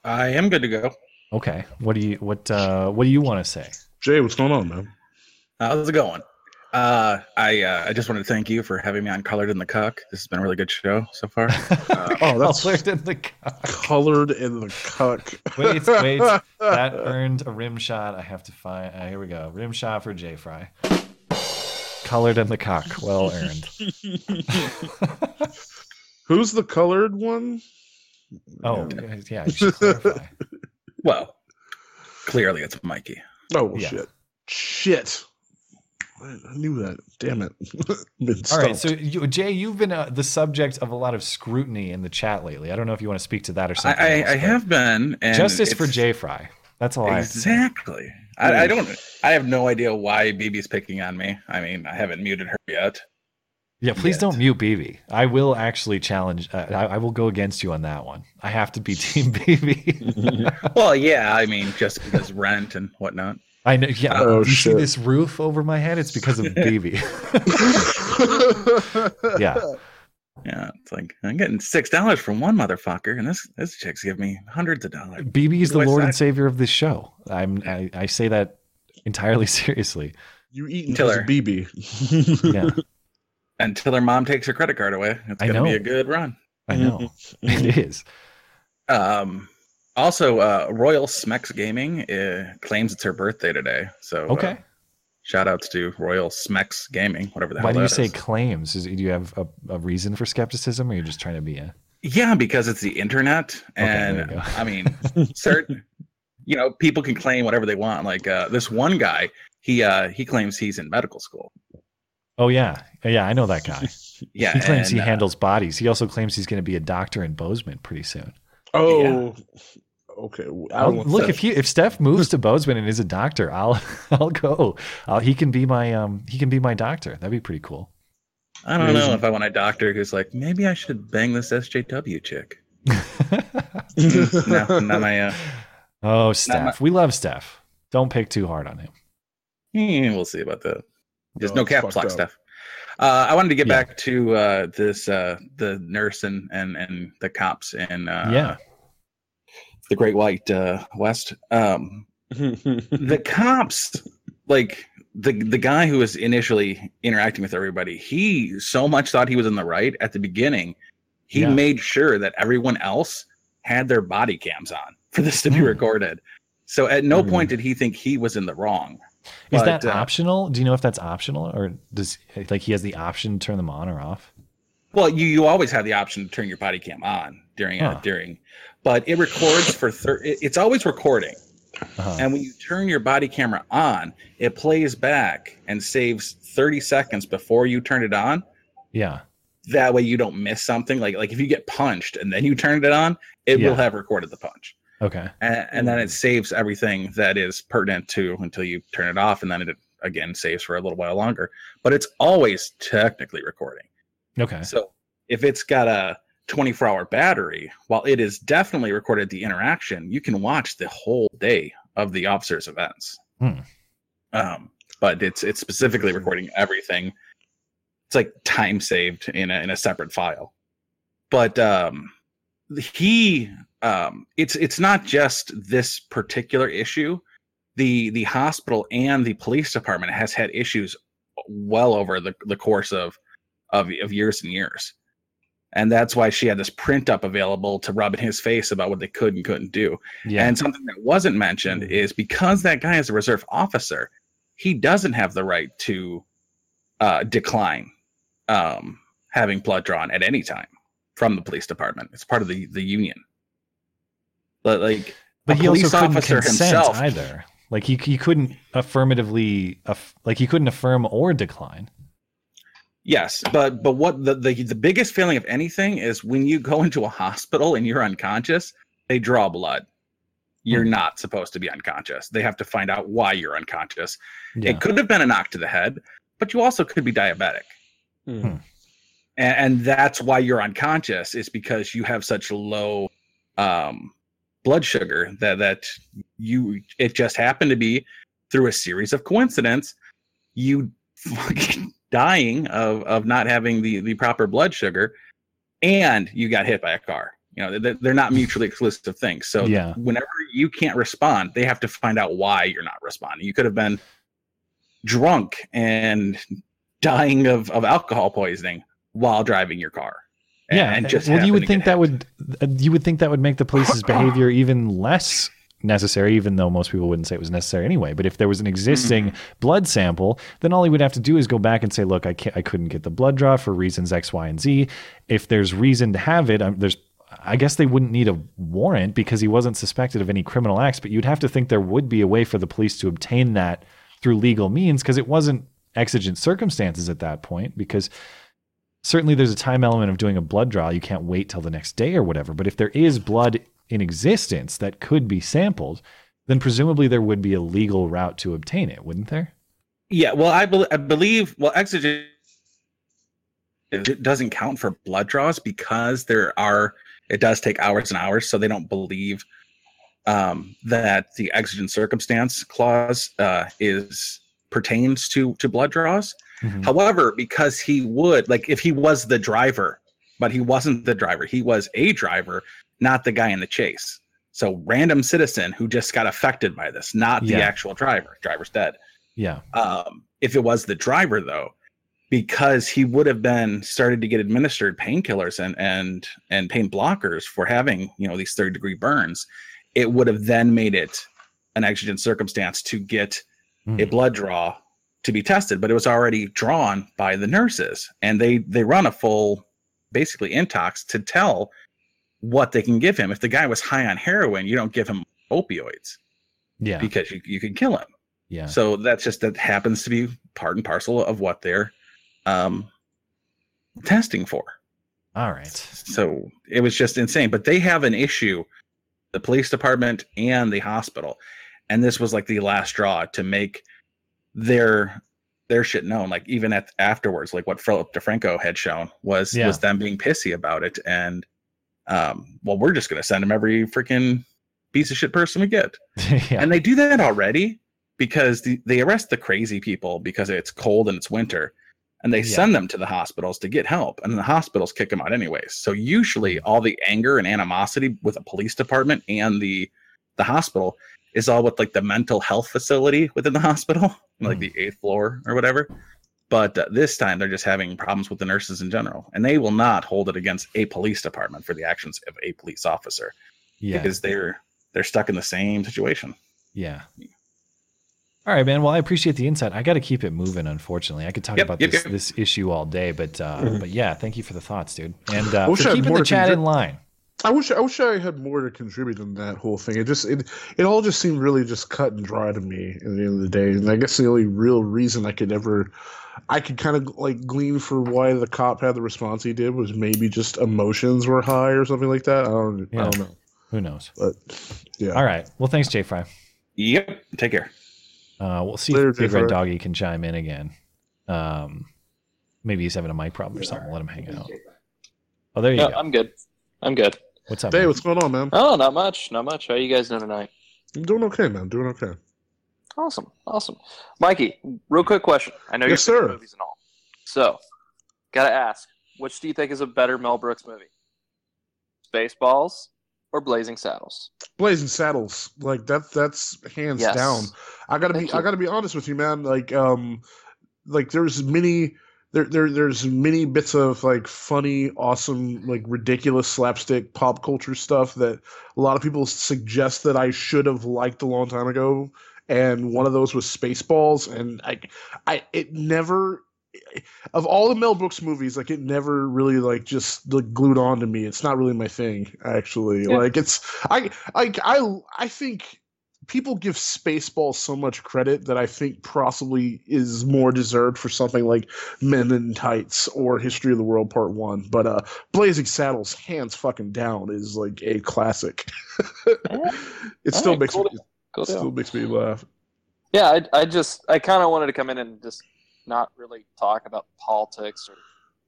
I am good to go. Okay. What do you what uh what do you want to say? Jay, what's going on, man? How's it going? Uh, I uh, I just wanted to thank you for having me on Colored in the Cuck. This has been a really good show so far. Uh, Oh, that's Colored in the cuck. colored in the cuck. Wait, wait. That earned a rim shot. I have to find. Uh, here we go. Rim shot for J Fry. Colored in the cock. Well earned. Who's the colored one? Oh, yeah. You should clarify. well, clearly it's Mikey. Oh Yeah. shit! Shit! I I knew that. Damn it! Been All right. So, you, Jay, you've been uh, the subject of a lot of scrutiny in the chat lately. I don't know if you want to speak to that or something. I, else, I have been. And justice for Jay J Fry. That's all I have to say. Exactly. I, I don't. I have no idea why BB's picking on me. I mean, I haven't muted her yet. Yeah, please don't mute BB. I will actually challenge. Uh, I, I will go against you on that one. I have to be Team BB. well, yeah. I mean, just because rent and whatnot. I know. Yeah. Oh, you see this roof over my head? It's because of BB. yeah. Yeah, it's like I'm getting six dollars from one motherfucker, and this this chick's giving me hundreds of dollars. BB is the What do Lord and? Savior of this show. I'm. I, I say that entirely seriously. You eat Until until her- BB. Yeah. Until her mom takes her credit card away, it's I gonna be a good run. I know. it is. Um. Also, uh, Royal Smex Gaming uh, claims it's her birthday today. So Okay. Uh, shout outs to Royal Smex Gaming, whatever the Why hell do you say is. claims? Is, do you have a, a reason for skepticism, or you're just trying to be a? Yeah, because it's the internet, and go. I mean, certain, you know, people can claim whatever they want. Like uh, this one guy, he uh, he claims he's in medical school. Oh yeah, yeah. I know that guy. Yeah, he claims he and, uh, handles bodies. He also claims he's going to be a doctor in Bozeman pretty soon. Oh, okay. I I'll, look, think- if he if Steph moves to Bozeman and is a doctor, I'll I'll go. Uh, he can be my um he can be my doctor. That'd be pretty cool. I don't know if I want a doctor who's like, maybe I should bang this SJW chick. no, not my. Uh, Oh, Steph, we love Steph. Don't pick too hard on him. hmm, we'll see about that. Just No, no it's caps lock stuff. Uh, I wanted to get Yeah. back to uh, this uh, the nurse and, and and the cops in uh, Yeah. The Great White uh, West. Um, the cops, like the the guy who was initially interacting with everybody, he so much thought he was in the right at the beginning. He Yeah. made sure that everyone else had their body cams on for this to be recorded. So at no point did he think he was in the wrong. Is But, that uh, optional? Do you know if that's optional or does like he has the option to turn them on or off? Well, you you always have the option to turn your body cam on during uh, during, but it records for thir- it- It's always recording, Uh-huh. and when you turn your body camera on, it plays back and saves thirty seconds before you turn it on. Yeah. That way, you don't miss something. Like like if you get punched and then you turn it on, it Yeah. will have recorded the punch, Okay. and, and then it saves everything that is pertinent to until you turn it off, and then it again saves for a little while longer. But it's always technically recording. Okay. So if it's got a 24 hour battery, while it is definitely recorded the interaction, you can watch the whole day of the officer's events. Hmm. Um, but it's it's specifically recording everything. It's like time saved in a in a separate file. But um, he um, it's it's not just this particular issue. The the hospital and the police department has had issues well over the, the course of of, of years and years. And that's why she had this print up available to rub in his face about what they could and couldn't do. Yeah. And something that wasn't mentioned is because that guy is a reserve officer, he doesn't have the right to uh, decline um, having blood drawn at any time from the police department. It's part of the, the union. But like But he also police couldn't officer consent himself either. Like he he couldn't affirmatively aff- like he couldn't affirm or decline. Yes, but but what the, the the biggest feeling of anything is when you go into a hospital and you're unconscious, they draw blood. You're Hmm. not supposed to be unconscious. They have to find out why you're unconscious. Yeah. It could have been a knock to the head, but you also could be diabetic. Hmm. And, and that's why you're unconscious is because you have such low um, blood sugar that that you it just happened to be through a series of coincidence you fucking dying of of not having the the proper blood sugar and you got hit by a car You know, they're, they're not mutually exclusive things. So Yeah. whenever you can't respond, they have to find out why you're not responding. You could have been drunk and dying of, of alcohol poisoning while driving your car. Yeah, and just well, you would think get that would uh, you would think that would make the police's behavior even less necessary, even though most people wouldn't say it was necessary anyway. But if there was an existing Mm-hmm. blood sample, then all he would have to do is go back and say, "Look, I can't, I couldn't get the blood draw for reasons X, Y, and Z." If there's reason to have it, um, there's I guess they wouldn't need a warrant because he wasn't suspected of any criminal acts. But you'd have to think there would be a way for the police to obtain that through legal means because it wasn't exigent circumstances at that point because certainly there's a time element of doing a blood draw. You can't wait till the next day or whatever. But if there is blood in existence that could be sampled, then presumably there would be a legal route to obtain it, wouldn't there? Yeah, well, I, bel I believe well, exigent it doesn't count for blood draws because there are it does take hours and hours, so they don't believe um, that the exigent circumstance clause uh, is pertains to to blood draws. However, because he would like if he was the driver, but he wasn't the driver, he was a driver, not the guy in the chase. So random citizen who just got affected by this, not the Yeah. actual driver. Driver's dead. Yeah. Um, if it was the driver, though, because he would have been started to get administered painkillers and and and pain blockers for having you know these third degree burns, it would have then made it an exigent circumstance to get a blood draw to be tested, but it was already drawn by the nurses, and they they run a full basically intox to tell what they can give him. If the guy was high on heroin, you don't give him opioids Yeah. because you, you can kill him. Yeah. So that's just that happens to be part and parcel of what they're um, testing for. All right. So it was just insane. But they have an issue, the police department and the hospital, and this was like the last straw to make their their shit known. Like even at afterwards, like what Philip DeFranco had shown was Yeah. was them being pissy about it, and um, well, we're just gonna send them every freaking piece of shit person we get. yeah. And they do that already because the, they arrest the crazy people because it's cold and it's winter. And they Yeah. send them to the hospitals to get help. And the hospitals kick them out anyways. So usually all the anger and animosity with the police department and the the hospital is all with like the mental health facility within the hospital, like the eighth floor or whatever. But uh, this time they're just having problems with the nurses in general. And they will not hold it against a police department for the actions of a police officer Yeah. because they're they're stuck in the same situation. Yeah. All right, man. Well, I appreciate the insight. I got to keep it moving. Unfortunately, I could talk Yep, about yep, this yep. this issue all day, but uh, Mhm. but yeah, thank you for the thoughts, dude, and uh, I wish I for keeping the chat contrib- in line. I wish I wish I had more to contribute in that whole thing. It just it it all just seemed really just cut and dry to me at the end of the day. And I guess the only real reason I could ever I could kind of like glean for why the cop had the response he did was maybe just emotions were high or something like that. I don't I don't know. Who knows? But yeah. All right. Well, thanks, Jay Fry. Yep. Take care. Uh, we'll see Later, if Big Red Fry. Doggy can chime in again. Um, maybe he's having a mic problem or something. We'll let him hang out. Oh, there you No, go. I'm good. I'm good. What's up? Hey, man? what's going on, man? Oh, not much. Not much. How are you guys doing tonight? I'm doing okay, man. Doing okay. Awesome. Awesome. Mikey, real quick question. I know Yes, you're sir. movies and all. So, gotta ask, which do you think is a better Mel Brooks movie? Spaceballs or Blazing Saddles? Blazing Saddles, like that. That's hands Yes. down. I gotta Thank be. I gotta be honest with you, man. Like, um, like there's many. There, there, there's many bits of like funny, awesome, like ridiculous slapstick pop culture stuff that a lot of people suggest that I should have liked a long time ago. And one of those was Spaceballs, and I, I, it never, of all the Mel Brooks movies, like it never really like just like glued on to me. It's not really my thing, actually. Yeah. Like it's, I, I, I, I think people give Spaceballs so much credit that I think possibly is more deserved for something like Men in Tights or History of the World Part One. But uh, Blazing Saddles, hands fucking down, is like a classic. it still makes cool me. Cool it still deal. makes me laugh. Yeah, I, I just, I kind of wanted to come in and just not really talk about politics or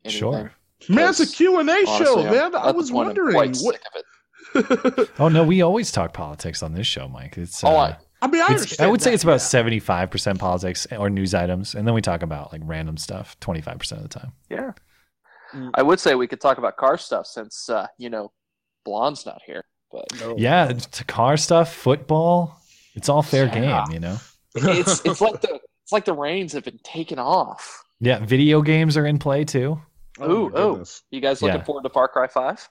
anything. Sure. Man, it's a Q and A show, I'm man. I was wondering quite what. sick of it. Oh no, we always talk politics on this show, Mike. It's. Uh, Oh, I- I mean, I it's- I would say it's about yeah. seventy-five percent politics or news items, and then we talk about like random stuff twenty-five percent of the time. Yeah. Mm. I would say we could talk about car stuff since, uh, you know, Blonde's not here. But Yeah, it's car stuff, football. It's all fair Yeah. game, you know. it's it's like the it's like the reins have been taken off. Yeah, video games are in play too. ooh, ooh. You guys looking Yeah. forward to Far Cry Five?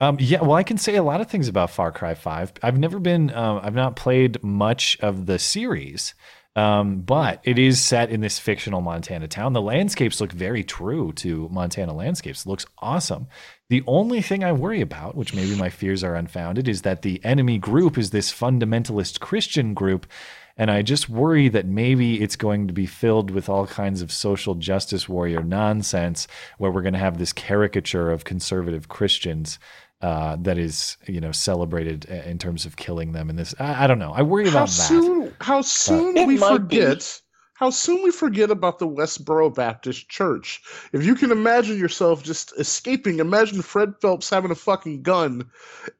Um, yeah, well, I can say a lot of things about Far Cry Five. I've never been, um, I've not played much of the series, um, but it is set in this fictional Montana town. The landscapes look very true to Montana landscapes. It looks awesome. The only thing I worry about, which maybe my fears are unfounded, is that the enemy group is this fundamentalist Christian group. And I just worry that maybe it's going to be filled with all kinds of social justice warrior nonsense, where we're going to have this caricature of conservative Christians uh, that is, you know, celebrated uh, in terms of killing them. And this, I, I don't know. I worry how about that. soon how soon It we forget? be. Forget how soon we forget about the Westboro Baptist Church. If you can imagine yourself just escaping, imagine Fred Phelps having a fucking gun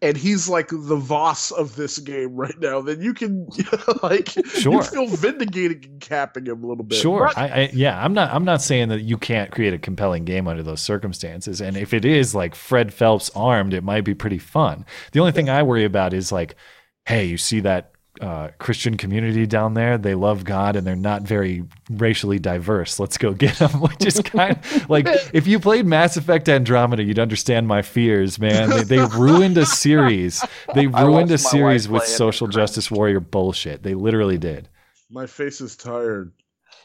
and he's like the boss of this game right now, then you can like you feel vindicated and capping him a little bit. Sure. But- I, I yeah, I'm not I'm not saying that you can't create a compelling game under those circumstances. And if it is like Fred Phelps armed, it might be pretty fun. The only thing I worry about is like, hey, you see that uh, Christian community down there? They love God and they're not very racially diverse. Let's go get them. Which is kind of like if you played Mass Effect Andromeda, you'd understand my fears, man. They, they ruined a series. They ruined a series with social justice warrior bullshit. They literally did. My face is tired.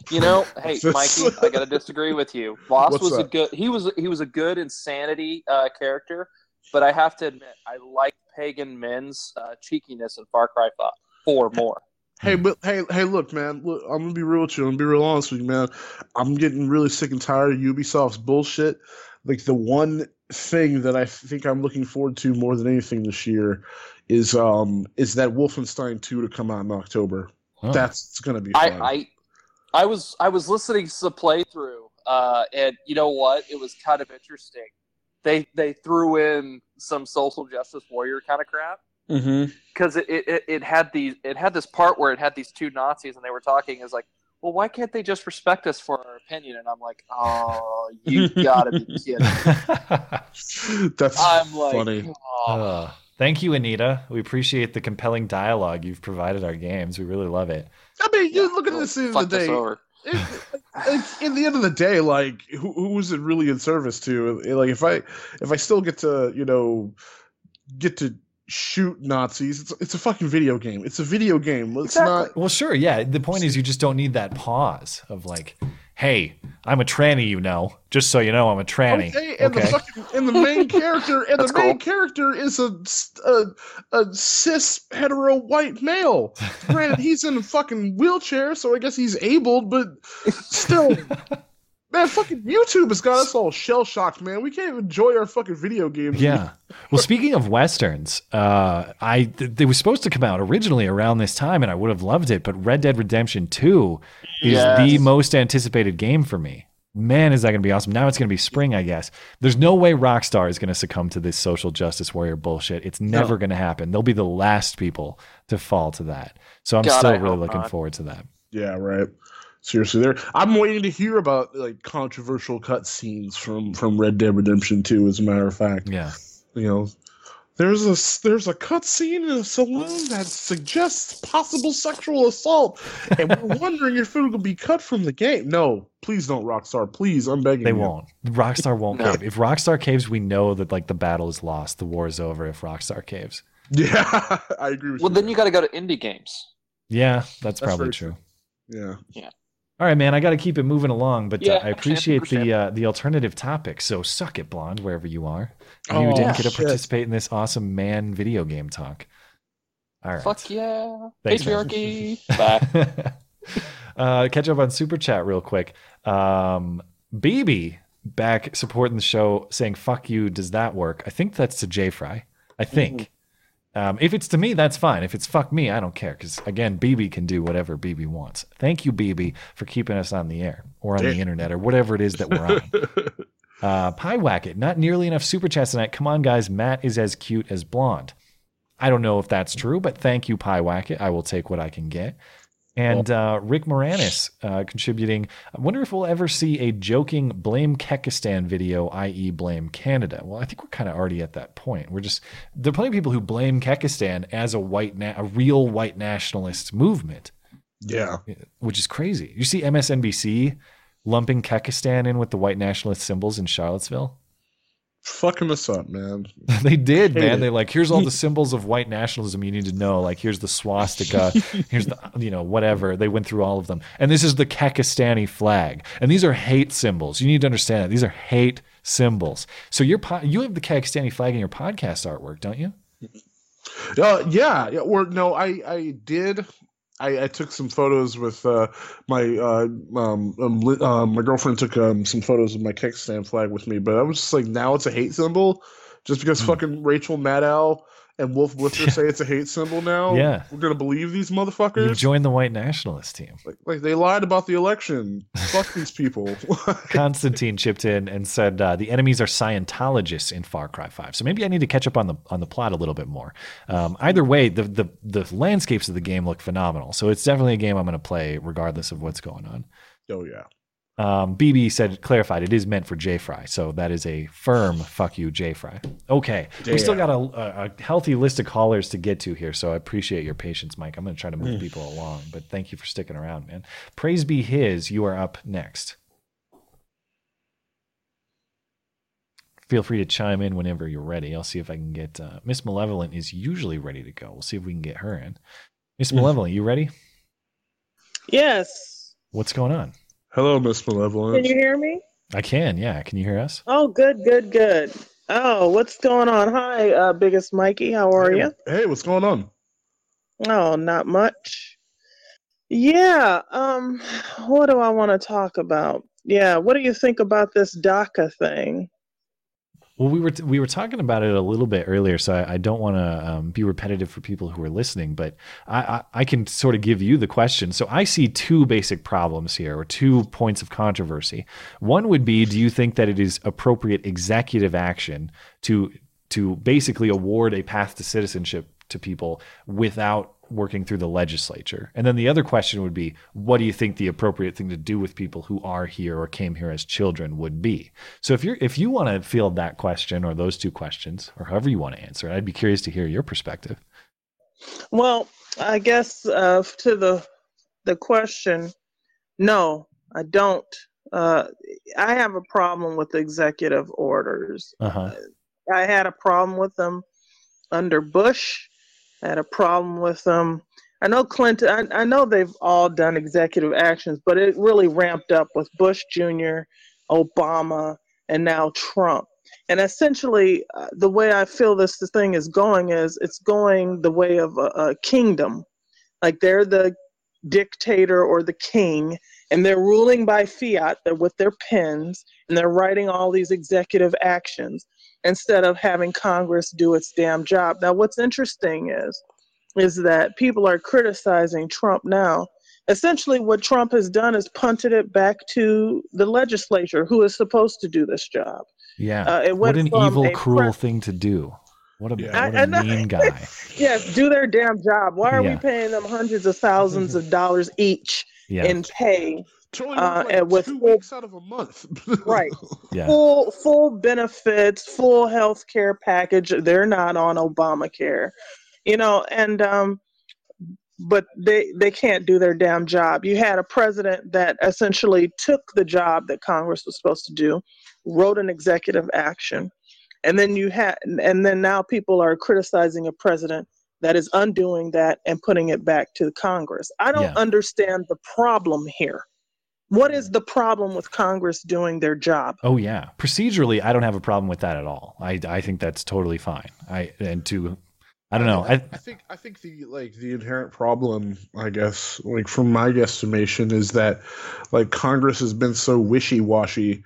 You know, hey Mikey, I gotta disagree with you. Vaas What's was a good he was he was a good insanity uh, character, but I have to admit I like Pagan Min's uh, cheekiness in Far Cry Five four more. Hey, but hey, hey, look, man. Look, I'm gonna be real with you. I'm gonna be real honest with you, man. I'm getting really sick and tired of Ubisoft's bullshit. Like the one thing that I think I'm looking forward to more than anything this year is um is that Wolfenstein 2 to come out in October. Oh. That's it's gonna be I, fun. I I was I was listening to the playthrough, uh, and you know what? It was kind of interesting. They they threw in some social justice warrior kind of crap. Because it, it, it- it had these it had this part where it had these two Nazis and they were talking is like, well, why can't they just respect us for our opinion? And I'm like, oh, you gotta be kidding. That's I'm like, funny. oh. Uh, thank you, Anita. We appreciate the compelling dialogue you've provided our games. We really love it. I mean, you look at this at the end of the day. over. it- like, in the end of the day, like who, who is it really in service to? Like if I if I still get to you know get to shoot Nazis, it's it's a fucking video game. It's a video game. It's not. Well, sure, yeah. The point is, you just don't need that pause of like, "Hey, I'm a tranny," you know. Just so you know, I'm a tranny. Okay, and the fucking and the main character and the main character is a, a a cis hetero white male. Granted, he's in a fucking wheelchair, so I guess he's able, but still. Man, fucking YouTube has got us all shell shocked, man. We can't enjoy our fucking video games. Yeah. Well, speaking of westerns, uh, I th- they were supposed to come out originally around this time, and I would have loved it. But Red Dead Redemption Two is the most anticipated game for me. Man, is that going to be awesome! Now it's going to be spring, I guess. There's no way Rockstar is going to succumb to this social justice warrior bullshit. It's never going to happen. They'll be the last people to fall to that. So I'm God, still I really looking not. forward to that. Yeah, right. Seriously, there. I'm waiting to hear about like controversial cutscenes from from Red Dead Redemption 2. As a matter of fact, Yeah. you know, there's a there's a cutscene in a saloon that suggests possible sexual assault, and we're wondering if it'll be cut from the game. No, please don't, Rockstar. Please, I'm begging They you. won't. Rockstar won't No. cave. If Rockstar caves, we know that like the battle is lost. The war is over. If Rockstar caves. Yeah, I agree with Well, you. then you got to go to indie games. Yeah, that's, That's probably very true. Yeah. Yeah. All right, man. I got to keep it moving along, but Yeah, uh, I appreciate the uh, the alternative topic. So suck it, blonde, wherever you are. You Oh, didn't get to shit. participate in this awesome man video game talk. All right. Fuck yeah, Thanks, patriarchy. Bye. uh, catch up on super chat real quick. Um, BB back supporting the show, saying "fuck you." Does that work? I think that's to J Fry. I think. Um, if it's to me, that's fine. If it's fuck me, I don't care. Because again, BB can do whatever BB wants. Thank you, BB, for keeping us on the air or on the internet or whatever it is that we're on. uh, Pie Wacket, not nearly enough super chats tonight. Come on, guys. Matt is as cute as blonde. I don't know if that's true, but thank you, Pie Wacket. I will take what I can get. And uh, Rick Moranis uh, contributing. I wonder if we'll ever see a joking blame Kekistan video, i.e., blame Canada. Well, I think we're kind of already at that point. We're just there are plenty of people who blame Kekistan as a white, na- a real white nationalist movement. Yeah, which is crazy. You see MSNBC lumping Kekistan in with the white nationalist symbols in Charlottesville. Fucking us up, man. they did, man. it. They like here's all the symbols of white nationalism you need to know. Like here's the swastika, here's the you know whatever. They went through all of them, and this is the Kekistani flag, and these are hate symbols. You need to understand that these are hate symbols. So your po- you have the Kekistani flag in your podcast artwork, don't you? Uh, yeah, yeah. Or no, I I did. I, I took some photos with uh, my uh, um, um, uh, my girlfriend took um, some photos of my Kekistan flag with me, but I was just like, now it's a hate symbol, just because fucking Rachel Maddow and Wolf Blitzer say it's a hate symbol now. Yeah. we're gonna believe these motherfuckers. You joined the white nationalist team. like, like they lied about the election. Fuck these people. Constantine chipped in and said uh, the enemies are Scientologists in Far Cry Five. So maybe I need to catch up on the on the plot a little bit more. Um, either way, the, the the landscapes of the game look phenomenal. So it's definitely a game I'm going to play regardless of what's going on. oh yeah. Um, BB said clarified it is meant for J Fry, so that is a firm fuck you J Fry. Okay, we still got a, a, a healthy list of callers to get to here, so I appreciate your patience, Mike. I'm going to try to move Mm. people along, but thank you for sticking around, man. Praise be his. You are up next. Feel free to chime in whenever you're ready. I'll see if I can get uh, Miss Malevolent is usually ready to go. We'll see if we can get her in. Miss Malevolent, you ready? Yes. What's going on? Hello, Miss Malevolence. Can you hear me? I can, yeah. Can you hear us? Oh, good, good, good. Oh, what's going on? Hi, uh, biggest Mikey. How are you? Hey, what's going on? Oh, not much. Yeah. Um, what do I want to talk about? Yeah. What do you think about this DACA thing? Well, we were we were talking about it a little bit earlier, so I, I don't want to um, be repetitive for people who are listening, but I, I, I can sort of give you the question. So I see two basic problems here, or two points of controversy. One would be, do you think that it is appropriate executive action to to basically award a path to citizenship to people without working through the legislature? And then the other question would be, what do you think the appropriate thing to do with people who are here or came here as children would be? So if you're if you want to field that question or those two questions or however you want to answer it, I'd be curious to hear your perspective. Well, I guess uh, to the the question, no, I don't. Uh, I have a problem with executive orders. Uh-huh. I had a problem with them under Bush. Had a problem with them. I know Clinton. I, I know they've all done executive actions, but it really ramped up with Bush Jr., Obama, and now Trump. And essentially, uh, the way I feel this, this thing is going is it's going the way of a, a kingdom. Like they're the dictator or the king, and they're ruling by fiat. They're with their pens, and they're writing all these executive actions instead of having Congress do its damn job. Now, what's interesting is is that people are criticizing Trump now. Essentially, what Trump has done is punted it back to the legislature, who is supposed to do this job. Yeah. Uh, it what an evil, cruel pre- thing to do. What a, I- what I a know. mean guy. Yes, do their damn job. Why are Yeah. we paying them hundreds of thousands of dollars each Yeah. in pay? To Uh, like and with two full, weeks out of a month. right, Yeah. full full benefits, full health care package. They're not on Obamacare, you know, and um, but they they can't do their damn job. You had a president that essentially took the job that Congress was supposed to do, wrote an executive action, and then you had and then now people are criticizing a president that is undoing that and putting it back to Congress. I don't Yeah. understand the problem here. What is the problem with Congress doing their job? Oh yeah, procedurally, I don't have a problem with that at all. I I think that's totally fine. I and to, I don't know. I, I think I think the like the inherent problem, I guess, like from my guesstimation, is that like Congress has been so wishy washy,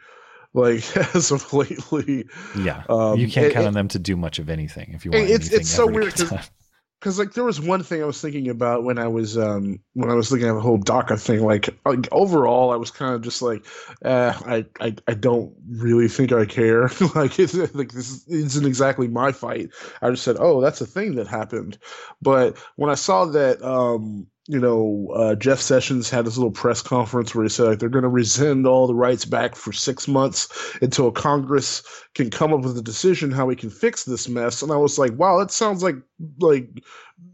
like as of lately. yeah, Um, you can't it- count it- on them to do much of anything if you want it's anything it's so to weird get done. Because like there was one thing I was thinking about when I was um when I was looking at the whole DACA thing. Like, like overall, I was kind of just like, eh, I, I I don't really think I care. like it's like this isn't exactly my fight. I just said, oh, that's a thing that happened. But when I saw that um you know, uh, Jeff Sessions had this little press conference where he said like they're going to rescind all the rights back for six months until Congress can come up with a decision how we can fix this mess. And I was like, wow, that sounds like like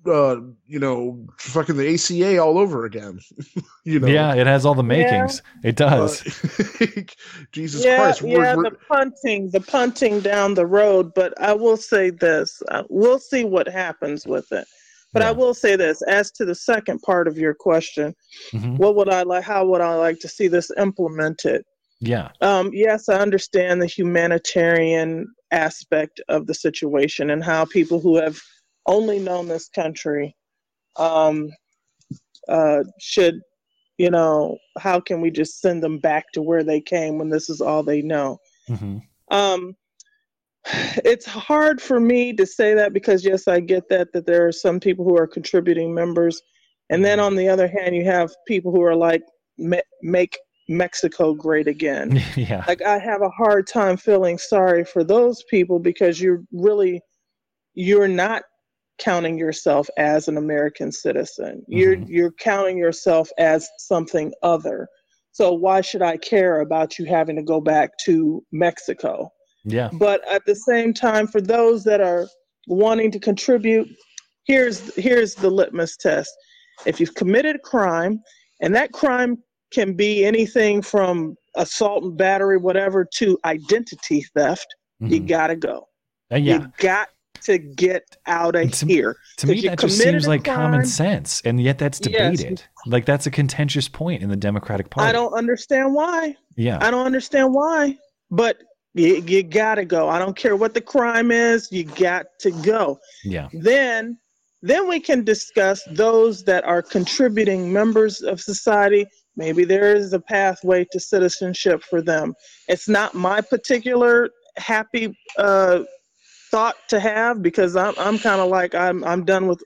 uh, you know, fucking the ACA all over again. you know, yeah, it has all the makings. It does. Jesus yeah, Christ, we're- yeah, we're- the punting, the punting down the road. But I will say this: uh, we'll see what happens with it. But I will say this: as to the second part of your question, Mhm. what would I like? How would I like to see this implemented? Yeah. Um, yes, I understand the humanitarian aspect of the situation and how people who have only known this country um, uh, should, you know, how can we just send them back to where they came when this is all they know? Mhm. Um, it's hard for me to say that because yes, I get that that there are some people who are contributing members, and then on the other hand, you have people who are like "Ma- make Mexico great again. yeah. Like I have a hard time feeling sorry for those people because you're really you're not counting yourself as an American citizen. You're mm-hmm. you're counting yourself as something other. So why should I care about you having to go back to Mexico? Yeah. But at the same time, for those that are wanting to contribute, here's here's the litmus test. If you've committed a crime, and that crime can be anything from assault and battery, whatever, to identity theft, you gotta go. Uh, yeah. You got to get out of here. To me, that just seems like common sense, and yet that's Yes. debated. Like that's a contentious point in the Democratic Party. I don't understand why. Yeah. I don't understand why. But you, you gotta go. I don't care what the crime is. You got to go. Yeah. Then, then we can discuss those that are contributing members of society. Maybe there is a pathway to citizenship for them. It's not my particular happy uh, thought to have because I'm I'm kind of like I'm I'm done with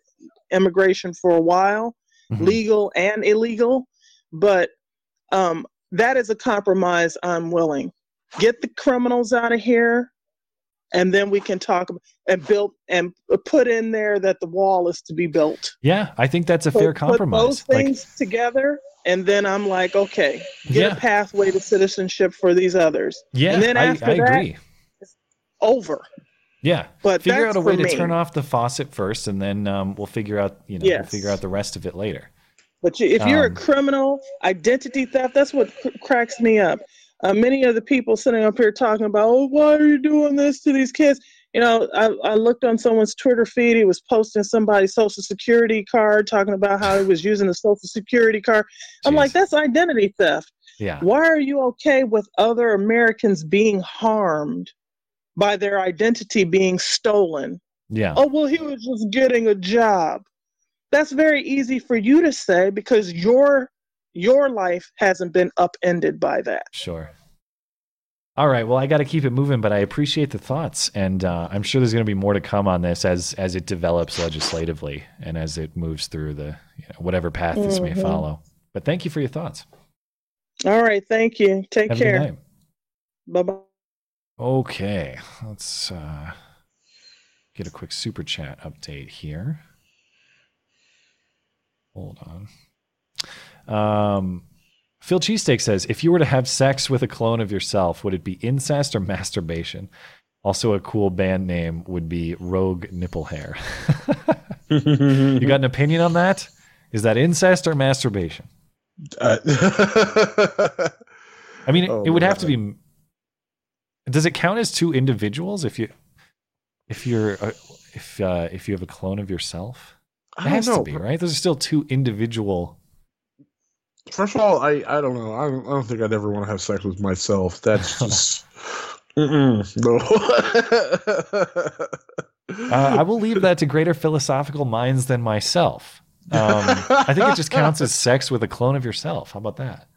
immigration for a while, legal and illegal. But um, that is a compromise I'm willing. Get the criminals out of here, and then we can talk and build and put in there that the wall is to be built. Yeah, I think that's a Put- fair Put compromise. those Like, things together, and then I'm like, okay, get Yeah. a pathway to citizenship for these others. yeah, and then I, after I that, agree. over. Yeah, But figure out a way to me. turn off the faucet first, and then um, we'll figure out. You know, we'll figure out the rest of it later. But you, if you're Um, a criminal, identity theft, that's what cr- cracks me up. Uh, many of the people sitting up here talking about, oh, why are you doing this to these kids? You know, I, I looked on someone's Twitter feed. He was posting somebody's social security card, talking about how he was using a social security card. I'm like, that's identity theft. Yeah. Why are you okay with other Americans being harmed by their identity being stolen? Yeah. Oh, well, he was just getting a job. That's very easy for you to say because your your life hasn't been upended by that. Sure. All right. Well, I got to keep it moving, but I appreciate the thoughts, and uh, I'm sure there's going to be more to come on this as as it develops legislatively and as it moves through the you know, whatever path this may Mhm. follow. But thank you for your thoughts. All right, thank you. Take Have care. Bye bye. Okay, let's uh, get a quick super chat update here. Hold on. Um, Phil Cheesesteak says, if you were to have sex with a clone of yourself, would it be incest or masturbation? Also, a cool band name would be Rogue Nipple Hair. you got an opinion on that? Is that incest or masturbation? Uh, I mean, it, Oh it would have to be. Does it count as two individuals if you, if you're, uh, if uh, if you have a clone of yourself? It I has know. to be right. Those are still two individual. First of all, I, I don't know. I don't, I don't think I'd ever want to have sex with myself. That's just no. Uh, I will leave that to greater philosophical minds than myself. Um, I think it just counts as sex with a clone of yourself. How about that?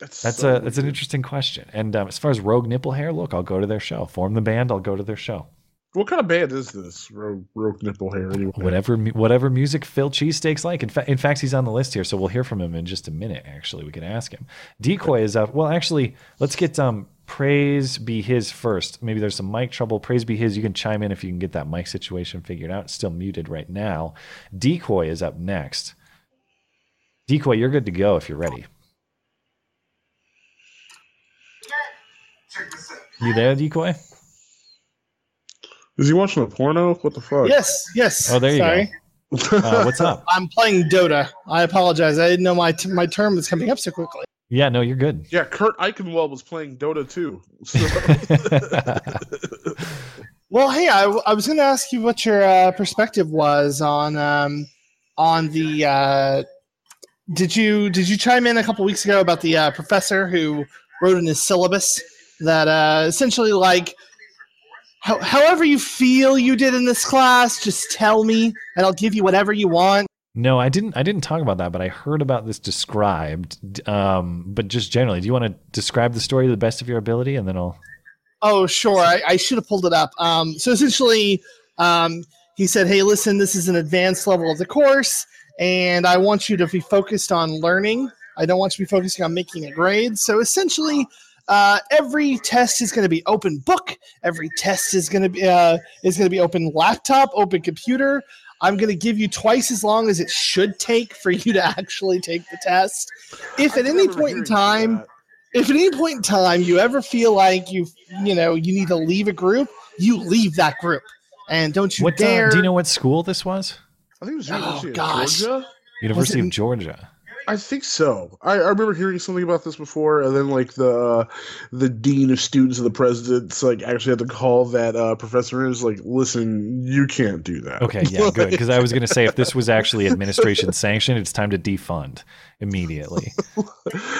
That's, That's so a that's an interesting question. And um, as far as Rogue Nipple Hair, look, I'll go to their show. Form the band, I'll go to their show. What kind of band is this? Rogue, Rogue Nipple Hair. Anyway. Whatever whatever music Phil Cheesesteaks like. In fact, in fact, he's on the list here, so we'll hear from him in just a minute. Actually, we can ask him. Decoy is up. Well, actually, let's get um praise be his first. Maybe there's some mic trouble. Praise be his. You can chime in if you can get that mic situation figured out. It's still muted right now. Decoy is up next. Decoy, you're good to go if you're ready. You there, Decoy? Is he watching a porno? What the fuck? Yes, yes. Oh, there you Sorry. go. Uh, what's up? I'm playing Dota. I apologize. I didn't know my t- my term was coming up so quickly. Yeah, no, you're good. Yeah, Kurt Eichenwald was playing Dota too. Well, hey, I, I was going to ask you what your uh, perspective was on um, on the. Uh, did you did you chime in a couple weeks ago about the uh, professor who wrote in his syllabus that uh, essentially like how, however you feel you did in this class, just tell me and I'll give you whatever you want. No, I didn't. I didn't talk about that, but I heard about this described. Um, but just generally, do you want to describe the story to the best of your ability, and then I'll. Oh, sure. I, I should have pulled it up. Um, so essentially, um, he said, "Hey, listen, this is an advanced level of the course, and I want you to be focused on learning. I don't want you to be focusing on making a grade. So essentially." Uh, every test is going to be open book. Every test is going to be uh, is going to be open laptop, open computer. I'm going to give you twice as long as it should take for you to actually take the test. If at any point in time, if at any point in time you ever feel like you you know you need to leave a group, you leave that group, and don't you What uh, dare. do you know? What school this was? I think it was Oh, University of gosh. Georgia. University of Georgia. I think so. I, I remember hearing something about this before, and then like the uh, the dean of students of the presidents like actually had to call that uh, professor and was like, "Listen, you can't do that." Okay, yeah, good. Because I was going to say if this was actually administration sanctioned, it's time to defund immediately.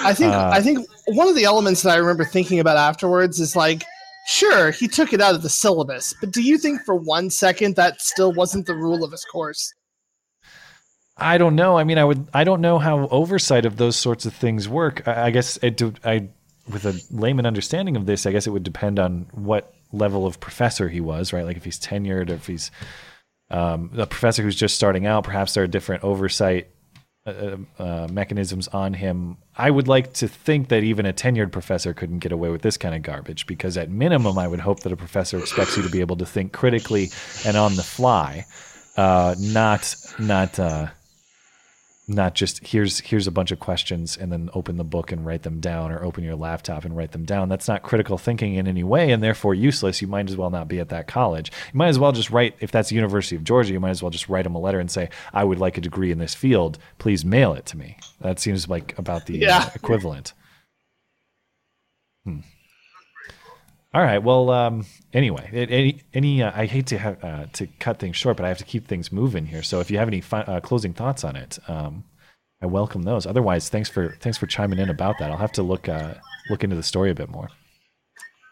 I think Uh, I think one of the elements that I remember thinking about afterwards is like, sure, he took it out of the syllabus, but do you think for one second that still wasn't the rule of his course? I don't know. I mean, I would. I don't know how oversight of those sorts of things work. I, I guess it. I, with a layman understanding of this, I guess it would depend on what level of professor he was, right? Like if he's tenured, or if he's um, a professor who's just starting out. Perhaps there are different oversight uh, uh, mechanisms on him. I would like to think that even a tenured professor couldn't get away with this kind of garbage, because at minimum, I would hope that a professor expects you to be able to think critically and on the fly, uh, not not. Not just here's here's a bunch of questions and then open the book and write them down or open your laptop and write them down. That's not critical thinking in any way and therefore useless. You might as well not be at that college. You might as well just write if that's the university of georgia you might as well just write them a letter and say i would like a degree in this field. Please mail it to me. That seems like about the Yeah. equivalent. Hmm. All right. Well, um, anyway, any, any uh, I hate to have uh, to cut things short, but I have to keep things moving here. So if you have any fi- uh, closing thoughts on it, um, I welcome those. Otherwise, thanks for thanks for chiming in about that. I'll have to look uh, look into the story a bit more.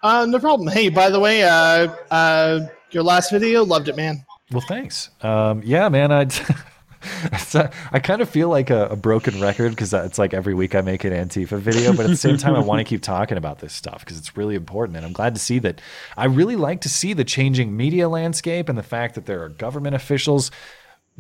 Uh, no problem. Hey, by the way, uh, uh, your last video, loved it, man. Well, thanks. Um, yeah, man. I I kind of feel like a, a broken record because it's like every week I make an Antifa video, but at the same time, I want to keep talking about this stuff because it's really important. And I'm glad to see that. I really like to see the changing media landscape and the fact that there are government officials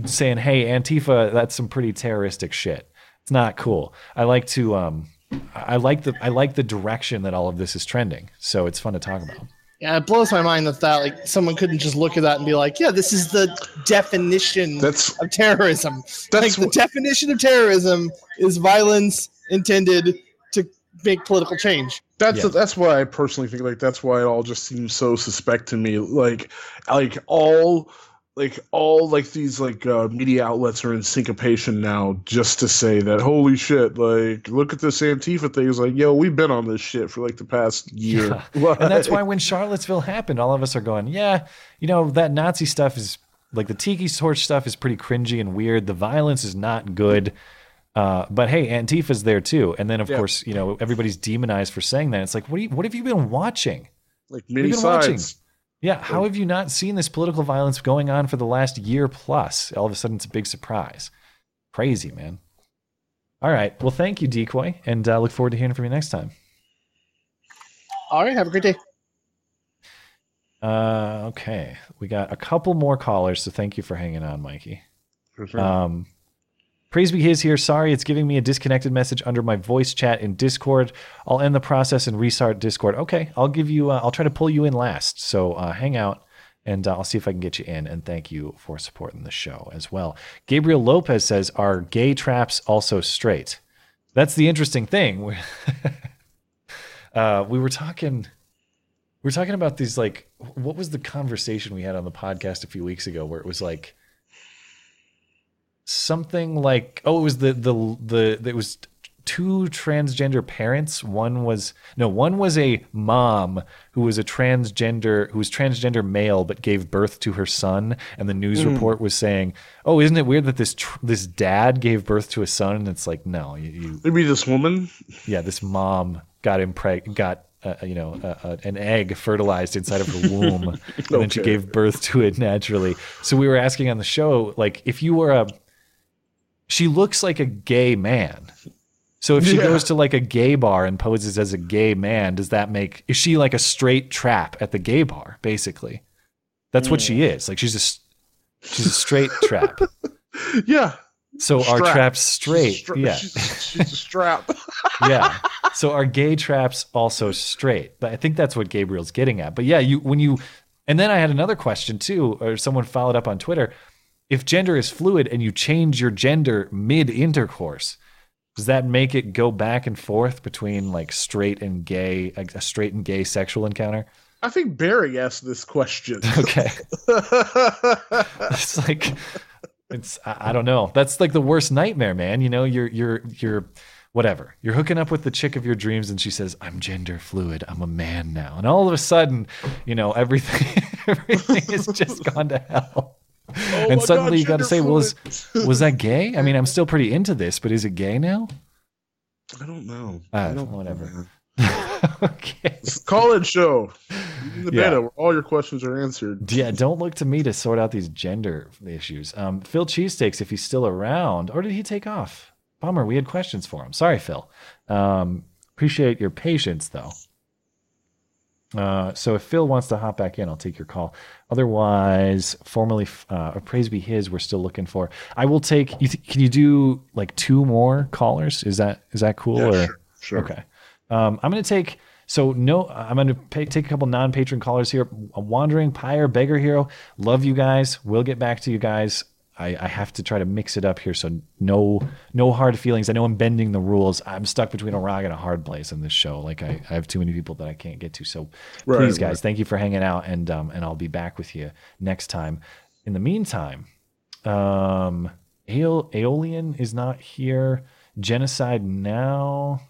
saying, "Hey, Antifa, that's some pretty terroristic shit. It's not cool." I like to. Um, I like the I like the direction that all of this is trending. So it's fun to talk about. Yeah, it blows my mind that that like someone couldn't just look at that and be like, "Yeah, this is the definition That's- of terrorism." like the definition of terrorism is violence intended to make political change. That's that's why I personally think like that's why it all just seems so suspect to me. Like like all like all like these like uh, media outlets are in syncopation now just to say that holy shit like look at this Antifa thing. It's like yo we've been on this shit for like the past year. and that's why when Charlottesville happened, all of us are going, yeah, you know, that Nazi stuff is like the tiki torch stuff is pretty cringy and weird. The violence is not good. Uh, but hey, Antifa's there too. And then of Yeah. course, you know, everybody's demonized for saying that. It's like, what you, what have you been watching? like many you been watching? sides. Yeah, how have you not seen this political violence going on for the last year plus? All of a sudden, it's a big surprise. Crazy, man. All right. Well, thank you, Decoy, and uh, look forward to hearing from you next time. All right, have a great day. Uh, okay, we got a couple more callers, so thank you for hanging on, Mikey. For sure. Um, Praise be his here. Sorry, it's giving me a disconnected message under my voice chat in Discord. I'll end the process and restart Discord. Okay, I'll give you. Uh, I'll try to pull you in last. So uh, hang out, And uh, I'll see if I can get you in. And thank you for supporting the show as well. Gabriel Lopez says, Are gay traps also straight? That's the interesting thing. Uh, we were talking. We were talking about these like what was the conversation we had on the podcast a few weeks ago where it was like something like oh it was the the the it was two transgender parents. One was no one was a mom who was a transgender who was transgender male but gave birth to her son. And the news Mm. report was saying oh isn't it weird that this tr- this dad gave birth to a son? And it's like no you, you maybe this woman. Yeah this mom got impreg got uh, you know uh, uh, an egg fertilized inside of her womb. And then she gave birth to it naturally. So we were asking on the show like if you were a she looks like a gay man so if she Yeah. goes to like a gay bar and poses as a gay man does that make is she like a straight trap at the gay bar basically that's what she mm. is like she's a she's a straight trap yeah so are Strap. traps straight Stra- yeah she's, she's a strap yeah. So our gay traps also straight? But I think that's what Gabriel's getting at. But yeah, you when you and then I had another question too, or someone followed up on Twitter. If gender is fluid and you change your gender mid intercourse, does that make it go back and forth between like straight and gay, like a straight and gay sexual encounter? I think Barry asked this question. Okay. it's like it's I, I don't know. That's like the worst nightmare, man. You know, you're you're you're whatever. You're hooking up with the chick of your dreams and she says, "I'm gender fluid. I'm a man now." And all of a sudden, you know, everything everything has just gone to hell. Oh and suddenly God, you got to say, "Was fluid." was that gay?" I mean, I'm still pretty into this, but is it gay now? I don't know. Uh, I don't whatever. okay. Call-in show. In the Yeah. beta where all your questions are answered. Yeah, don't look to me to sort out these gender issues. Um, Phil Cheesesteaks, if he's still around, or did he take off? Bummer, we had questions for him. Sorry, Phil. Um, appreciate your patience, though. Uh, so if Phil wants to hop back in, I'll take your call. Otherwise, formally, uh, praise be his. We're still looking for. I will take. You th- can you do like two more callers? Is that is that cool? Yeah, or sure, sure. okay. Um, I'm going to take. So no, I'm going to pay, take a couple non-patron callers here. A wandering pyre, beggar hero. Love you guys. We'll get back to you guys. I, I have to try to mix it up here, so no no hard feelings. I know I'm bending the rules. I'm stuck between a rock and a hard place in this show. Like I, I have too many people that I can't get to. So Right, please, guys, right. thank you for hanging out, and um, and I'll be back with you next time. In the meantime, um, Aeol- Aeolian is not here. Genocide now.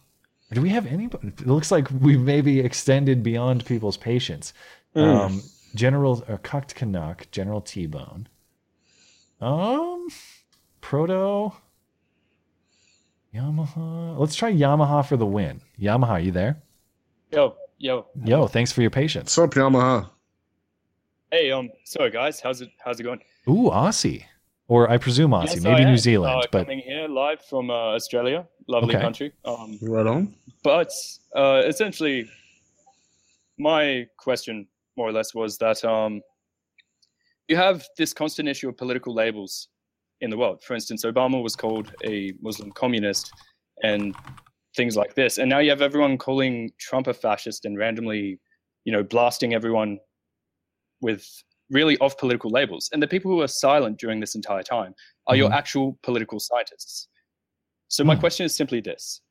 Do we have anybody? It looks like we've maybe extended beyond people's patience. Hmm. Um, General Cucked Canuck, General T Bone. Um, Proto. Yamaha. Let's try Yamaha for the win. Yamaha, are you there? Yo, yo. Yo, thanks for your patience. What's up, Yamaha? Hey, um, sorry guys, how's it how's it going? Ooh, Aussie. Or I presume Aussie, Yes, maybe I New am, Zealand, uh, but coming here live from uh, Australia, lovely Okay. country. Um, right on. But uh, essentially, my question, more or less, was that um, you have this constant issue of political labels in the world. For instance, Obama was called a Muslim communist, and things like this. And now you have everyone calling Trump a fascist and randomly, you know, blasting everyone with really off political labels. And the people who are silent during this entire time are your Mhm. actual political scientists. So my question is simply this: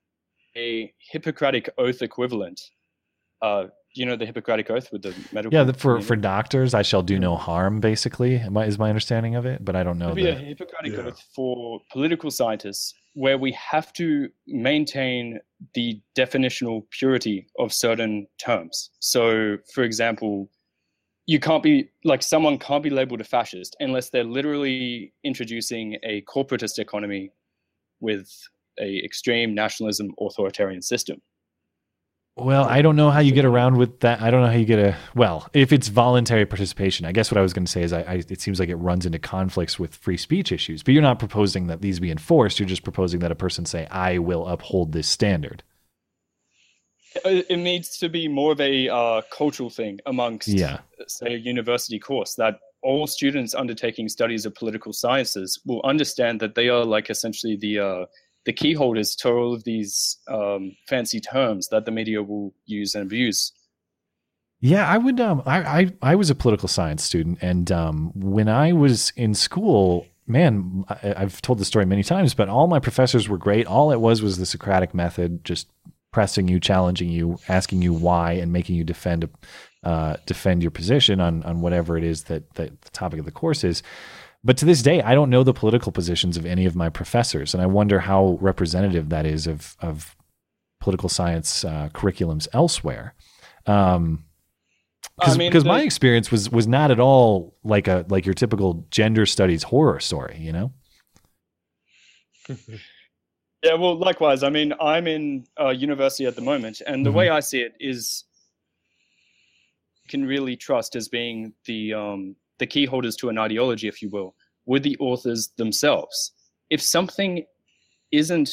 a Hippocratic oath equivalent. Uh, you know the Hippocratic oath with the medical. yeah, the, for community? for doctors, I shall do no harm. Basically, is my understanding of it, but I don't know. It'd be a The, Hippocratic oath for political scientists, where we have to maintain the definitional purity of certain terms. So, for example, you can't be like someone can't be labeled a fascist unless they're literally introducing a corporatist economy with a extreme nationalism authoritarian system. Well, I don't know how you get around with that. I don't know how you get a well if it's voluntary participation. I guess what I was going to say is, I, I it seems like it runs into conflicts with free speech issues. But you're not proposing that these be enforced. You're just proposing that a person say, "I will uphold this standard." It needs to be more of a uh, cultural thing amongst, Yeah. say, a university course that all students undertaking studies of political sciences will understand that they are like essentially the uh, the key holders to all of these um, fancy terms that the media will use and abuse. Yeah, I would. Um, I, I I was a political science student, and um, when I was in school, man, I, I've told the story many times, but all my professors were great. All it was was the Socratic method, just pressing you, challenging you, asking you why, and making you defend uh, defend your position on on whatever it is that that the topic of the course is. But to this day, I don't know the political positions of any of my professors, and I wonder how representative that is of of political science uh, curriculums elsewhere. Um, I mean, because my experience was was not at all like a like your typical gender studies horror story, you know. Yeah, well, likewise. I mean, I'm in uh, university at the moment, and the Mm-hmm. way I see it is, can really trust as being the um, the key holders to an ideology, if you will, with the authors themselves. If something isn't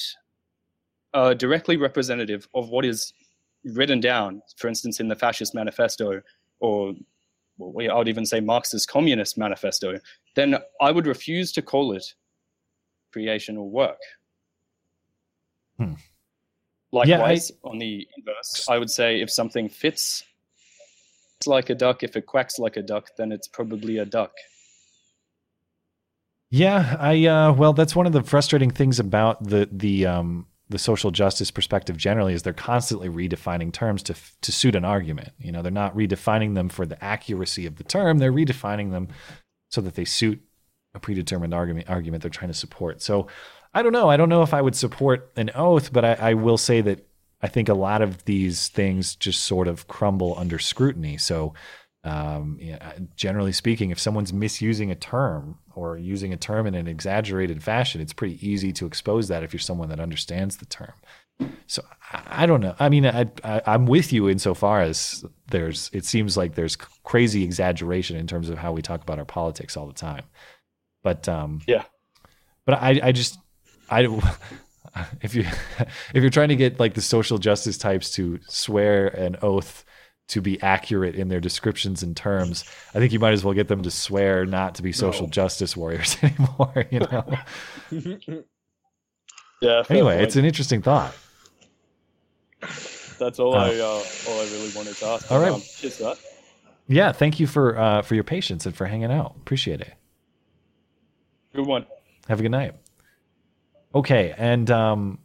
uh, directly representative of what is written down, for instance, in the Fascist Manifesto, or well, I would even say Marxist Communist Manifesto, then I would refuse to call it creation or work. Hmm. Likewise, on the inverse, I would say if something fits like a duck, if it quacks like a duck, then it's probably a duck. Yeah, I uh, well, that's one of the frustrating things about the the um, the social justice perspective generally is they're constantly redefining terms to to suit an argument. You know, they're not redefining them for the accuracy of the term; they're redefining them so that they suit a predetermined argument argument they're trying to support. So, I don't know. I don't know if I would support an oath, but I, I will say that I think a lot of these things just sort of crumble under scrutiny. So, um, generally speaking, if someone's misusing a term or using a term in an exaggerated fashion, it's pretty easy to expose that if you're someone that understands the term. So I, I don't know. I mean, I, I, I'm with you insofar as there's. It seems like there's crazy exaggeration in terms of how we talk about our politics all the time. But um, yeah. But I, I just, I, if you if you're trying to get like the social justice types to swear an oath to be accurate in their descriptions and terms, I think you might as well get them to swear not to be social No. justice warriors anymore. You know. Yeah. anyway, point. it's an interesting thought. That's all Uh, I uh, all I really wanted to ask. all right. Um, cheers for that. Yeah, thank you for uh, for your patience and for hanging out. Appreciate it. Good one. Have a good night. Okay, and um,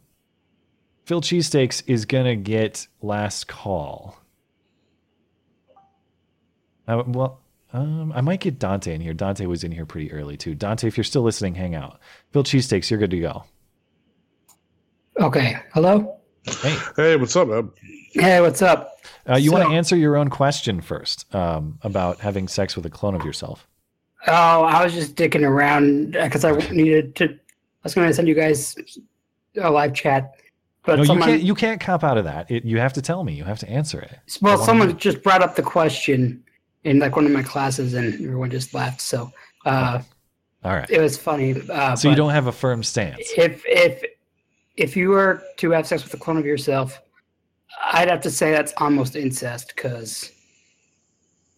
Phil Cheesesteaks is gonna get last call. Uh, well, um, I might get Dante in here. Dante was in here pretty early too. Dante, if you're still listening, hang out. Phil Cheesesteaks, you're good to go. Okay. Hello. Hey, hey, what's up, man? Hey, what's up? Uh, you So- want to answer your own question first um, about having sex with a clone of yourself? Oh, I was just dicking around because I needed to. I was going to send you guys a live chat, but no, someone, you can't. You can't cop out of that. It, you have to tell me. You have to answer it. Well, someone know. just brought up the question in like one of my classes, and everyone just laughed. So uh, All right. it was funny. Uh, So you don't have a firm stance. If if if you were to have sex with a clone of yourself, I'd have to say that's almost incest because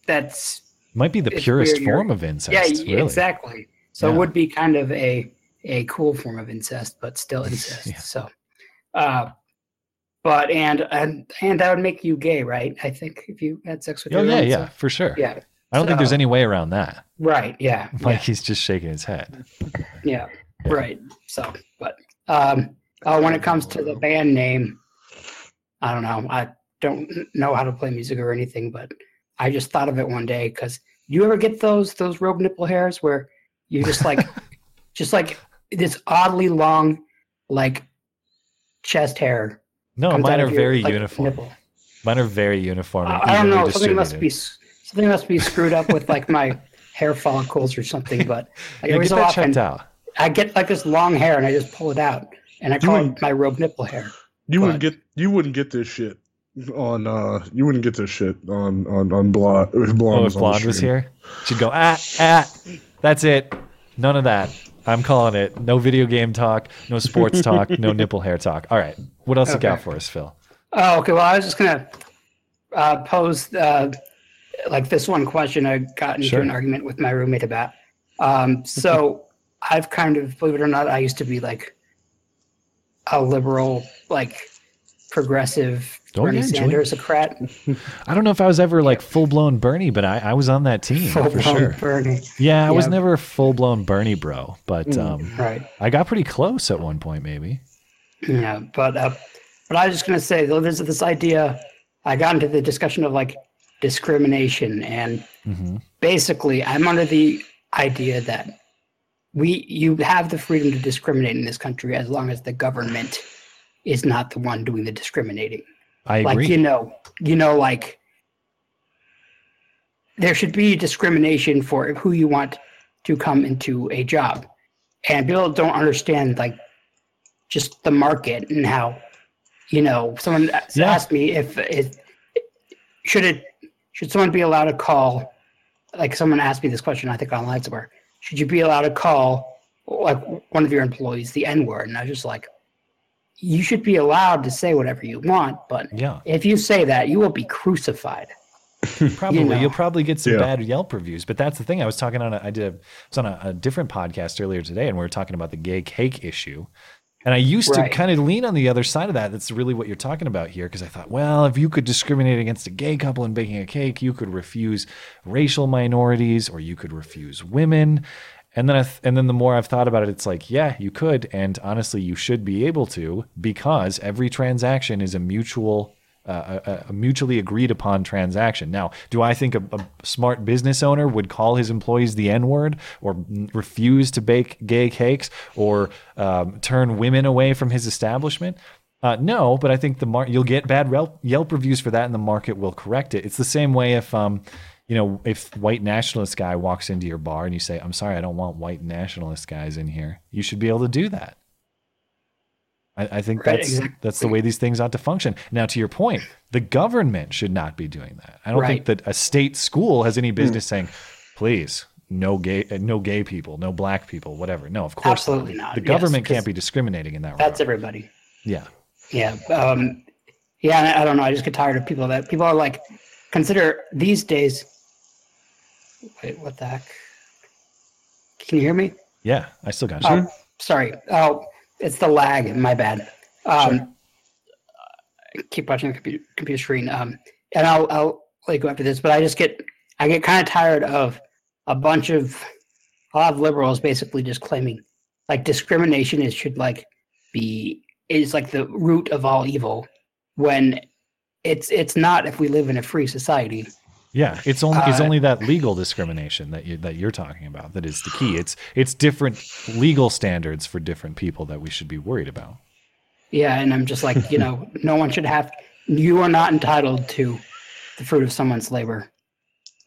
that's Might be the purest weird. Form of incest. Yeah, really. exactly. So Yeah. it would be kind of a a cool form of incest, but still incest. So, uh, but and and and that would make you gay, right? I think if you had sex with Oh yeah, yeah, self. for sure. Yeah. I don't think there's any way around that. Right. Yeah. Like he's just shaking his head. Yeah. Right. So, but um, uh, when it comes to the band name, I don't know. I don't know how to play music or anything, but I just thought of it one day because you ever get those those rogue nipple hairs where you just like just like this oddly long like chest hair. No, mine are of your, very like, uniform. nipple. Mine are very uniform. And I, I don't know. Something must be something must be screwed up with like my hair follicles or something. But like, Yeah, every get so that often, checked out. I get like this long hair and I just pull it out and I You call it my rogue nipple hair. You wouldn't get you wouldn't get this shit on uh you wouldn't get this shit on on on blonde if blonde Oh, was if on the blonde was here, she'd go ah ah. That's it. None of that. I'm calling it. No video game talk. No sports talk. No nipple hair talk. All right. What else you got for us, Phil? Oh, okay. Well, I was just gonna uh, pose uh, like this one question. I got into Sure. an argument with my roommate about. Um, so I've kind of, believe it or not, I used to be like a liberal, like progressive Oh, Bernie yeah, Julie. Sanders a crat. I don't know if I was ever like full blown Bernie, but I, I was on that team for Full-blown sure. Bernie. Yeah, I was never a full blown Bernie bro, but Mm, um, right. I got pretty close at one point, maybe. Yeah, but uh, but I was just gonna say though, there's this idea. I got into the discussion of like discrimination, and hmm basically, I'm under the idea that we you have the freedom to discriminate in this country as long as the government is not the one doing the discriminating. I like you know, you know, like there should be discrimination for who you want to come into a job, and people don't understand like just the market and how you know someone asked me if it should it should someone be allowed to call like someone asked me this question i think online somewhere. Should you be allowed to call like one of your employees the n word? And i was just like you should be allowed to say whatever you want but Yeah. if you say that you will be crucified Probably know. you will probably get some Yeah. bad Yelp reviews, but that's the thing. I was talking on a, I did a, was on a, a different podcast earlier today, and we were talking about the gay cake issue. And I used Right. to kind of lean on the other side of that. That's really what you're talking about here, because I thought, well, if you could discriminate against a gay couple in baking a cake, you could refuse racial minorities, or you could refuse women. And then, I th- and then the more I've thought about it, it's like, yeah, you could, and honestly, you should be able to, because every transaction is a mutual uh, a, a mutually agreed upon transaction. Now, do I think a, a smart business owner would call his employees the N word or n- refuse to bake gay cakes or um, turn women away from his establishment? Uh, no, but I think the mar- you'll get bad Yelp, reviews for that, and the market will correct it. It's the same way if um, you know, if white nationalist guy walks into your bar and you say, "I'm sorry, I don't want white nationalist guys in here," you should be able to do that. I, I think Right, that's exactly. that's the way these things ought to function. Now, to your point, the government should not be doing that. I don't think that a state school has any business saying, "Please, no gay, no gay people, no black people, whatever." No, of course, Absolutely not, The yes, can't be discriminating in that regard. that's everybody Yeah, Yeah. Um, yeah. I don't know. I just get tired of people that people are like, consider these days. Wait, what the heck? Can you hear me? yeah. I still got you. Oh, sorry. Oh, it's the lag. My bad. Um, keep watching the computer, computer screen. Um, and I'll I'll like go after this, but I just get I get kind of tired of a bunch of a lot of liberals basically just claiming like discrimination is should like be is like the root of all evil when it's it's not if we live in a free society. Yeah, it's only it's Uh, only that legal discrimination that you that you're talking about that is the key. It's it's different legal standards for different people that we should be worried about. Yeah, and I'm just like, you know, no one should have. You are not entitled to the fruit of someone's labor.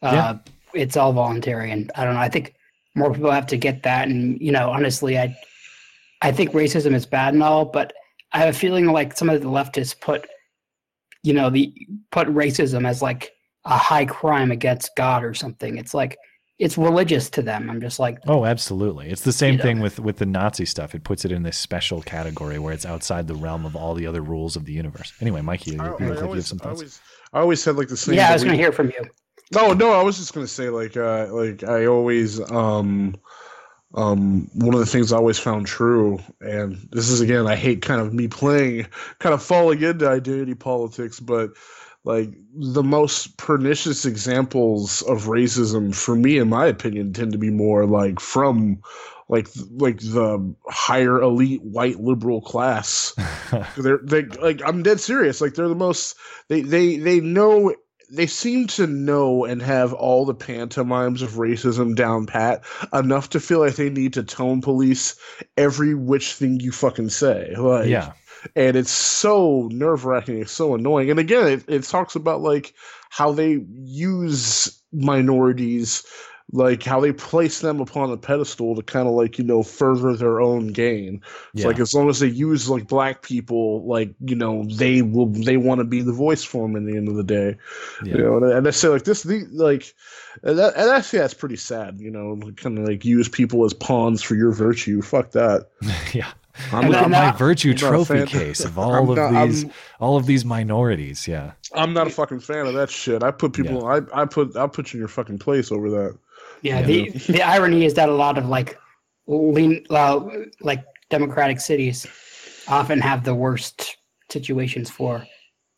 Uh, Yeah. It's all voluntary, and I don't know. I think more people have to get that. And you know, honestly, I, I think racism is bad and all, but I have a feeling like some of the leftists put, you know, the put racism as like a high crime against God or something. It's like it's religious to them. I'm just like, Oh, absolutely. It's the same thing with with the Nazi stuff. It puts it in this special category where it's outside the realm of all the other rules of the universe. Anyway, Mikey, you, you I look like you have always, some I always, I always had like the same. yeah, I was going to hear from you. No, no, I was just gonna say like uh like I always um um one of the things I always found true, and this is again I hate kind of me playing kind of falling into identity politics, but like the most pernicious examples of racism for me in my opinion tend to be more like from like like the higher elite white liberal class. They're they like i'm dead serious. Like they're the most they they they know they seem to know and have all the pantomimes of racism down pat enough to feel like they need to tone police every which thing you fucking say. Like Yeah. And it's so nerve wracking it's so annoying. And again it, it talks about like how they use minorities like how they place them upon a pedestal to kind of like you know further their own gain. It's Yeah. like as long as they use like black people like you know they will they want to be the voice for them in the end of the day. Yeah. you know and, and they say like this the like and, that, and actually that's pretty sad you know kind of like use people as pawns for your virtue. Fuck that. Yeah I'm Look not- at my I'm virtue trophy case of I'm all of not- I'm- these all of these minorities. Yeah. I'm not a fucking fan of that shit. I put people. I, I put. I put you in your fucking place over that. Yeah, the the irony is that a lot of like lean, uh, like democratic cities often have the worst situations for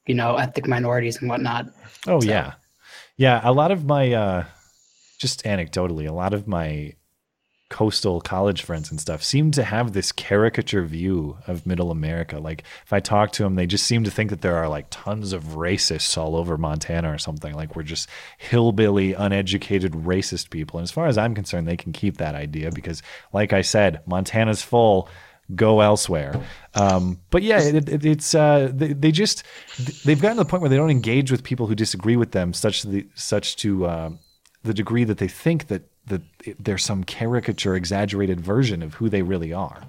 you know, ethnic minorities and whatnot. Oh yeah, yeah. A lot of my, uh, just anecdotally, a lot of my coastal college friends and stuff seem to have this caricature view of Middle America. Like if I talk to them, they just seem to think that there are like tons of racists all over Montana or something. Like we're just hillbilly, uneducated, racist people. And as far as I'm concerned, they can keep that idea because, like I said, Montana's full go elsewhere. Um, but yeah, it, it, it's uh, they, they just they've gotten to the point where they don't engage with people who disagree with them, such to the such to uh, the degree that they think that that it, there's some caricature, exaggerated version of who they really are.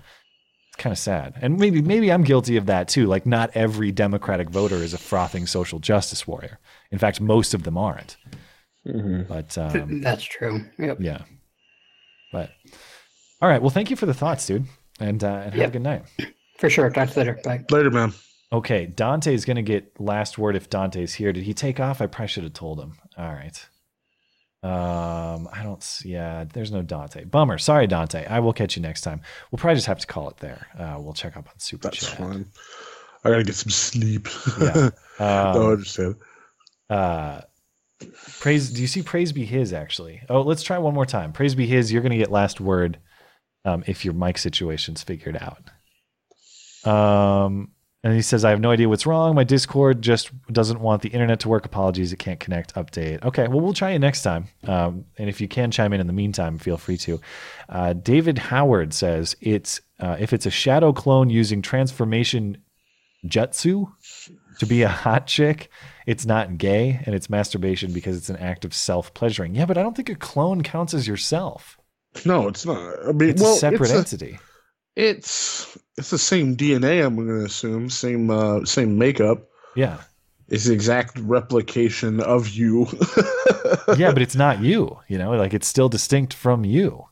It's kind of sad, and maybe maybe I'm guilty of that too. Like not every Democratic voter is a frothing social justice warrior. In fact, most of them aren't. But um, That's true. Yep. yeah. But all right. Well, thank you for the thoughts, dude, and uh, and have a good night. For sure. Talk to you later. Bye. Later, man. Okay, Dante's gonna get last word if Dante's here. Did he take off? I probably should have told him. All right. Um, I don't. see. Yeah, there's no Dante. Bummer. Sorry, Dante. I will catch you next time. We'll probably just have to call it there. Uh, we'll check up on Super That's Chat. fine. I gotta get some sleep. Yeah. no, I Um, understand. Uh, praise. Do you see? Praise be his. Actually. Oh, let's try one more time. Praise be his. You're gonna get last word. Um, if your mic situation's figured out. Um, and he says, I have no idea what's wrong. My Discord just doesn't want the internet to work. Apologies, it can't connect. Update. Okay, well, we'll try it next time. Um, and if you can chime in in the meantime, feel free to. Uh, David Howard says, it's uh, if it's a shadow clone using transformation jutsu to be a hot chick, it's not gay and it's masturbation because it's an act of self pleasuring. Yeah, but I don't think a clone counts as yourself. No, it's not. I mean, It's well, a separate it's a- entity. It's it's the same DNA. I'm going to assume same uh, same makeup. Yeah. It's the exact replication of you. yeah, but it's not you. You know, like it's still distinct from you.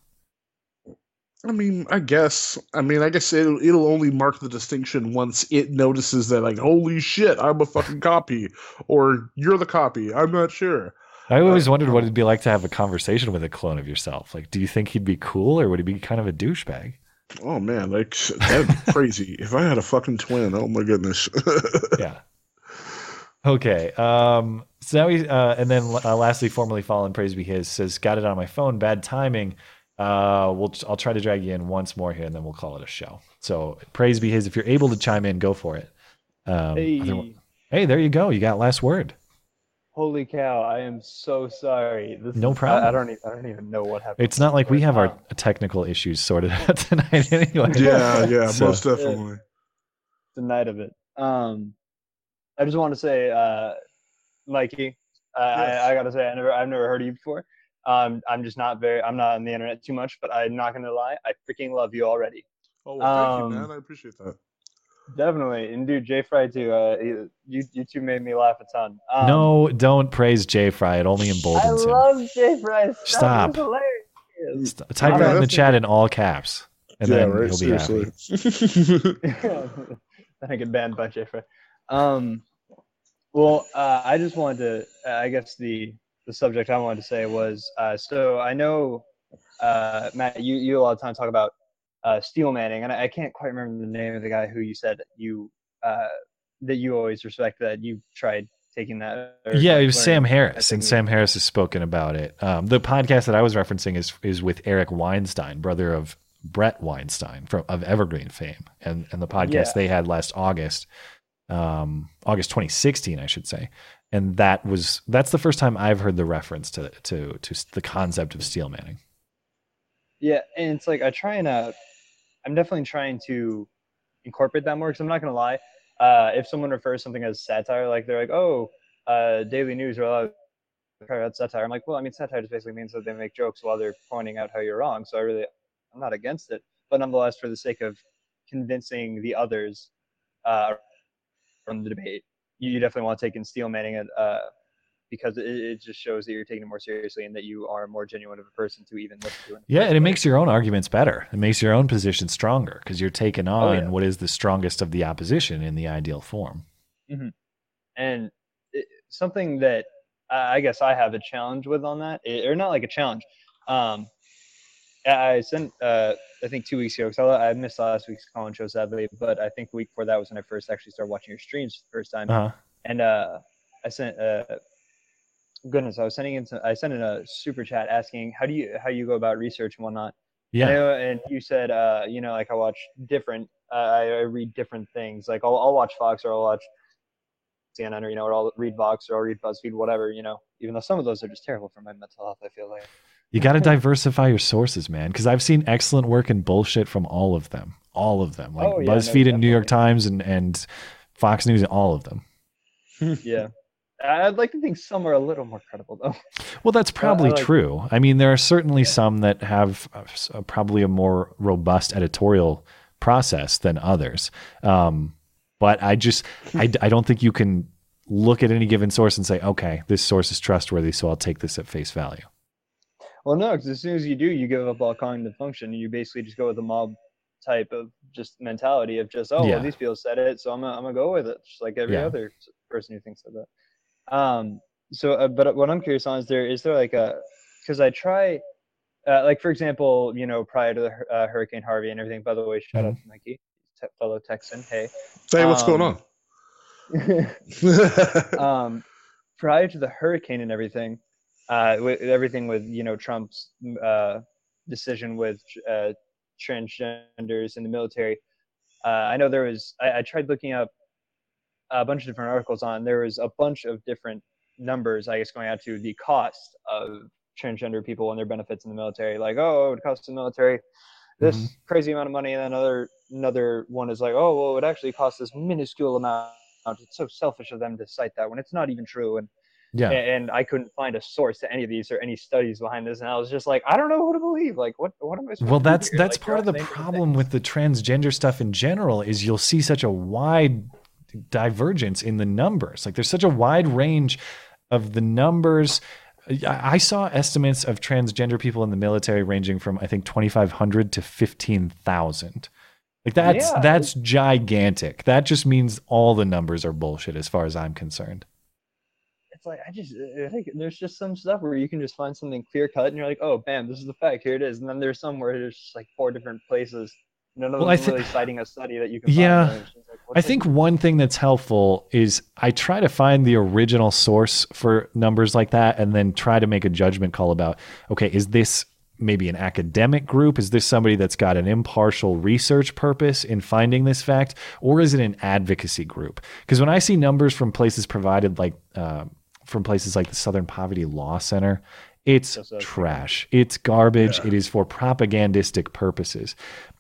I mean, I guess. I mean, I guess it'll, it'll only mark the distinction once it notices that, like, holy shit, I'm a fucking copy, or you're the copy. I'm not sure. I always wondered what it'd be like to have a conversation with a clone of yourself. Like, do you think he'd be cool or would he be kind of a douchebag? Oh man, like that'd be crazy. if I had a fucking twin, oh my goodness. yeah. Okay. Um, so now we, uh, and then uh, lastly, formerly fallen, praise be his, says, got it on my phone. Bad timing. Uh, we'll, I'll try to drag you in once more here and then we'll call it a show. So praise be his. If you're able to chime in, go for it. Um, Hey. hey, there you go. You got last word. Holy cow! I am so sorry. This No is- problem. I, don't. Even, I don't even know what happened. It's not like we have our technical issues sorted out tonight anyway. Yeah, yeah, So- most definitely. the night of it. Um, I just want to say, uh, Mikey, I, Yes. I, I gotta say, I never, I've never heard of you before. Um, I'm just not very, I'm not on the internet too much, but I'm not gonna lie, I freaking love you already. Oh, well, thank Um, you, man. I appreciate that. Definitely, and dude, Jay Fry too. Uh, you, you, you two made me laugh a ton. Um, no, don't praise Jay Fry. It only emboldens him. I love Jay Fry. Stuff Stop. is hilarious. St- Type that in the chat in all caps, and Yeah, then right, he'll be happy. then I get banned by Jay Fry. Um, well, uh, I just wanted to. Uh, I guess the the subject I wanted to say was uh, so I know uh, Matt, you you a lot of time talk about uh, steel manning, and I, I can't quite remember the name of the guy who you said you uh, that you always respect that you tried taking that. Yeah, it was Sam Harris, and. Sam Harris has spoken about it. Um, the podcast that I was referencing is is with Eric Weinstein, brother of Bret Weinstein from of Evergreen fame, and and the podcast Yeah. they had last August, um, August 2016, I should say, and that was that's the first time I've heard the reference to to to the concept of steel manning. Yeah, and it's like I try and uh, I'm definitely trying to incorporate that more because I'm not gonna lie. Uh, if someone refers something as satire, like they're like, "Oh, uh, Daily News to carry out satire," I'm like, "Well, I mean, satire just basically means that they make jokes while they're pointing out how you're wrong." So I really, I'm not against it, but nonetheless, for the sake of convincing the others uh, from the debate, you, you definitely want to take in steel manning it uh, because it, it just shows that you're taking it more seriously and that you are more genuine of a person to even listen to it. Yeah, and it makes your own arguments better. It makes your own position stronger because you're taking on Oh, yeah. what is the strongest of the opposition in the ideal form. hmm And it, something that I guess I have a challenge with on that, i- or not like a challenge. Um, I sent, uh, I think two weeks ago, because I, I missed last week's Call-in show sadly, but I think the week before that was when I first actually started watching your streams for the first time. Uh-huh. and uh, I sent uh, goodness, I was sending in some, I sent in a super chat asking how do you how you go about research and whatnot. Yeah. And, I- and you said, uh, you know, like I watch different, uh, I, I read different things. Like I'll, I'll watch Fox or I'll watch CNN or you know, or I'll read Vox or I'll read BuzzFeed, whatever. You know, even though some of those are just terrible for my mental health. I feel like. You got to diversify your sources, man, because I've seen excellent work and bullshit from all of them. All of them, like Oh, yeah, no, BuzzFeed and New York Times and, and Fox News, and all of them. yeah. I'd like to think some are a little more credible though. Well, that's probably like- true. I mean, there are certainly some that have uh, s- uh, probably a more robust editorial process than others. Um, but I just, I, I don't think you can look at any given source and say, okay, this source is trustworthy, so I'll take this at face value. Well, no, because as soon as you do, you give up all cognitive function, and you basically just go with the mob type of just mentality of just, oh, Yeah. well, these people said it, so I'm gonna, I'm gonna go with it, just like every Yeah. other person who thinks of that. Um, so, uh, but what I'm curious on is there is there like a, because I try, uh, like for example, you know, prior to the uh, Hurricane Harvey and everything. By the way, shout out to Mikey, te- fellow Texan. Hey, Hey, what's going Um, on? um, prior to the hurricane and everything, uh, with everything with you know Trump's uh, decision with uh, transgenders in the military, uh, I know there was. I, I tried looking up a bunch of different articles on. There was a bunch of different numbers, I guess, going out to the cost of transgender people and their benefits in the military. Like, oh, it would cost the military this Mm-hmm. crazy amount of money, and then another another one is like, oh, well, it actually costs this minuscule amount. It's so selfish of them to cite that when it's not even true. And Yeah. and I couldn't find a source to any of these or any studies behind this, and I was just like, I don't know who to believe. Like, what what am I supposed Well, to that's that's Like, part of the you're all saying different problem with the transgender stuff in general is you'll see such a wide divergence in the numbers. Like there's such a wide range of the numbers. I saw estimates of transgender people in the military ranging from I think 2,500 to 15,000. Like that's Yeah. that's gigantic. That just means all the numbers are bullshit as far as I'm concerned. it's like I just I think there's just some stuff where you can just find something clear cut and you're like, oh bam, this is the fact, here it is. And then there's some where there's just like four different places, none of Well, them I thi- really citing a study that you can Yeah. find. and it's just like, I think one thing that's helpful is I try to find the original source for numbers like that and then try to make a judgment call about okay, is this maybe an academic group? Is this somebody that's got an impartial research purpose in finding this fact? Or is it an advocacy group? Because when I see numbers from places provided like, uh, from places like the Southern Poverty Law Center, it's trash. It's garbage. It is for propagandistic purposes.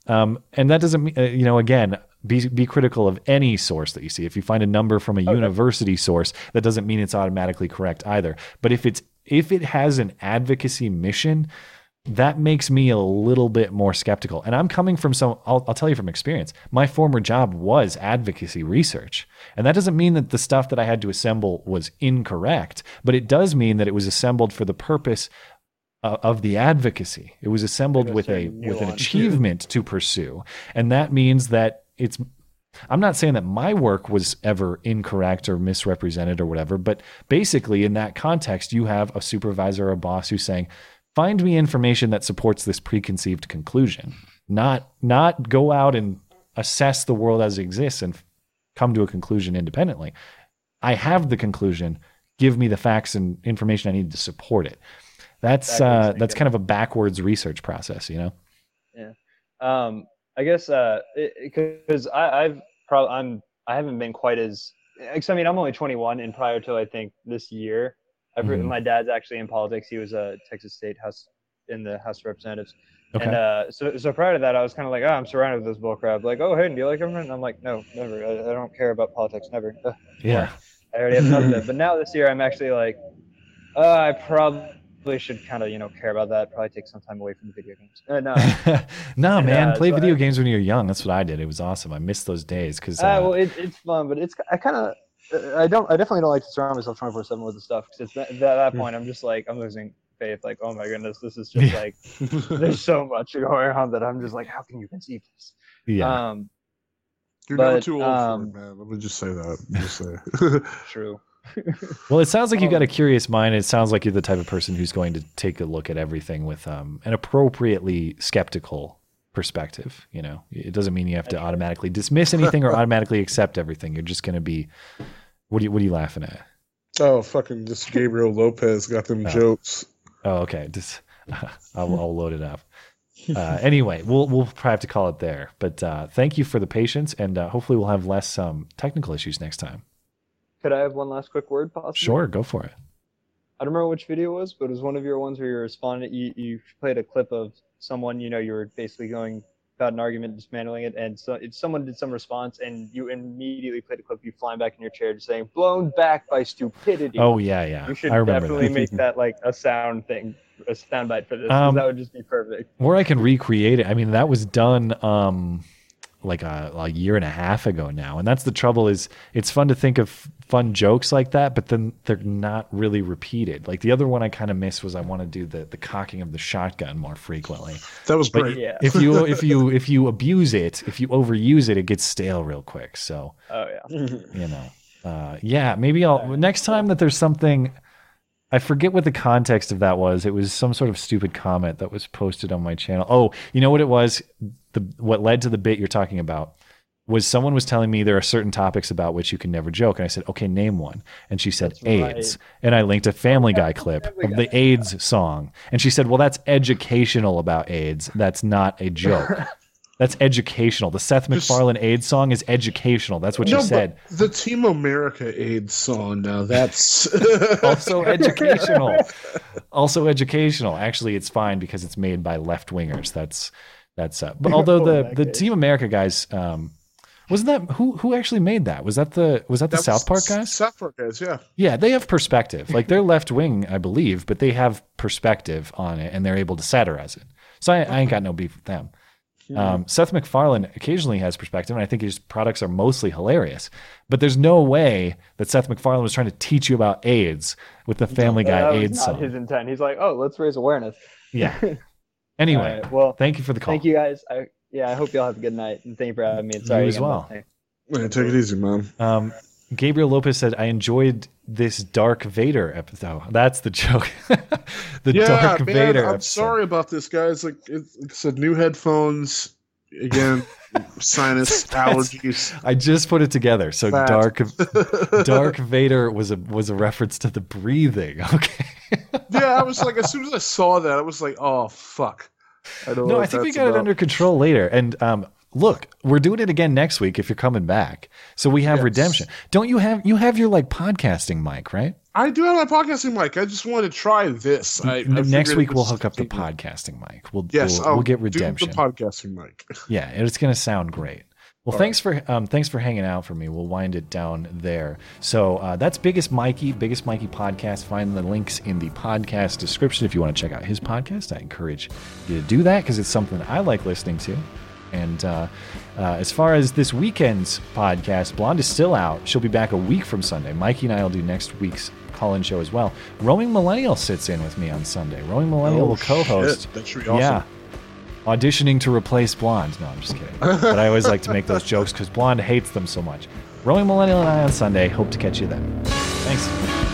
Um, and that doesn't mean, uh, you know, again, be, be critical of any source that you see. If you find a number from a university source, that doesn't mean it's automatically correct either. But if it's if it has an advocacy mission, that makes me a little bit more skeptical. And I'm coming from some, I'll, I'll tell you from experience, my former job was advocacy research. And that doesn't mean that the stuff that I had to assemble was incorrect, but it does mean that it was assembled for the purpose uh, of the advocacy. It was assembled with a with an achievement to pursue. And that means that it's I'm not saying that my work was ever incorrect or misrepresented or whatever, but basically in that context, you have a supervisor or a boss who's saying, find me information that supports this preconceived conclusion. Not not go out and assess the world as it exists and come to a conclusion independently. I have the conclusion. Give me the facts and information I need to support it. That's uh, that's kind of a backwards research process, you know. Yeah. Um, I guess uh, because I I've probably I'm I haven't been quite as. I mean, I'm only 21, and prior to I think this year, I've Mhm. my dad's actually in politics. He was a Texas State House in the House of Representatives. Okay. And uh, so, so prior to that, I was kind of like, oh, I'm surrounded with this bullcrap. Like, oh, hey, do you like government? And I'm like, no, never. I, I don't care about politics, never. Ugh. Yeah. I already have enough of it. But now this year, I'm actually like, uh, I probably should kind of, you know, care about that. Probably take some time away from the video games. Uh, no. no, And, man, uh, play video I- games when you're young. That's what I did. It was awesome. I missed those days because Uh, well, it, it's fun, but it's I kind of I don't I definitely don't like to surround myself 24 seven with the stuff because it's at that point I'm just like I'm losing faith. Like oh my goodness, this is just Yeah. like there's so much going on that I'm just like how can you conceive this? Yeah. Um, You're never but, too old um, for it, man. Let me just say that. Just say. True. Well, it sounds like you've got Um, a curious mind. It sounds like you're the type of person who's going to take a look at everything with um, an appropriately skeptical perspective. You know, it doesn't mean you have to automatically dismiss anything or automatically accept everything. You're just going to be What are you What are you laughing at? Oh, fucking just Gabriel Lopez got them Oh. jokes. Oh, okay. Just I'll, I'll load it up. Uh, anyway, we'll we'll probably have to call it there. But uh, thank you for the patience, and uh, hopefully we'll have less um, technical issues next time. Could I have one last quick word, possibly? Sure, go for it. I don't remember which video it was, but it was one of your ones where you responded. You, you played a clip of someone, you know, you were basically going about an argument, dismantling it, and so if someone did some response, and you immediately played a clip of you flying back in your chair, just saying "blown back by stupidity." Oh, yeah, yeah. You should definitely that. make that like a sound thing, a soundbite for this. Um, that would just be perfect. Or I can recreate it. I mean, that was done um, like a, a year and a half ago now, and that's the trouble. Is it's fun to think of fun jokes like that, but then they're not really repeated. Like the other one I kind of missed was I want to do the the cocking of the shotgun more frequently. That was But great. Yeah. if you if you if you abuse it, if you overuse it, it gets stale real quick. So Oh yeah. you know, uh, yeah, maybe I'll next time that there's something. I forget what the context of that was. It was some sort of stupid comment that was posted on my channel. Oh, you know what it was? The what led to the bit you're talking about was someone was telling me there are certain topics about which you can never joke, and I said, okay, name one, and she said right. AIDS, and I linked a Family Guy clip of the AIDS song, and she said, well, that's educational about AIDS. That's not a joke. That's educational. The Seth MacFarlane AIDS song is educational. That's what no, she said. the Team America AIDS song. Now that's also educational. Also educational. Actually, it's fine because it's made by left wingers. That's that's. Uh, but although the the Team America guys, um, wasn't that who who actually made that? Was that the was that the That South Park guys? South Park guys, yeah. Yeah, they have perspective. Like they're left wing, I believe, but they have perspective on it and they're able to satirize it. So I, I ain't got no beef with them. Um, Seth MacFarlane occasionally has perspective, and I think his products are mostly hilarious. But there's no way that Seth MacFarlane was trying to teach you about AIDS with the Family Guy that was AIDS not song. his intent. He's like, oh, let's raise awareness. Yeah. Anyway, All right, well, thank you for the call. Thank you guys. I, yeah, I hope y'all have a good night, and thank you for having me. And sorry You as well. Man, take it easy, man. Um, Gabriel Lopez said, "I enjoyed this Dark Vader episode." That's the joke. the yeah, Dark man, Vader. I'm episode. sorry about this, guys. Like it, said, new headphones. Again, sinus allergies. I just put it together. So Fat. Dark Dark Vader was a was a reference to the breathing. Okay. yeah, I was like, as soon as I saw that, I was like, oh fuck. I don't know No, I think we got it under control later. And um, look, we're doing it again next week if you're coming back. So we have redemption. Don't you have you have your like podcasting mic, right? I do have my podcasting mic. I just wanted to try this. I, I next week we'll hook up the podcasting mic. We'll Yes, we'll, we'll get do redemption. the podcasting mic. Yeah, it's gonna sound great. Well, All thanks for um, thanks for hanging out for me. We'll wind it down there. So uh, that's Biggest Mikey, Biggest Mikey podcast. Find the links in the podcast description if you want to check out his podcast. I encourage you to do that because it's something I like listening to. And uh, uh, as far as this weekend's podcast, Blonde is still out. She'll be back a week from Sunday. Mikey and I will do next week's call-in show as well. Roaming Millennial sits in with me on Sunday. Roaming Millennial Oh, will co-host. shit. That should be awesome. Yeah, auditioning to replace Blonde. No, I'm just kidding. but I always like to make those jokes because Blonde hates them so much. Roaming Millennial and I on Sunday. Hope to catch you then. Thanks.